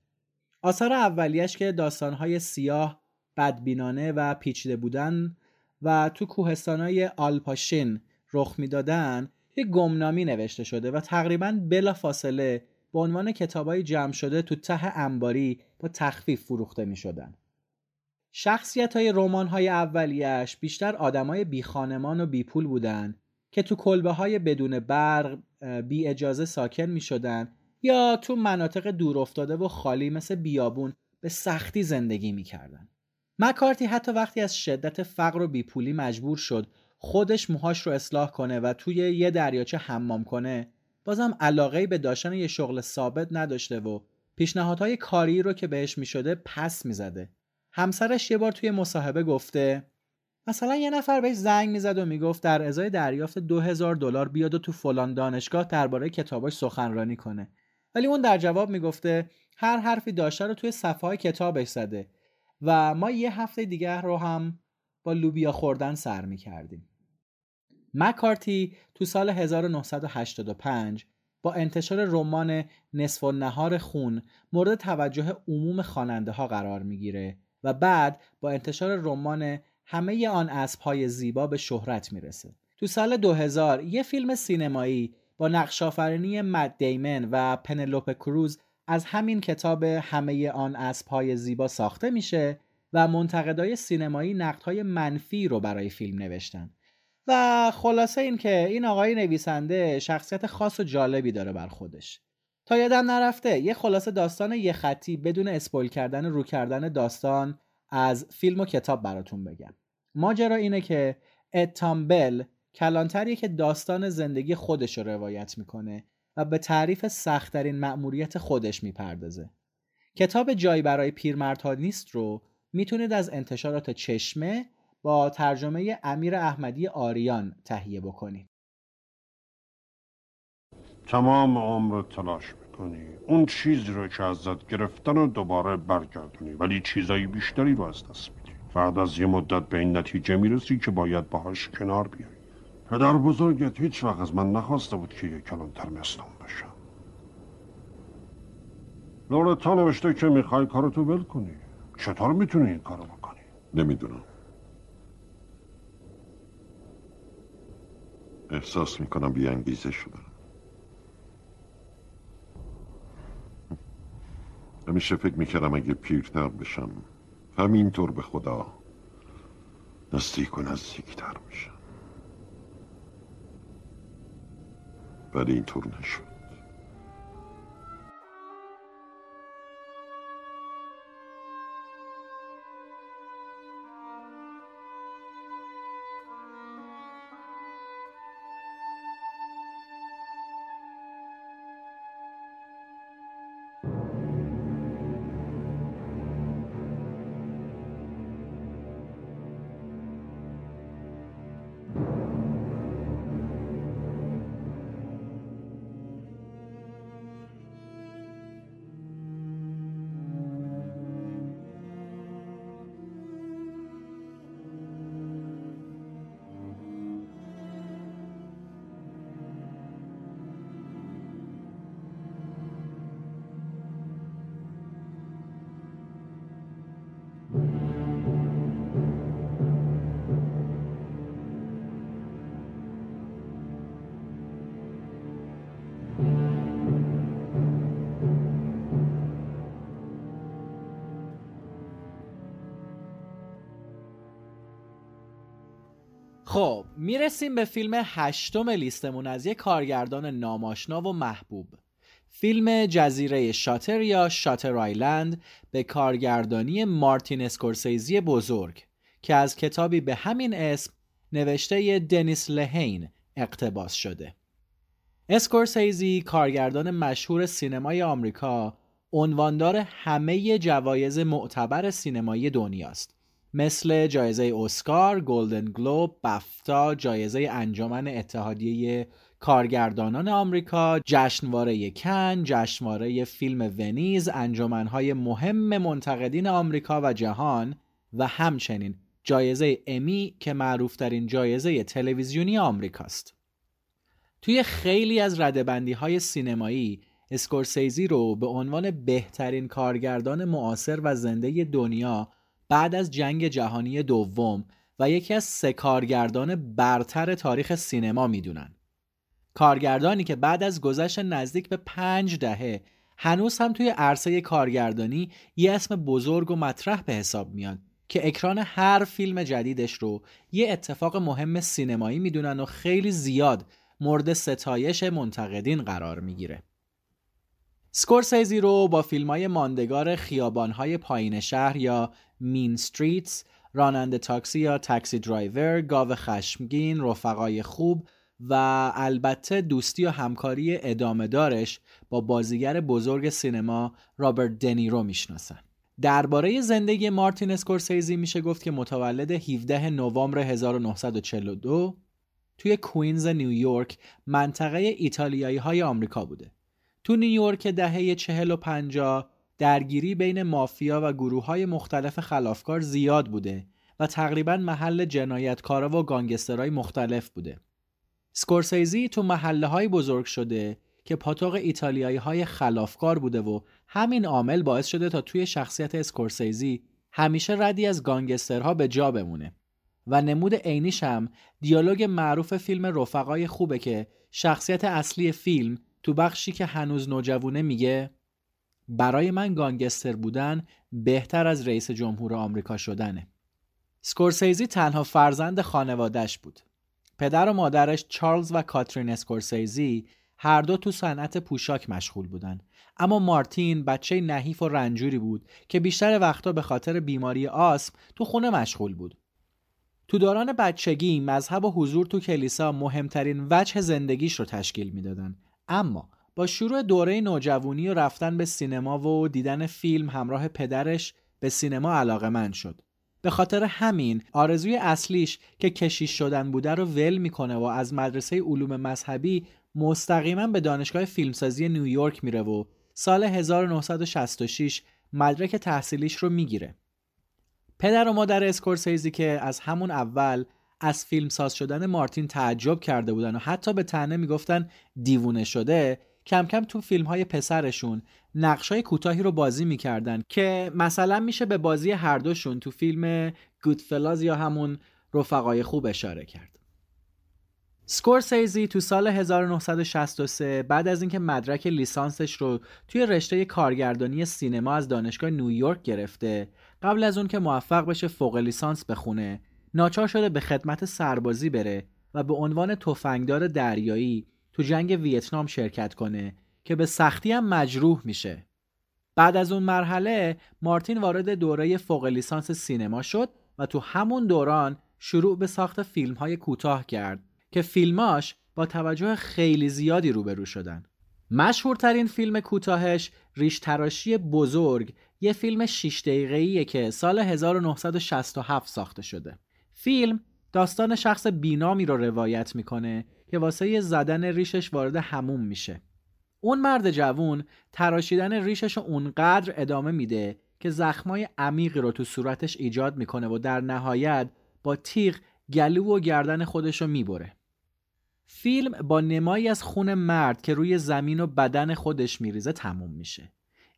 آثار اولیش که داستانهای سیاه، بدبینانه و پیچیده بودن و تو کوهستانهای آلپاشین رخ می‌دادن یک گمنامی نوشته شده و تقریبا بلا فاصله به عنوان کتابای جمع شده تو ته انباری با تخفیف فروخته می شدن. شخصیت های رومان های اولیش بیشتر آدمای بی خانمان و بی پول بودن که تو کلبه های بدون برق بی اجازه ساکن می شدن یا تو مناطق دور افتاده و خالی مثل بیابون به سختی زندگی می‌کردن. مکارتی حتی وقتی از شدت فقر و بیپولی مجبور شد خودش موهاش رو اصلاح کنه و توی یه دریاچه حمام کنه بازم علاقه به داشتن یه شغل ثابت نداشته و پیشنهادهای کاری رو که بهش می‌شده پس می‌زده. همسرش یه بار توی مصاحبه گفته مثلا یه نفر بهش زنگ می‌زد و می‌گفت در ازای دریافت دو هزار دلار بیاد و تو فلان دانشگاه درباره کتاباش سخنرانی کنه ولی اون در جواب می‌گفته هر حرفی داشته رو توی صفحه های کتابش زده و ما یه هفته دیگه رو هم با لوبیا خوردن سر می‌کردیم مکارتی تو سال 1985 با انتشار رمان نصف و نهار خون مورد توجه عموم خواننده ها قرار می‌گیره و بعد با انتشار رمان همه آن اسبهای زیبا به شهرت می‌رسه. تو سال 2000 یه فیلم سینمایی با نقشافرینی مد دیمن و پنلوپ کروز از همین کتاب همه آن اسبهای زیبا ساخته میشه و منتقدای سینمایی نقدهای منفی رو برای فیلم نوشتن و خلاصه این که این آقای نویسنده شخصیت خاص و جالبی داره بر خودش. تا یادم نرفته یه خلاصه داستان یه خطی بدون اسپویل کردن رو کردن داستان از فیلم و کتاب براتون بگم. ماجرا اینه که اتامبل کلانتریه که داستان زندگی خودش رو روایت می‌کنه و به تعریف سختترین مأموریت خودش می‌پردازه. کتاب جایی برای پیرمردها نیست رو می‌تونید از انتشارات چشمه با ترجمه امیر احمدی آریان تهیه بکنید. تمام عمر تلاش می‌کنی. اون چیزی رو که ازت گرفتن و دوباره برگردونی. ولی چیزایی بیشتری رو از دست میدی. بعد از یه مدت به این نتیجه می‌رسی که باید باهاش کنار بیای. پدر بزرگت هیچ وقت از من نخواسته بود که یک کلانتر مثل اون بشم لورتا نوشته که می‌خوای کارتو ول کنی. چطور می‌تونی این کارو بکنی؟ نمی‌دونم. احساس می‌کنم بیانگیزه شدم همیشه فکر می‌کردم اگه پیرتر بشم همینطور به خدا نزدیک و نزدیکتر میشم. ولی اینطور نشد. می‌رسیم به فیلم هشتم لیستمون از یک کارگردان نام‌آشنا و محبوب. فیلم جزیره شاتر یا Shutter Island به کارگردانی مارتین اسکورسیزی بزرگ که از کتابی به همین اسم نوشته دنیس لهین اقتباس شده. اسکورسیزی کارگردان مشهور سینمای آمریکا عنواندار همه جوایز معتبر سینمایی دنیاست. مثل جایزه اسکار، گلدن گلوب، بفتا، جایزه انجمن اتحادیه کارگردانان آمریکا، جشنواره کن، جشنواره فیلم ونیز، انجمنهای مهم منتقدین آمریکا و جهان و همچنین جایزه امی که معروفترین جایزه تلویزیونی آمریکاست. توی خیلی از ردبندی های سینمایی اسکورسیزی رو به عنوان بهترین کارگردان معاصر و زنده دنیا بعد از جنگ جهانی دوم و یکی از سه کارگردان برتر تاریخ سینما می‌دونن. کارگردانی که بعد از گذشت نزدیک به پنج دهه هنوز هم توی عرصه کارگردانی یه اسم بزرگ و مطرح به حساب میاد که اکران هر فیلم جدیدش رو یه اتفاق مهم سینمایی می‌دونن و خیلی زیاد مورد ستایش منتقدین قرار می‌گیره. سکورسیزی رو با فیلم های ماندگار خیابان های پایین شهر یا Mean Streets، راننده تاکسی یا Taxi Driver، گاو خشمگین، رفقای خوب و البته دوستی و همکاری ادامه دارش با بازیگر بزرگ سینما رابرت دنیرو می‌شناسن. درباره زندگی مارتین اسکورسیزی میشه گفت که متولد 17 نوامبر 1942 توی کوینز نیویورک منطقه ایتالیایی های آمریکا بوده. تو نیویورک دهه چهل و پنجا درگیری بین مافیا و گروه های مختلف خلافکار زیاد بوده و تقریبا محل جنایتکارا و گانگسترهای مختلف بوده. سکورسیزی تو محله های بزرگ شده که پاتوق ایتالیایی های خلافکار بوده و همین عامل باعث شده تا توی شخصیت اسکورسیزی همیشه ردی از گانگسترها به جا بمونه و نمود عینیش هم دیالوگ معروف فیلم رفقای خوبه که شخصیت اصلی فیلم تو بخشی که هنوز نوجوونه میگه برای من گانگستر بودن بهتر از رئیس جمهور آمریکا شدنه. سکورسیزی تنها فرزند خانوادش بود. پدر و مادرش چارلز و کاترین اسکورسیزی هر دو تو صنعت پوشاک مشغول بودن اما مارتین بچه نحیف و رنجوری بود که بیشتر وقتا به خاطر بیماری آسم تو خونه مشغول بود تو دوران بچگی مذهب و حضور تو کلیسا مهمترین وجه زندگیش رو تشکیل می‌دادن اما با شروع دوره نوجوانی و رفتن به سینما و دیدن فیلم همراه پدرش به سینما علاقه من شد به خاطر همین آرزوی اصلیش که کشیش شدن بوده رو ول می‌کنه و از مدرسه علوم مذهبی مستقیما به دانشگاه فیلمسازی نیویورک میره و سال 1966 مدرک تحصیلیش رو می‌گیره. پدر و مادر اسکورسیزی که از همون اول از فیلم ساز شدن مارتین تعجب کرده بودن و حتی به تنه می‌گفتن دیوونه شده کم کم تو فیلم های پسرشون نقشای کوتاهی رو بازی می‌کردن که مثلا میشه به بازی هر دوشون تو فیلم گودفلاز یا همون رفقای خوب اشاره کرد. سکورسیزی تو سال 1963 بعد از اینکه مدرک لیسانسش رو توی رشته کارگردانی سینما از دانشگاه نیویورک گرفته قبل از اون که موفق بشه فوق لیسانس بخونه ناچار شده به خدمت سربازی بره و به عنوان تفنگدار دریایی تو جنگ ویتنام شرکت کنه که به سختی هم مجروح میشه بعد از اون مرحله مارتین وارد دوره فوق لیسانس سینما شد و تو همون دوران شروع به ساخت فیلم های کوتاه کرد که فیلماش با توجه خیلی زیادی روبرو شدن. مشهورترین فیلم کوتاهش ریش تراشی بزرگ یه فیلم 6 دقیقه‌ایه که سال 1967 ساخته شده. فیلم داستان شخص بینامی رو روایت می‌کنه که واسه زدن ریشش وارد هموم میشه. اون مرد جوون تراشیدن ریشش رو اونقدر ادامه میده که زخمای عمیقی رو تو صورتش ایجاد می‌کنه و در نهایت با تیغ گلو و گردن خودش رو می‌بره. فیلم با نمایی از خون مرد که روی زمین و بدن خودش میریزه تموم میشه.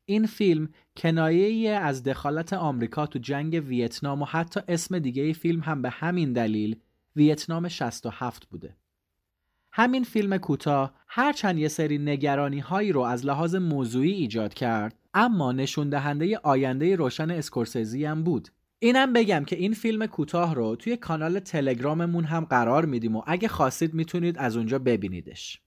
این فیلم کنایه ای از دخالت آمریکا تو جنگ ویتنام و حتی اسم دیگه ای فیلم هم به همین دلیل ویتنام 67 بوده. همین فیلم کوتاه هرچند یه سری نگرانی هایی رو از لحاظ موضوعی ایجاد کرد اما نشون دهنده آینده روشن اسکورسیزی هم بود اینم بگم که این فیلم کوتاه رو توی کانال تلگراممون هم قرار میدیم و اگه خواستید می‌تونید از اونجا ببینیدش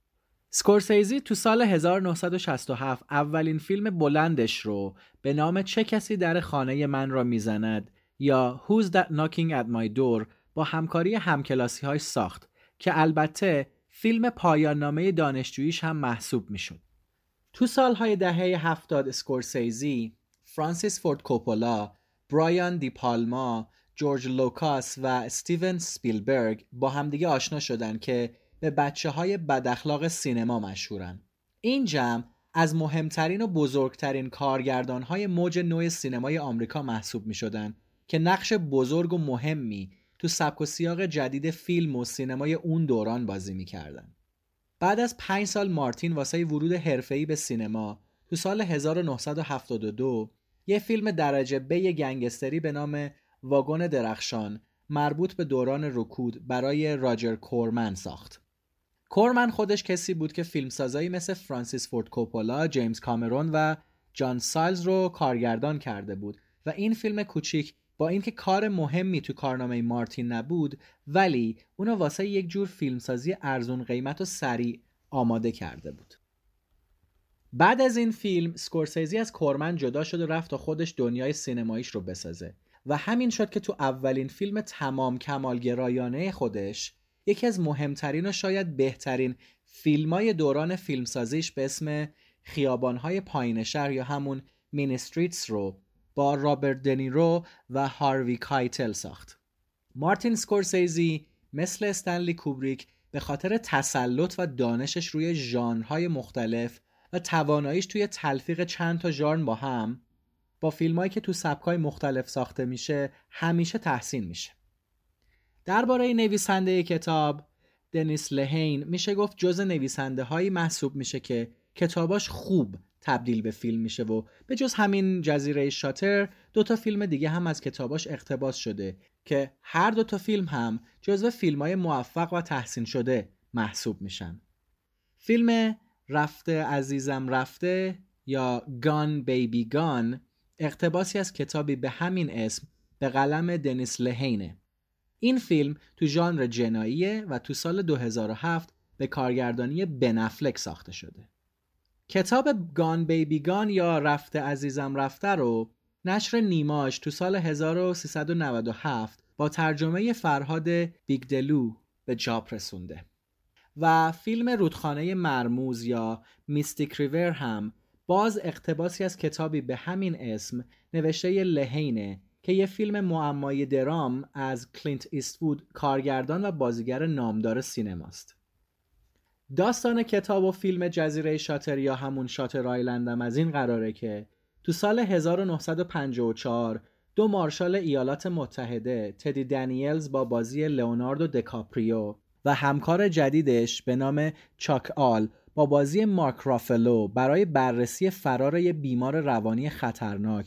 سکورسیزی تو سال 1967 اولین فیلم بلندش رو به نام چه کسی در خانه من را می‌زند یا Who's That Knocking at My Door با همکاری همکلاسی هاش ساخت که البته فیلم پایان نامه دانشجوییش هم محسوب می‌شد. تو سالهای دهه هفتاد اسکورسیزی، فرانسیس فورد کوپولا، برایان دی پالما، جورج لوکاس و استیون سپیلبرگ با همدیگه آشنا شدن که به بچه های بداخلاق سینما مشهورن. این جمع از مهمترین و بزرگترین کارگردان های موج نوع سینمای آمریکا محسوب می شدن که نقش بزرگ و مهمی تو سبک و سیاق جدید فیلم و سینمای اون دوران بازی می‌کردن. بعد از پنج سال مارتین واسه ورود حرفه‌ای به سینما تو سال 1972 یه فیلم درجه B گنگستری به نام واگن درخشان مربوط به دوران رکود برای راجر کورمن ساخت. کورمن خودش کسی بود که فیلمسازایی مثل فرانسیس فورد کوپولا، جیمز کامرون و جان سایلز رو کارگردان کرده بود و این فیلم کوچیک با اینکه کار مهمی تو کارنامه مارتین نبود ولی اونو واسه یک جور فیلمسازی ارزون قیمت و سریع آماده کرده بود. بعد از این فیلم سکورسیزی از کورمن جدا شد و رفت تا خودش دنیای سینماییش رو بسازه و همین شد که تو اولین فیلم تمام کمالگرایانه خودش یکی از مهمترین و شاید بهترین فیلمای دوران فیلمسازیش به اسم خیابانهای پایین شهر یا همون Mean Streets رو با رابرت دنیرو و هاروی کایتل ساخت. مارتین سکورسیزی مثل استنلی کوبریک به خاطر تسلط و دانشش روی ژانرهای مختلف و تواناییش توی تلفیق چند تا ژانر با هم با فیلمایی که تو سبکای مختلف ساخته میشه همیشه تحسین میشه. درباره نویسنده کتاب دنیس لهین میشه گفت جز نویسنده هایی محسوب میشه که کتاباش خوب تبدیل به فیلم میشه و به جز همین جزیره شاتر دو تا فیلم دیگه هم از کتاباش اقتباس شده که هر دو تا فیلم هم جزو فیلم های موفق و تحسین شده محسوب میشن. فیلم رفته عزیزم رفته یا گان بیبی گان اقتباسی از کتابی به همین اسم به قلم دنیس لهینه. این فیلم تو ژانر جناییه و تو سال 2007 به کارگردانی بنفلک ساخته شده. کتاب گان بیبی گان یا رفته عزیزم رفته رو نشر نیماش تو سال 1397 با ترجمه فرهاد بیگدلو به چاپ رسونده. و فیلم رودخانه مرموز یا Mystic River هم باز اقتباسی از کتابی به همین اسم نوشته لهینه که یه فیلم معمایی درام از کلینت ایستوود کارگردان و بازیگر نامدار سینماست. داستان کتاب و فیلم جزیره شاتر یا همون Shutter Island م از این قراره که تو سال 1954 دو مارشال ایالات متحده تدی دانیلز با بازی لئوناردو دکاپریو و همکار جدیدش به نام چاک آل با بازی مارک رافلو برای بررسی فرار یه بیمار روانی خطرناک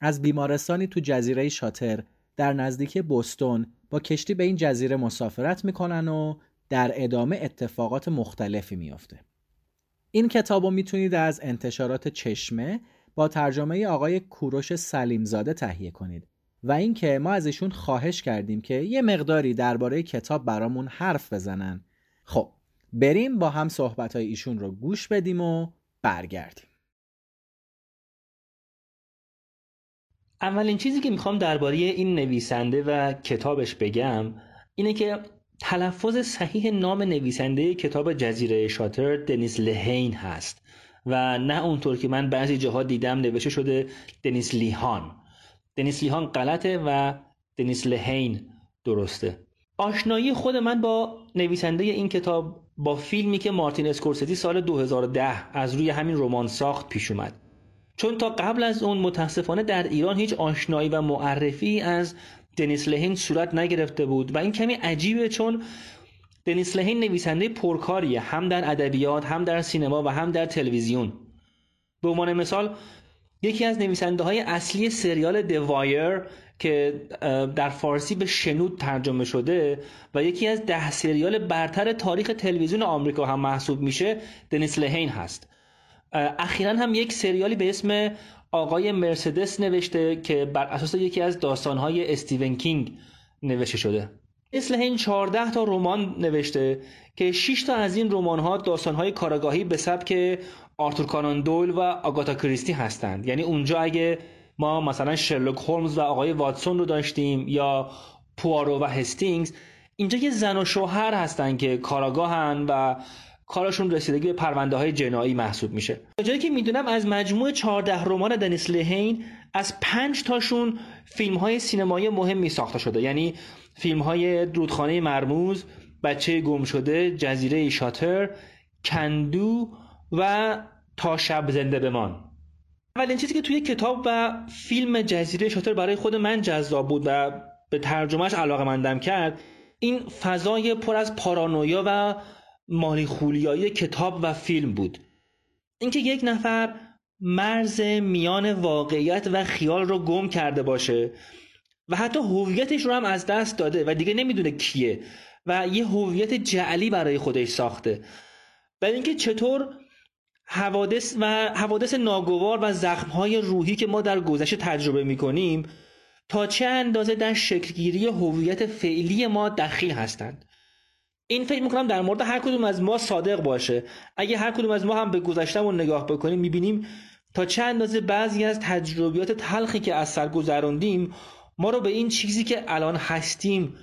از بیمارستانی تو جزیره شاتر در نزدیکی بوستون با کشتی به این جزیره مسافرت می‌کنن و در ادامه اتفاقات مختلفی میافته. این کتاب رو می‌تونید از انتشارات چشمه با ترجمه آقای کوروش سلیمزاده تهیه کنید و اینکه ما از ایشون خواهش کردیم که یه مقداری درباره کتاب برامون حرف بزنن. خب بریم با هم صحبت ایشون رو گوش بدیم و برگردیم. اولین چیزی که می‌خوام درباره این نویسنده و کتابش بگم اینه که تلفظ صحیح نام نویسنده کتاب جزیره شاتر دنیس لهین هست و نه اونطور که من بعضی جاها دیدم نوشته شده دنیس لیهان. دنیس لیهان غلطه و دنیس لهین درسته. آشنایی خود من با نویسنده این کتاب با فیلمی که مارتین اسکورسیزی سال 2010 از روی همین رمان ساخت پیش اومد. چون تا قبل از اون متاسفانه در ایران هیچ آشنایی و معرفی از دنیس لهین صورت نگرفته بود و این کمی عجیبه چون دنیس لهین نویسنده پرکاریه هم در ادبیات هم در سینما و هم در تلویزیون. به عنوان مثال یکی از نویسنده های اصلی سریال دوایر که در فارسی به شنود ترجمه شده و یکی از ده سریال برتر تاریخ تلویزیون آمریکا هم محسوب میشه دنیس لهین هست. اخیرا هم یک سریالی به اسم آقای مرسدس نوشته که بر اساس یکی از داستانهای استیون کینگ نوشته شده. مثل این 14 تا رمان نوشته که 6 تا از این رمان ها داستان های کاراگاهی به سبک آرتور کانان دول و آگاتا کریستی هستند. یعنی اونجا اگه ما مثلا شرلوک هولمز و آقای واتسون رو داشتیم یا پوارو و هستینگز اینجا یه زن و شوهر هستن که کاراگاهن و کارشون رسیدگی به پرونده های جنایی محسوب میشه. جایی که می‌دونم از مجموع 14 رمان دنیس لهین از 5 تاشون فیلم های سینمایی مهمی ساخته شده. یعنی فیلم های رودخانه مرموز بچه گم شده جزیره شاتر کندو و تا شب زنده بمان اولین چیزی که توی کتاب و فیلم جزیره شاتر برای خود من جذاب بود و به ترجمهش علاقه مندم کرد این فضای پر از پارانویا و مالی خولیایی کتاب و فیلم بود. اینکه یک نفر مرز میان واقعیت و خیال رو گم کرده باشه و حتی هویتش رو هم از دست داده و دیگه نمی‌دونه کیه و یه هویت جعلی برای خودش ساخته. و اینکه چطور حوادث و حوادث ناگوار و زخمهای روحی که ما در گذشته تجربه می‌کنیم تا چه اندازه در شکلگیری هویت فعلی ما دخیل هستند. این فکر می‌کنم در مورد هر کدوم از ما صادق باشه. اگه هر کدوم از ما هم به گذشتمون نگاه بکنیم می‌بینیم تا چه اندازه بعضی از تجربیات تلخی که از سر گذروندیم ما رو به این چیزی که الان هستیم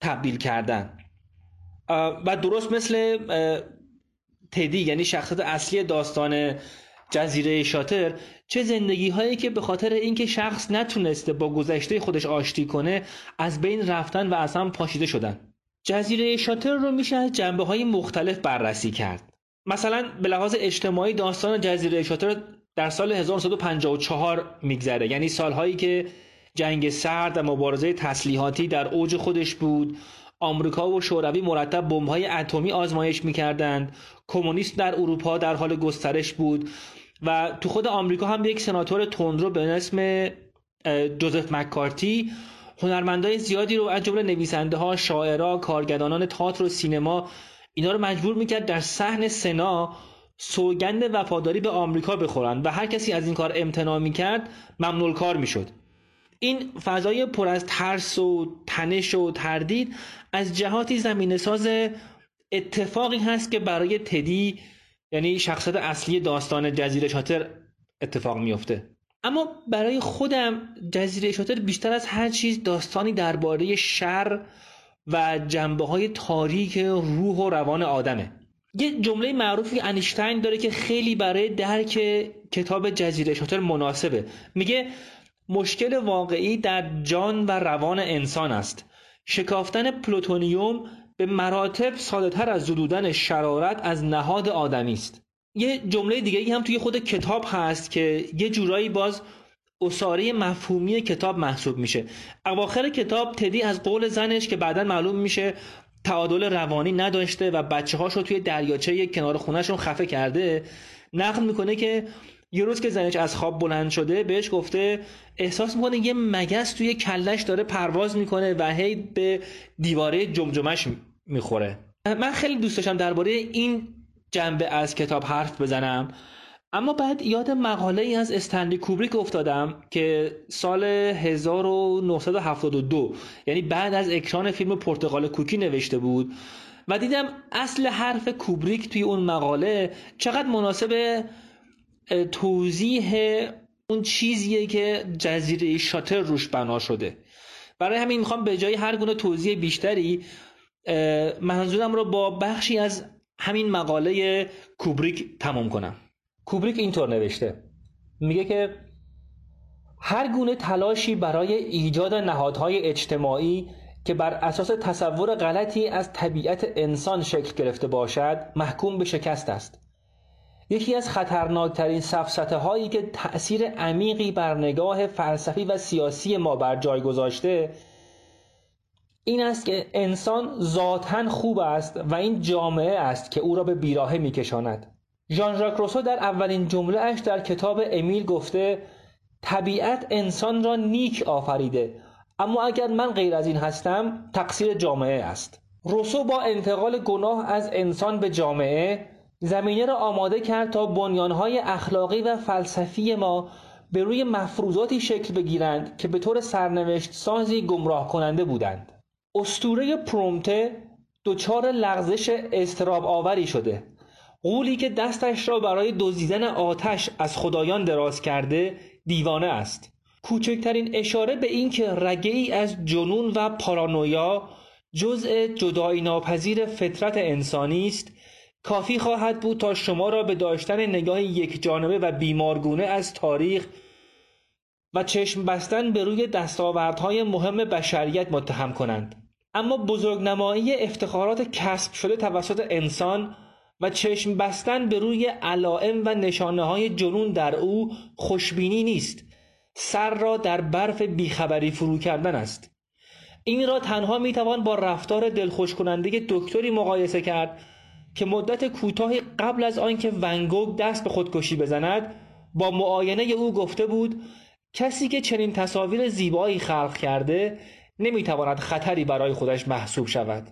تبدیل کردن. و درست مثل تدی یعنی شخصیت اصلی داستان جزیره شاتر چه زندگی هایی که به خاطر اینکه شخص نتونسته با گذشته خودش آشتی کنه از بین رفتن و اصلا پاشیده شدن. جزیره شاتر رو میشه از جنبه های مختلف بررسی کرد. مثلا به لحاظ اجتماعی داستان جزیره شاتر در سال 1954 میگذره. یعنی سالهایی که جنگ سرد و مبارزه تسلیحاتی در اوج خودش بود آمریکا و شوروی مرتب بمب‌های اتمی آزمایش می‌کردند کمونیست در اروپا در حال گسترش بود و تو خود آمریکا هم یک سناتور تندرو به اسم جوزف مکارتی هنرمندای زیادی رو از جمله نویسنده ها شاعرها کارگردانان تئاتر و سینما اینا رو مجبور می‌کرد در صحن سنا سوگند وفاداری به آمریکا بخورند و هر کسی از این کار امتناع می‌کرد ممنول کار می‌شد. این فضای پر از ترس و تنش و تردید از جهاتی زمین ساز اتفاقی هست که برای تدی یعنی شخصیت اصلی داستان جزیره شاتر اتفاق میفته اما برای خودم جزیره شاتر بیشتر از هر چیز داستانی درباره شر و جنبه های تاریک روح و روان آدمه. یه جمله معروفی انیشتین داره که خیلی برای درک کتاب جزیره شاتر مناسبه. میگه مشکل واقعی در جان و روان انسان است. شکافتن پلوتونیوم به مراتب ساده تر از زدودن شرارت از نهاد آدمی است. یه جمله دیگه هم توی خود کتاب هست که یه جورایی باز اصاره مفهومی کتاب محسوب میشه. اواخر کتاب تدی از قول زنش که بعدا معلوم میشه تعادل روانی نداشته و بچه هاشو توی دریاچه کنار خونهشون خفه کرده نقل می‌کنه که یه روز که زنش از خواب بلند شده بهش گفته احساس می‌کنه یه مگس توی کلش داره پرواز می‌کنه و هی به دیواره جمجمش می‌خوره. من خیلی دوست داشتم درباره این جنبه از کتاب حرف بزنم. اما بعد یاد مقاله ای از استنلی کوبریک افتادم که سال 1972 یعنی بعد از اکران فیلم پرتغال کوکی نوشته بود و دیدم اصل حرف کوبریک توی اون مقاله چقدر مناسب توضیح اون چیزیه که جزیره شاتر روش بنا شده. برای همین می‌خوام به جای هر گونه توضیح بیشتری منظورم رو با بخشی از همین مقاله کوبریک تمام کنم. کوبریک اینطور نوشته. میگه که هر گونه تلاشی برای ایجاد نهادهای اجتماعی که بر اساس تصور غلطی از طبیعت انسان شکل گرفته باشد محکوم به شکست است. یکی از خطرناکترین سفسته هایی که تأثیر عمیقی بر نگاه فلسفی و سیاسی ما بر جای گذاشته این است که انسان ذاتا خوب است و این جامعه است که او را به بیراهه میکشاند. ژان ژاک روسو در اولین جمله اش در کتاب امیل گفته طبیعت انسان را نیک آفریده اما اگر من غیر از این هستم تقصیر جامعه است. روسو با انتقال گناه از انسان به جامعه زمینه را آماده کرد تا بنیانهای اخلاقی و فلسفی ما به روی مفروضاتی شکل بگیرند که به طور سرنوشت سازی گمراه کننده بودند. استوره پرومته دچار لغزش استراب آوری شده. قولی که دستش را برای دزدیدن آتش از خدایان دراز کرده دیوانه است. کوچکترین اشاره به این که رگه ای از جنون و پارانویا جزء جدایی ناپذیر فطرت انسانی است کافی خواهد بود تا شما را به داشتن نگاه یک جانبه و بیمارگونه از تاریخ و چشم بستن به روی دستاوردهای مهم بشریت متهم کنند. اما بزرگنمایی افتخارات کسب شده توسط انسان و چشم بستن به روی علائم و نشانه های جنون در او خوشبینی نیست. سر را در برف بیخبری فرو کردن است. این را تنها می‌توان با رفتار دلخوش کننده دکتری مقایسه کرد که مدت کوتاهی قبل از آنکه ونگوگ دست به خودکشی بزند با معاینه او گفته بود کسی که چنین تصاویر زیبایی خلق کرده نمیتواند خطری برای خودش محسوب شود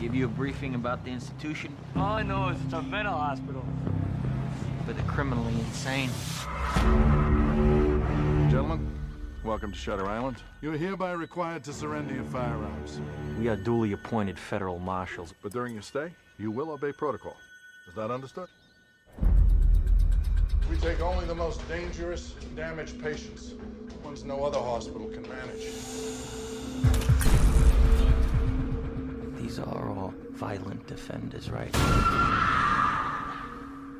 Give you a briefing about the institution? All I know is it's a mental hospital. For the criminally insane. Gentlemen, Welcome to Shutter Island. You're hereby required to surrender your firearms. We are duly appointed federal marshals. But during your stay, you will obey protocol. Is that understood? We take only the most dangerous, and damaged patients, ones no other hospital can manage. These are all violent defenders, right?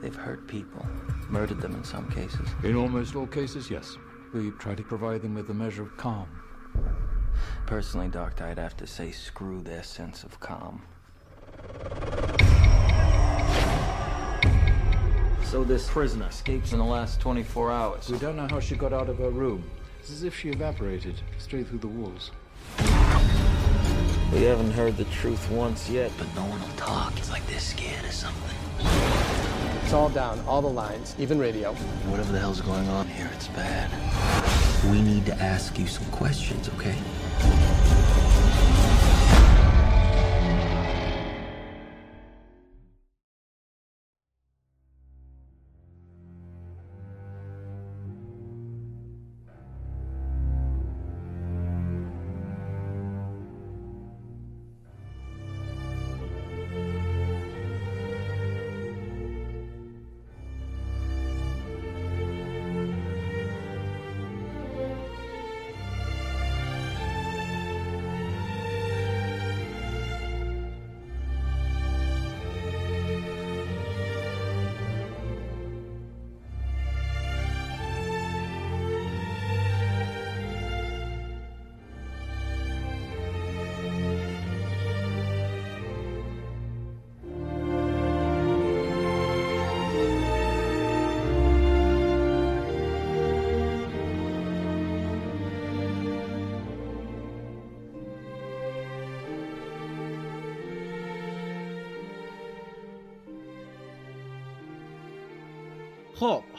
They've hurt people, murdered them in some cases. In almost all cases, yes. We try to provide them with a measure of calm. Personally, Doctor, I'd have to say screw their sense of calm. So this prisoner escapes in the last 24 hours. We don't know how she got out of her room. It's as if she evaporated straight through the walls. We haven't heard the truth once yet, but no one will talk. It's like they're scared of something. It's all down, all the lines, even radio. Whatever the hell's going on here, it's bad. We need to ask you some questions, okay?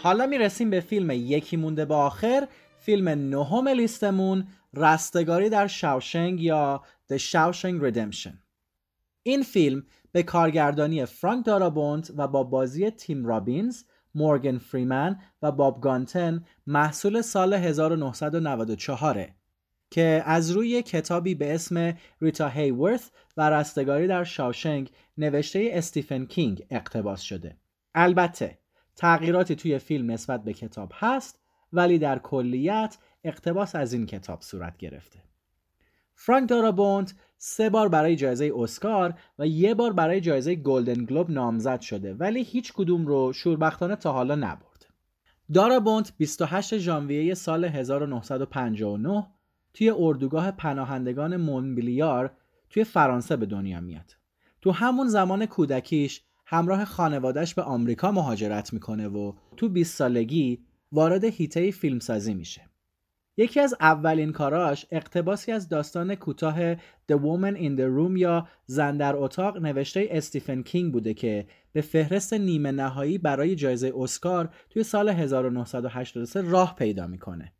حالا می‌رسیم به فیلم یکی مونده به آخر فیلم نهم لیستمون رستگاری در شاوشنگ یا The Shawshank Redemption این فیلم به کارگردانی فرانک دارابونت و با بازی تیم رابینز، مورگن فریمن و باب گانتن محصول سال 1994 که از روی کتابی به اسم ریتا هیورث و رستگاری در شاوشنگ نوشته استیفن کینگ اقتباس شده. البته تغییراتی توی فیلم نسبت به کتاب هست ولی در کلیت اقتباس از این کتاب صورت گرفته. فرانک دارابونت سه بار برای جایزه اسکار و یه بار برای جایزه گلدن گلوب نامزد شده ولی هیچ کدوم رو شوربختانه تا حالا نبرد. دارابونت 28 ژانویه سال 1959 توی اردوگاه پناهندگان مونبلیار توی فرانسه به دنیا میاد. تو همون زمان کودکیش همراه خانوادش به آمریکا مهاجرت می‌کنه و تو 20 سالگی وارد هیته فیلمسازی میشه. یکی از اولین کاراش اقتباسی از داستان کوتاه The Woman in the Room یا زن در اتاق نوشته استیفن کینگ بوده که به فهرست نیمه نهایی برای جایزه اسکار توی سال 1983 راه پیدا می‌کنه.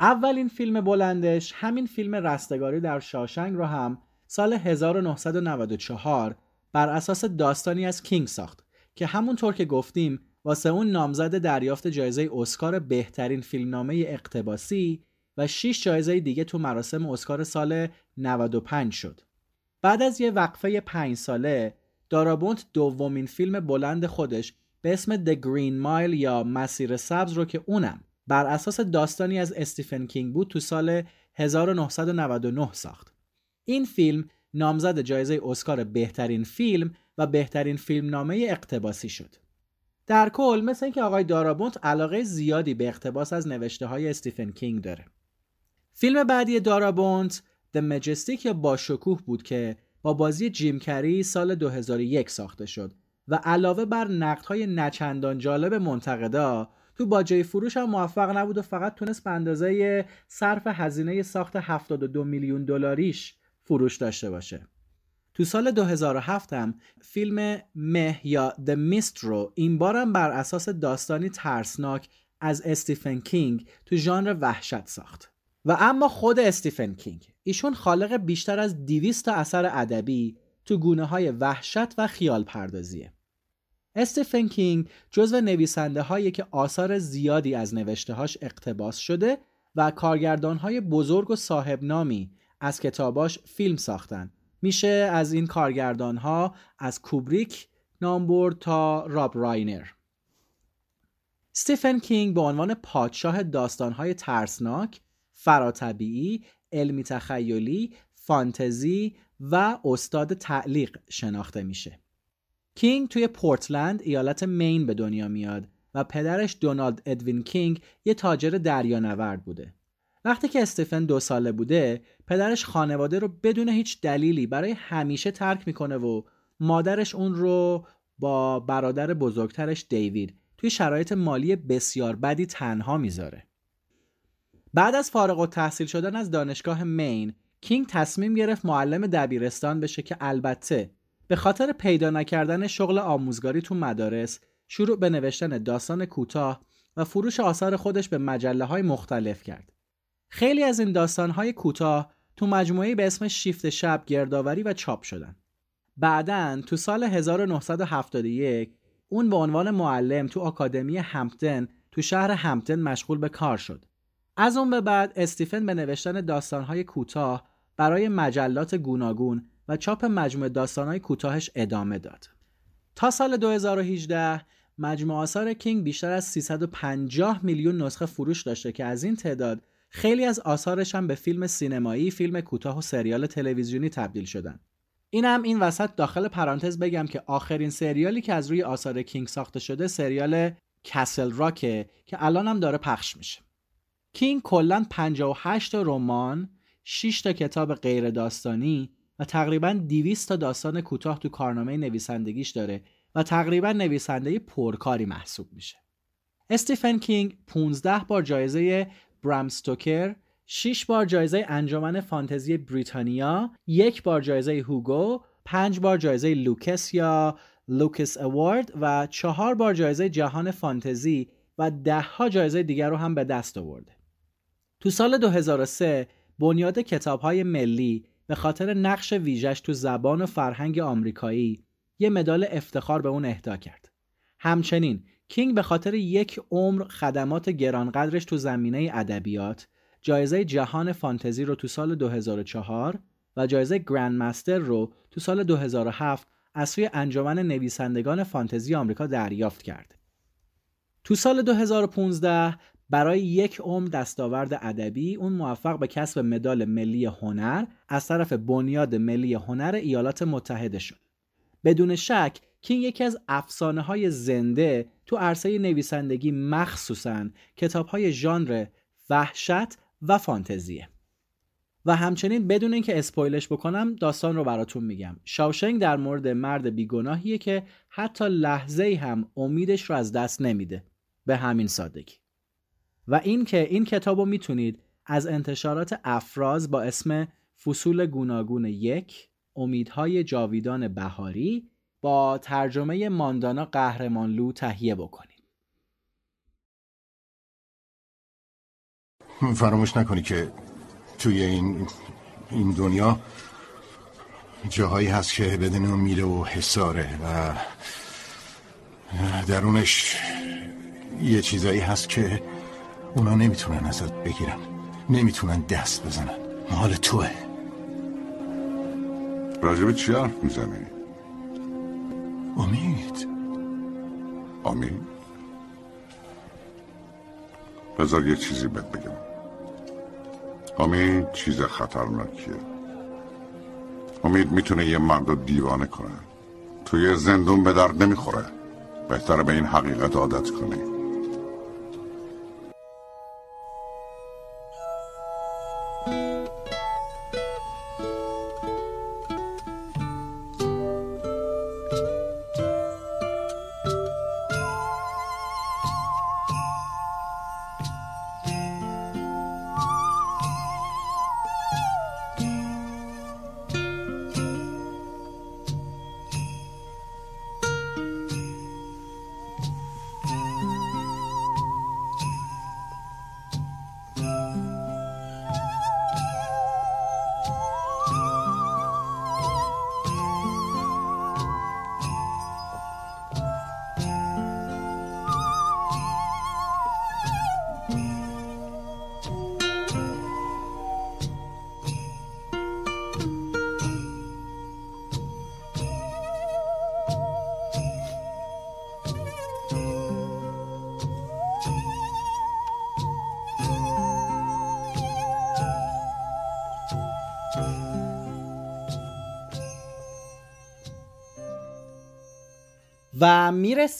اولین فیلم بلندش همین فیلم رستگاری در شاشنگ رو هم سال 1994 بر اساس داستانی از کینگ ساخت که همونطور که گفتیم واسه اون نامزد دریافت جایزه اسکار بهترین فیلمنامه اقتباسی و 6 جایزه دیگه تو مراسم اسکار سال 95 شد. بعد از یه وقفه 5 ساله دارابونت دومین فیلم بلند خودش به اسم The Green Mile یا مسیر سبز رو که اونم بر اساس داستانی از استیفن کینگ بود تو سال 1999 ساخت. این فیلم نامزد جایزه اسکار بهترین فیلم و بهترین فیلمنامه اقتباسی شد. در کل مثل اینکه آقای دارابونت علاقه زیادی به اقتباس از نوشته های استیفن کینگ داره. فیلم بعدی دارابونت The Majestic یا با شکوه بود که با بازی جیم کری سال 2001 ساخته شد و علاوه بر نقدهای نچندان جالب منتقدا تو باجه فروش هم موفق نبود و فقط تونست به اندازه صرف هزینه ساخت 72 میلیون دلاریش فروش داشته باشه. تو سال 2007 هم فیلم مه یا The Mist رو این بارم بر اساس داستانی ترسناک از استیفن کینگ تو ژانر وحشت ساخت. و اما خود استیفن کینگ ایشون خالق بیشتر از 200 تا اثر ادبی تو گونه های وحشت و خیال پردازیه. استیفن کینگ جزو نویسنده هایی که آثار زیادی از نوشته هاش اقتباس شده و کارگردانهای بزرگ و صاحب نامی از کتاباش فیلم ساختن میشه از این کارگردانها از کوبریک نام برد تا راب راینر ستیفن کینگ به عنوان پادشاه داستانهای ترسناک، فراطبیعی، علمی تخیلی، فانتزی و استاد تعلیق شناخته میشه. کینگ توی پورتلند ایالت مین به دنیا میاد و پدرش دونالد ادوین کینگ یه تاجر دریانورد بوده. وقتی که استیفن دو ساله بوده پدرش خانواده رو بدون هیچ دلیلی برای همیشه ترک می‌کنه و مادرش اون رو با برادر بزرگترش دیوید توی شرایط مالی بسیار بدی تنها می‌ذاره. بعد از فارغ و تحصیل شدن از دانشگاه مین کینگ تصمیم گرفت معلم دبیرستان بشه که البته به خاطر پیدا نکردن شغل آموزگاری تو مدارس شروع به نوشتن داستان کوتاه و فروش آثار خودش به مجله های مختلف کرد. خیلی از این داستان های کوتاه تو مجموعه به اسم شیفت شب گردآوری و چاپ شدن. بعدا تو سال 1971 اون به عنوان معلم تو آکادمی همپتن تو شهر همپتن مشغول به کار شد. از اون به بعد استیفن به نوشتن داستانهای کوتاه برای مجلات گوناگون و چاپ مجموعه داستانهای کوتاهش ادامه داد. تا سال 2018 مجموع آثار کینگ بیشتر از 350 میلیون نسخه فروش داشته که از این تعداد خیلی از آثارش هم به فیلم سینمایی، فیلم کوتاه و سریال تلویزیونی تبدیل شدن. اینم این وسط داخل پرانتز بگم که آخرین سریالی که از روی آثار کینگ ساخته شده سریال کسل راکه که الان هم داره پخش میشه. کینگ کلا 58 تا رمان، 6 تا کتاب غیر داستانی و تقریبا 200 تا داستان کوتاه تو کارنامه نویسندگیش داره و تقریبا نویسنده پرکاری محسوب میشه. استیفن کینگ 15 بار جایزه برام ستوکر 6 بار جایزه انجمن فانتزی بریتانیا، یک بار جایزه هوگو، 5 بار جایزه لوکوس یا Locus Award و چهار بار جایزه جهان فانتزی و ده ها جایزه دیگر رو هم به دست آورده. تو سال 2003 بنیاد کتاب های ملی به خاطر نقش ویژش تو زبان و فرهنگ آمریکایی یه مدال افتخار به اون اهدا کرد. همچنین کینگ به خاطر یک عمر خدمات گرانقدرش تو زمینه ادبیات جایزه جهان فانتزی رو تو سال 2004 و جایزه گرند مستر رو تو سال 2007 از سوی انجمن نویسندگان فانتزی آمریکا دریافت کرد. تو سال 2015 برای یک عمر دستاورد ادبی اون موفق به کسب مدال ملی هنر از طرف بنیاد ملی هنر ایالات متحده شد. بدون شک کینگ یکی از افسانه های زنده تو عرصه نویسندگی مخصوصا کتاب های ژانر وحشت و فانتزیه. و همچنین بدون اینکه اسپویلش بکنم داستان رو براتون میگم. شاوشنگ در مورد مرد بیگناهیه که حتی لحظه هم امیدش رو از دست نمیده. به همین سادگی. و اینکه این کتاب رو می‌تونید از انتشارات افراز با اسم فصول گوناگون یک امیدهای جاویدان بهاری با ترجمه ماندانا قهرمانلو تهیه بکنید فراموش نکنی که توی این این دنیا جاهایی هست که بدن میره و حساره و درونش یه چیزایی هست که اونا نمی‌تونن ازت بگیرن. نمی‌تونن دست بزنن. مال توه. راجب چی حرف می‌زنی؟ امید. امید؟ بذار یه چیزی بهت بگم. امید چیز خطرناکیه. امید می‌تونه یه مرد رو دیوانه کنه. توی زندون به درد نمی‌خوره. بهتره به این حقیقت عادت کنی.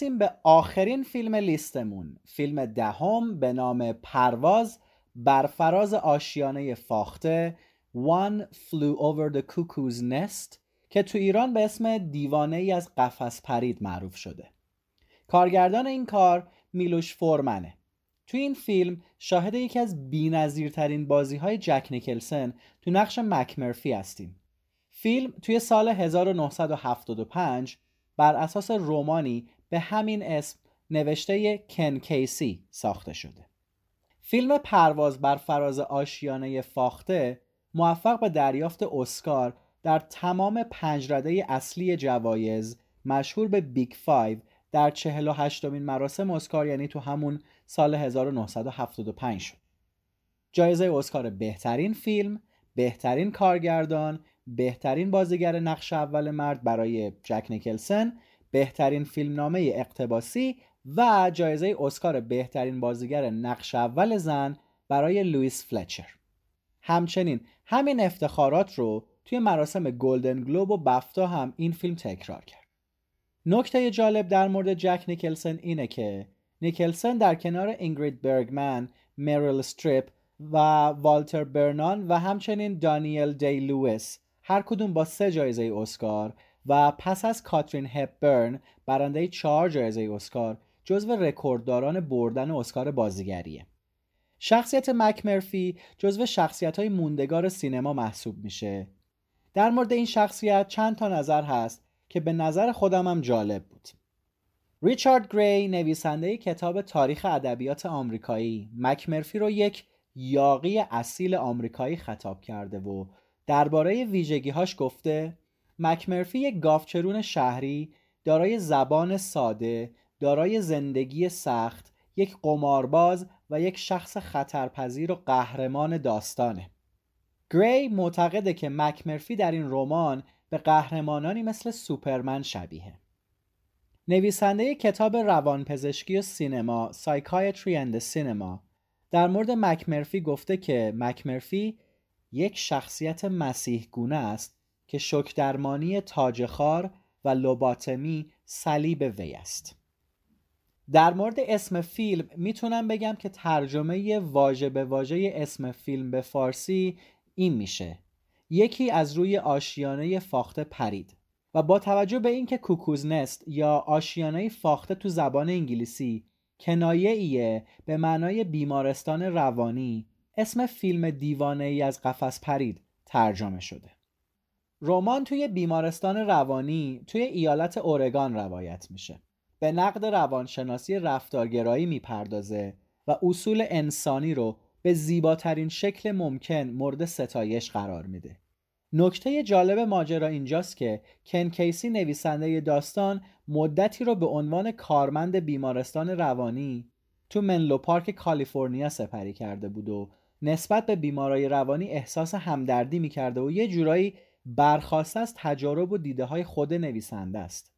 می‌رسیم به آخرین فیلم لیستمون. فیلم دهم به نام پرواز بر فراز آشیانه فاخته One Flew Over the Cuckoo's Nest که تو ایران به اسم دیوانه ای از قفس پرید معروف شده. کارگردان این کار میلوش فورمنه. تو این فیلم شاهد یکی از بینظیرترین بازی های جک نیکلسن تو نقش مکمرفی هستیم. فیلم توی سال 1975 بر اساس رمانی به همین اسم نوشته کن کیسی ساخته شده فیلم پرواز بر فراز آشیانه فاخته موفق به دریافت اسکار در تمام پنج رده اصلی جوایز مشهور به Big Five در 48 مین مراسم اسکار یعنی تو همون سال 1975 شد. جایزه اسکار بهترین فیلم، بهترین کارگردان، بهترین بازیگر نقش اول مرد برای جک نیکلسن، بهترین فیلمنامه اقتباسی و جایزه اسکار بهترین بازیگر نقش اول زن برای لوئیس فلچر. همچنین همین افتخارات رو توی مراسم گلدن گلوب و بفتا هم این فیلم تکرار کرد. نکته جالب در مورد جک نیکلسن اینه که نیکلسن در کنار اینگرید برگمن، مریل استریپ و والتر برنان و همچنین دانیل دی لویس هر کدوم با سه جایزه اسکار و پس از کاترین هپبرن برنده چهار جایزه اسکار جزو رکوردداران بردن اسکار بازیگریه. شخصیت مکمرفی جزو شخصیت های موندگار سینما محسوب میشه. در مورد این شخصیت چند تا نظر هست که به نظر خودم هم جالب بود. ریچارد گری نویسنده کتاب تاریخ ادبیات آمریکایی مکمرفی رو یک یاقی اصیل آمریکایی خطاب کرده و درباره ویژگیهاش گفته مکمرفی یک گافچرون شهری دارای زبان ساده، دارای زندگی سخت، یک قمارباز و یک شخص خطرپذیر و قهرمان داستانه. گری معتقده که مکمرفی در این رمان به قهرمانانی مثل سوپرمن شبیه. نویسنده کتاب روانپزشکی و سینما Psychiatry and Cinema در مورد مکمرفی گفته که مکمرفی یک شخصیت مسیح گونه است که شک درمانی تاجخار و لوباتمی صلیب وی است. در مورد اسم فیلم می‌تونم بگم که ترجمه واژه به واژه اسم فیلم به فارسی این میشه یکی از روی آشیانه فاخته پرید و با توجه به اینکه کوکوز نست یا آشیانه فاخته تو زبان انگلیسی کنایه ایه به معنای بیمارستان روانی اسم فیلم دیوانه ای از قفس پرید ترجمه شده رمان توی بیمارستان روانی توی ایالت اورگان روایت میشه. به نقد روانشناسی رفتارگرایی می‌پردازه و اصول انسانی رو به زیباترین شکل ممکن مورد ستایش قرار میده. نکته جالب ماجرا اینجاست که کن کیسی نویسنده داستان مدتی رو به عنوان کارمند بیمارستان روانی تو منلو پارک کالیفرنیا سپری کرده بود و نسبت به بیمارای روانی احساس همدردی می‌کرده و یه جورایی برخواسته از تجارب و دیده های خود نویسنده است.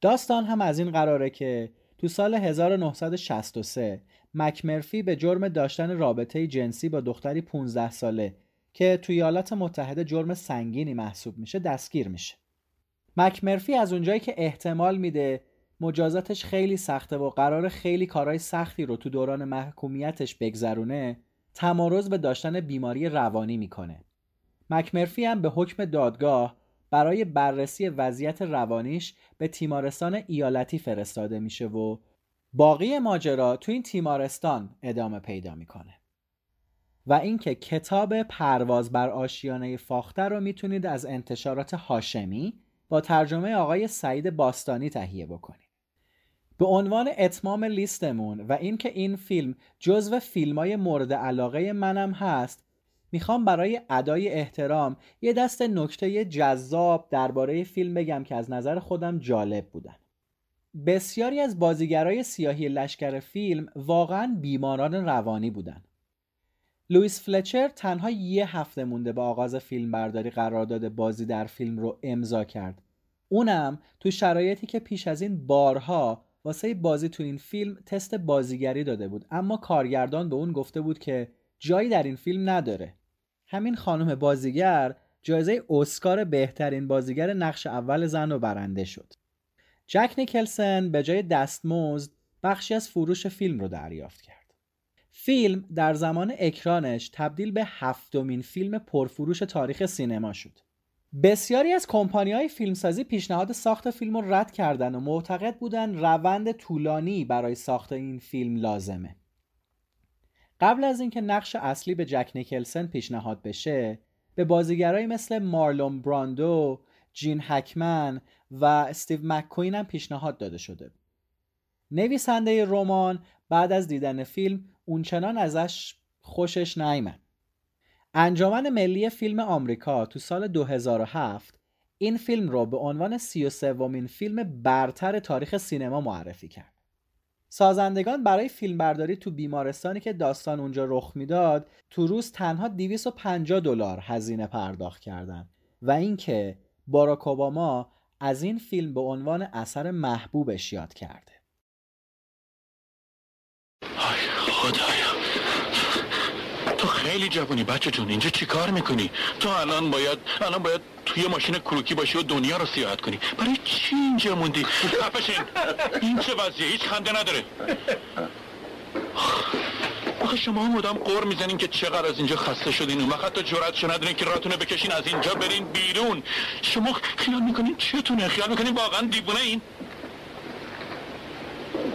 داستان هم از این قراره که تو سال 1963 مکمرفی به جرم داشتن رابطه جنسی با دختری 15 ساله که توی ایالات متحده جرم سنگینی محسوب میشه دستگیر میشه. مکمرفی از اونجایی که احتمال میده مجازاتش خیلی سخته و قرار خیلی کارهای سختی رو تو دوران محکومیتش بگذرونه تمارز به داشتن بیماری روانی می‌کنه. مکمرفی هم به حکم دادگاه برای بررسی وضعیت روانیش به تیمارستان ایالتی فرستاده میشه و باقی ماجرا تو این تیمارستان ادامه پیدا می‌کنه. و اینکه کتاب پرواز بر آشیانه فاخته رو می‌تونید از انتشارات هاشمی با ترجمه آقای سعید باستانی تهیه بکنید. به عنوان اتمام لیستمون و اینکه این فیلم جزو فیلمای مورد علاقه منم هست می‌خوام برای ادای احترام یه دست نکته جذاب درباره فیلم بگم که از نظر خودم جالب بودن. بسیاری از بازیگرای سیاهی لشکر فیلم واقعا بیماران روانی بودن. لوئیس فلچر تنها یه هفته مونده به آغاز فیلم برداری قرارداد بازی در فیلم رو امضا کرد. اونم تو شرایطی که پیش از این بارها واسه بازی تو این فیلم تست بازیگری داده بود. اما کارگردان به اون گفته بود که جایی در این فیلم نداره همین خانم بازیگر جایزه اسکار بهترین بازیگر نقش اول زن رو برنده شد جک نیکلسن به جای دستمزد بخشی از فروش فیلم رو دریافت کرد. فیلم در زمان اکرانش تبدیل به هفتمین فیلم پرفروش تاریخ سینما شد. بسیاری از کمپانی های فیلمسازی پیشنهاد ساخت فیلم رو رد کردن و معتقد بودن روند طولانی برای ساخت این فیلم لازمه. قبل از اینکه نقش اصلی به جک نیکلسن پیشنهاد بشه به بازیگرایی مثل مارلون براندو، جین هکمن و استیو مککوین هم پیشنهاد داده شده نویسنده رمان بعد از دیدن فیلم اونچنان ازش خوشش نیامد انجمن ملی فیلم آمریکا تو سال 2007 این فیلم رو به عنوان 33 ومین فیلم برتر تاریخ سینما معرفی کرد. سازندگان برای فیلمبرداری تو بیمارستانی که داستان اونجا رخ می‌داد تو روز تنها 250 دلار هزینه پرداخت کردند و اینکه باراک اوباما از این فیلم به عنوان اثر محبوبش یاد کرده. خدایا تو خیلی جوونی بچه جون اینجا چی کار می‌کنی؟ تو الان باید الان باید توی ماشین کروکی باشی و دنیا رو سیاحت کنی. برای چی اینجا موندی؟ خفشین این چه وضعیه؟ هیچ خنده نداره. آخه شما مدام قور می‌زنین که چقدر از اینجا خسته شدین. اون وقت جرأتشو ندارین که راتونو بکشین از اینجا برین بیرون. شما خیال می‌کنین چتونه؟ خیال می‌کنین واقعا دیوونه این؟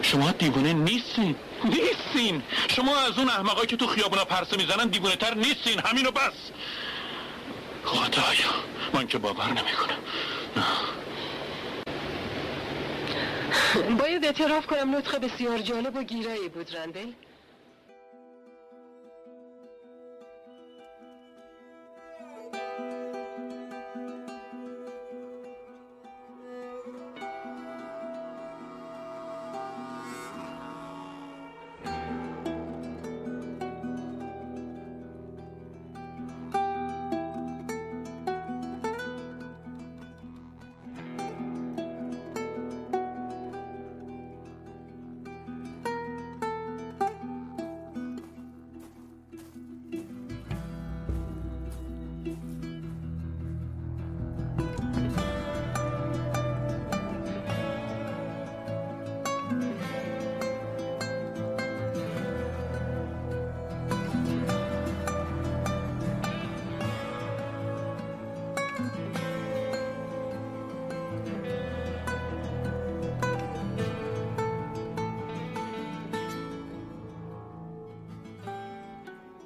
شما دیوونه نیستین. نیستین. شما از اون احمقایی که تو خیابونا پرسه می‌زنن دیوونه تر نیستین. همینو بس. خدایا من که باور نمی‌کنم. باید اعتراف کنم نطخه بسیار جالب و گیرایی بود رندل.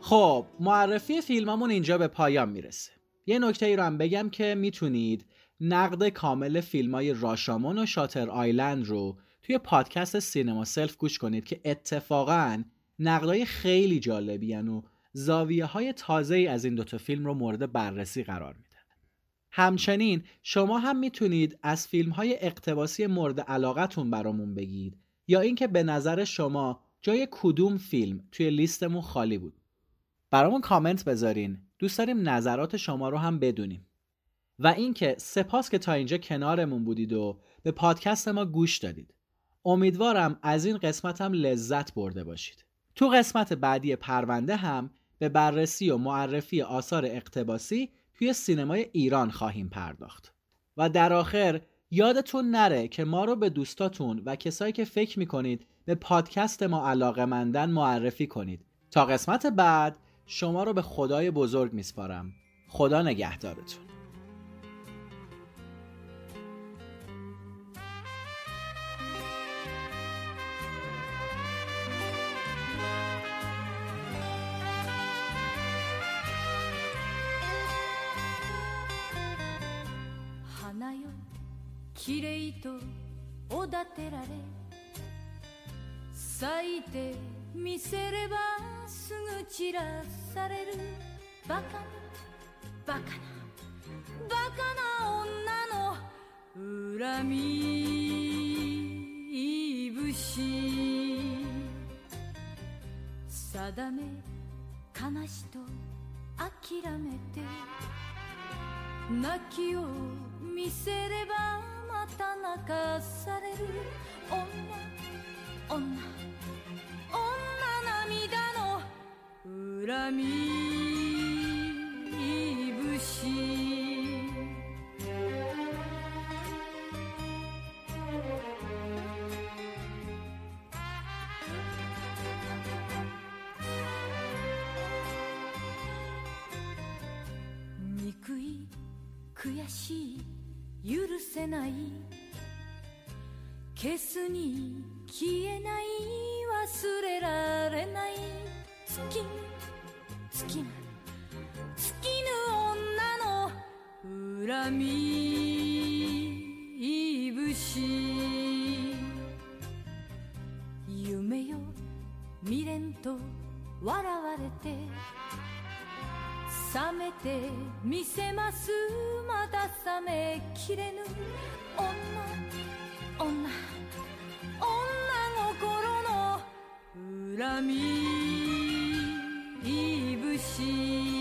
خب معرفی فیلممون اینجا به پایان می‌رسه. یه نکته ای رو هم بگم که می‌تونید نقد کامل فیلم های راشومون و Shutter Island رو توی پادکست سینما سلف گوش کنید که اتفاقا نقدای خیلی جالبی و زاویه های تازه ای از این دوتا فیلم رو مورد بررسی قرار میدن همچنین شما هم می‌تونید از فیلم های اقتباسی مورد علاقتون برامون بگید یا اینکه به نظر شما جای کدوم فیلم توی لیستمون خالی بود. برامون کامنت بذارین. دوست داریم نظرات شما رو هم بدونیم. و اینکه سپاس که تا اینجا کنارمون بودید و به پادکست ما گوش دادید. امیدوارم از این قسمت هم لذت برده باشید. تو قسمت بعدی پرونده هم به بررسی و معرفی آثار اقتباسی توی سینمای ایران خواهیم پرداخت. و در آخر یادتون نره که ما رو به دوستاتون و کسایی که فکر می‌کنید به پادکست ما علاقه معرفی کنید. تا قسمت بعد شما رو به خدای بزرگ میسپارم. خدا نگهدارتون. 見せればすぐ散らされる。バカなバカなバカな女の恨み。節定め悲しと諦めて。泣きを見せればまた泣かされる。女女。女涙の恨み憎い悔しい許せない消すに消えない忘れられない。月月月ぬ女の恨み節夢よ未練と笑われて冷めて見せます。まだ冷めきれぬ女女。恨みいぶし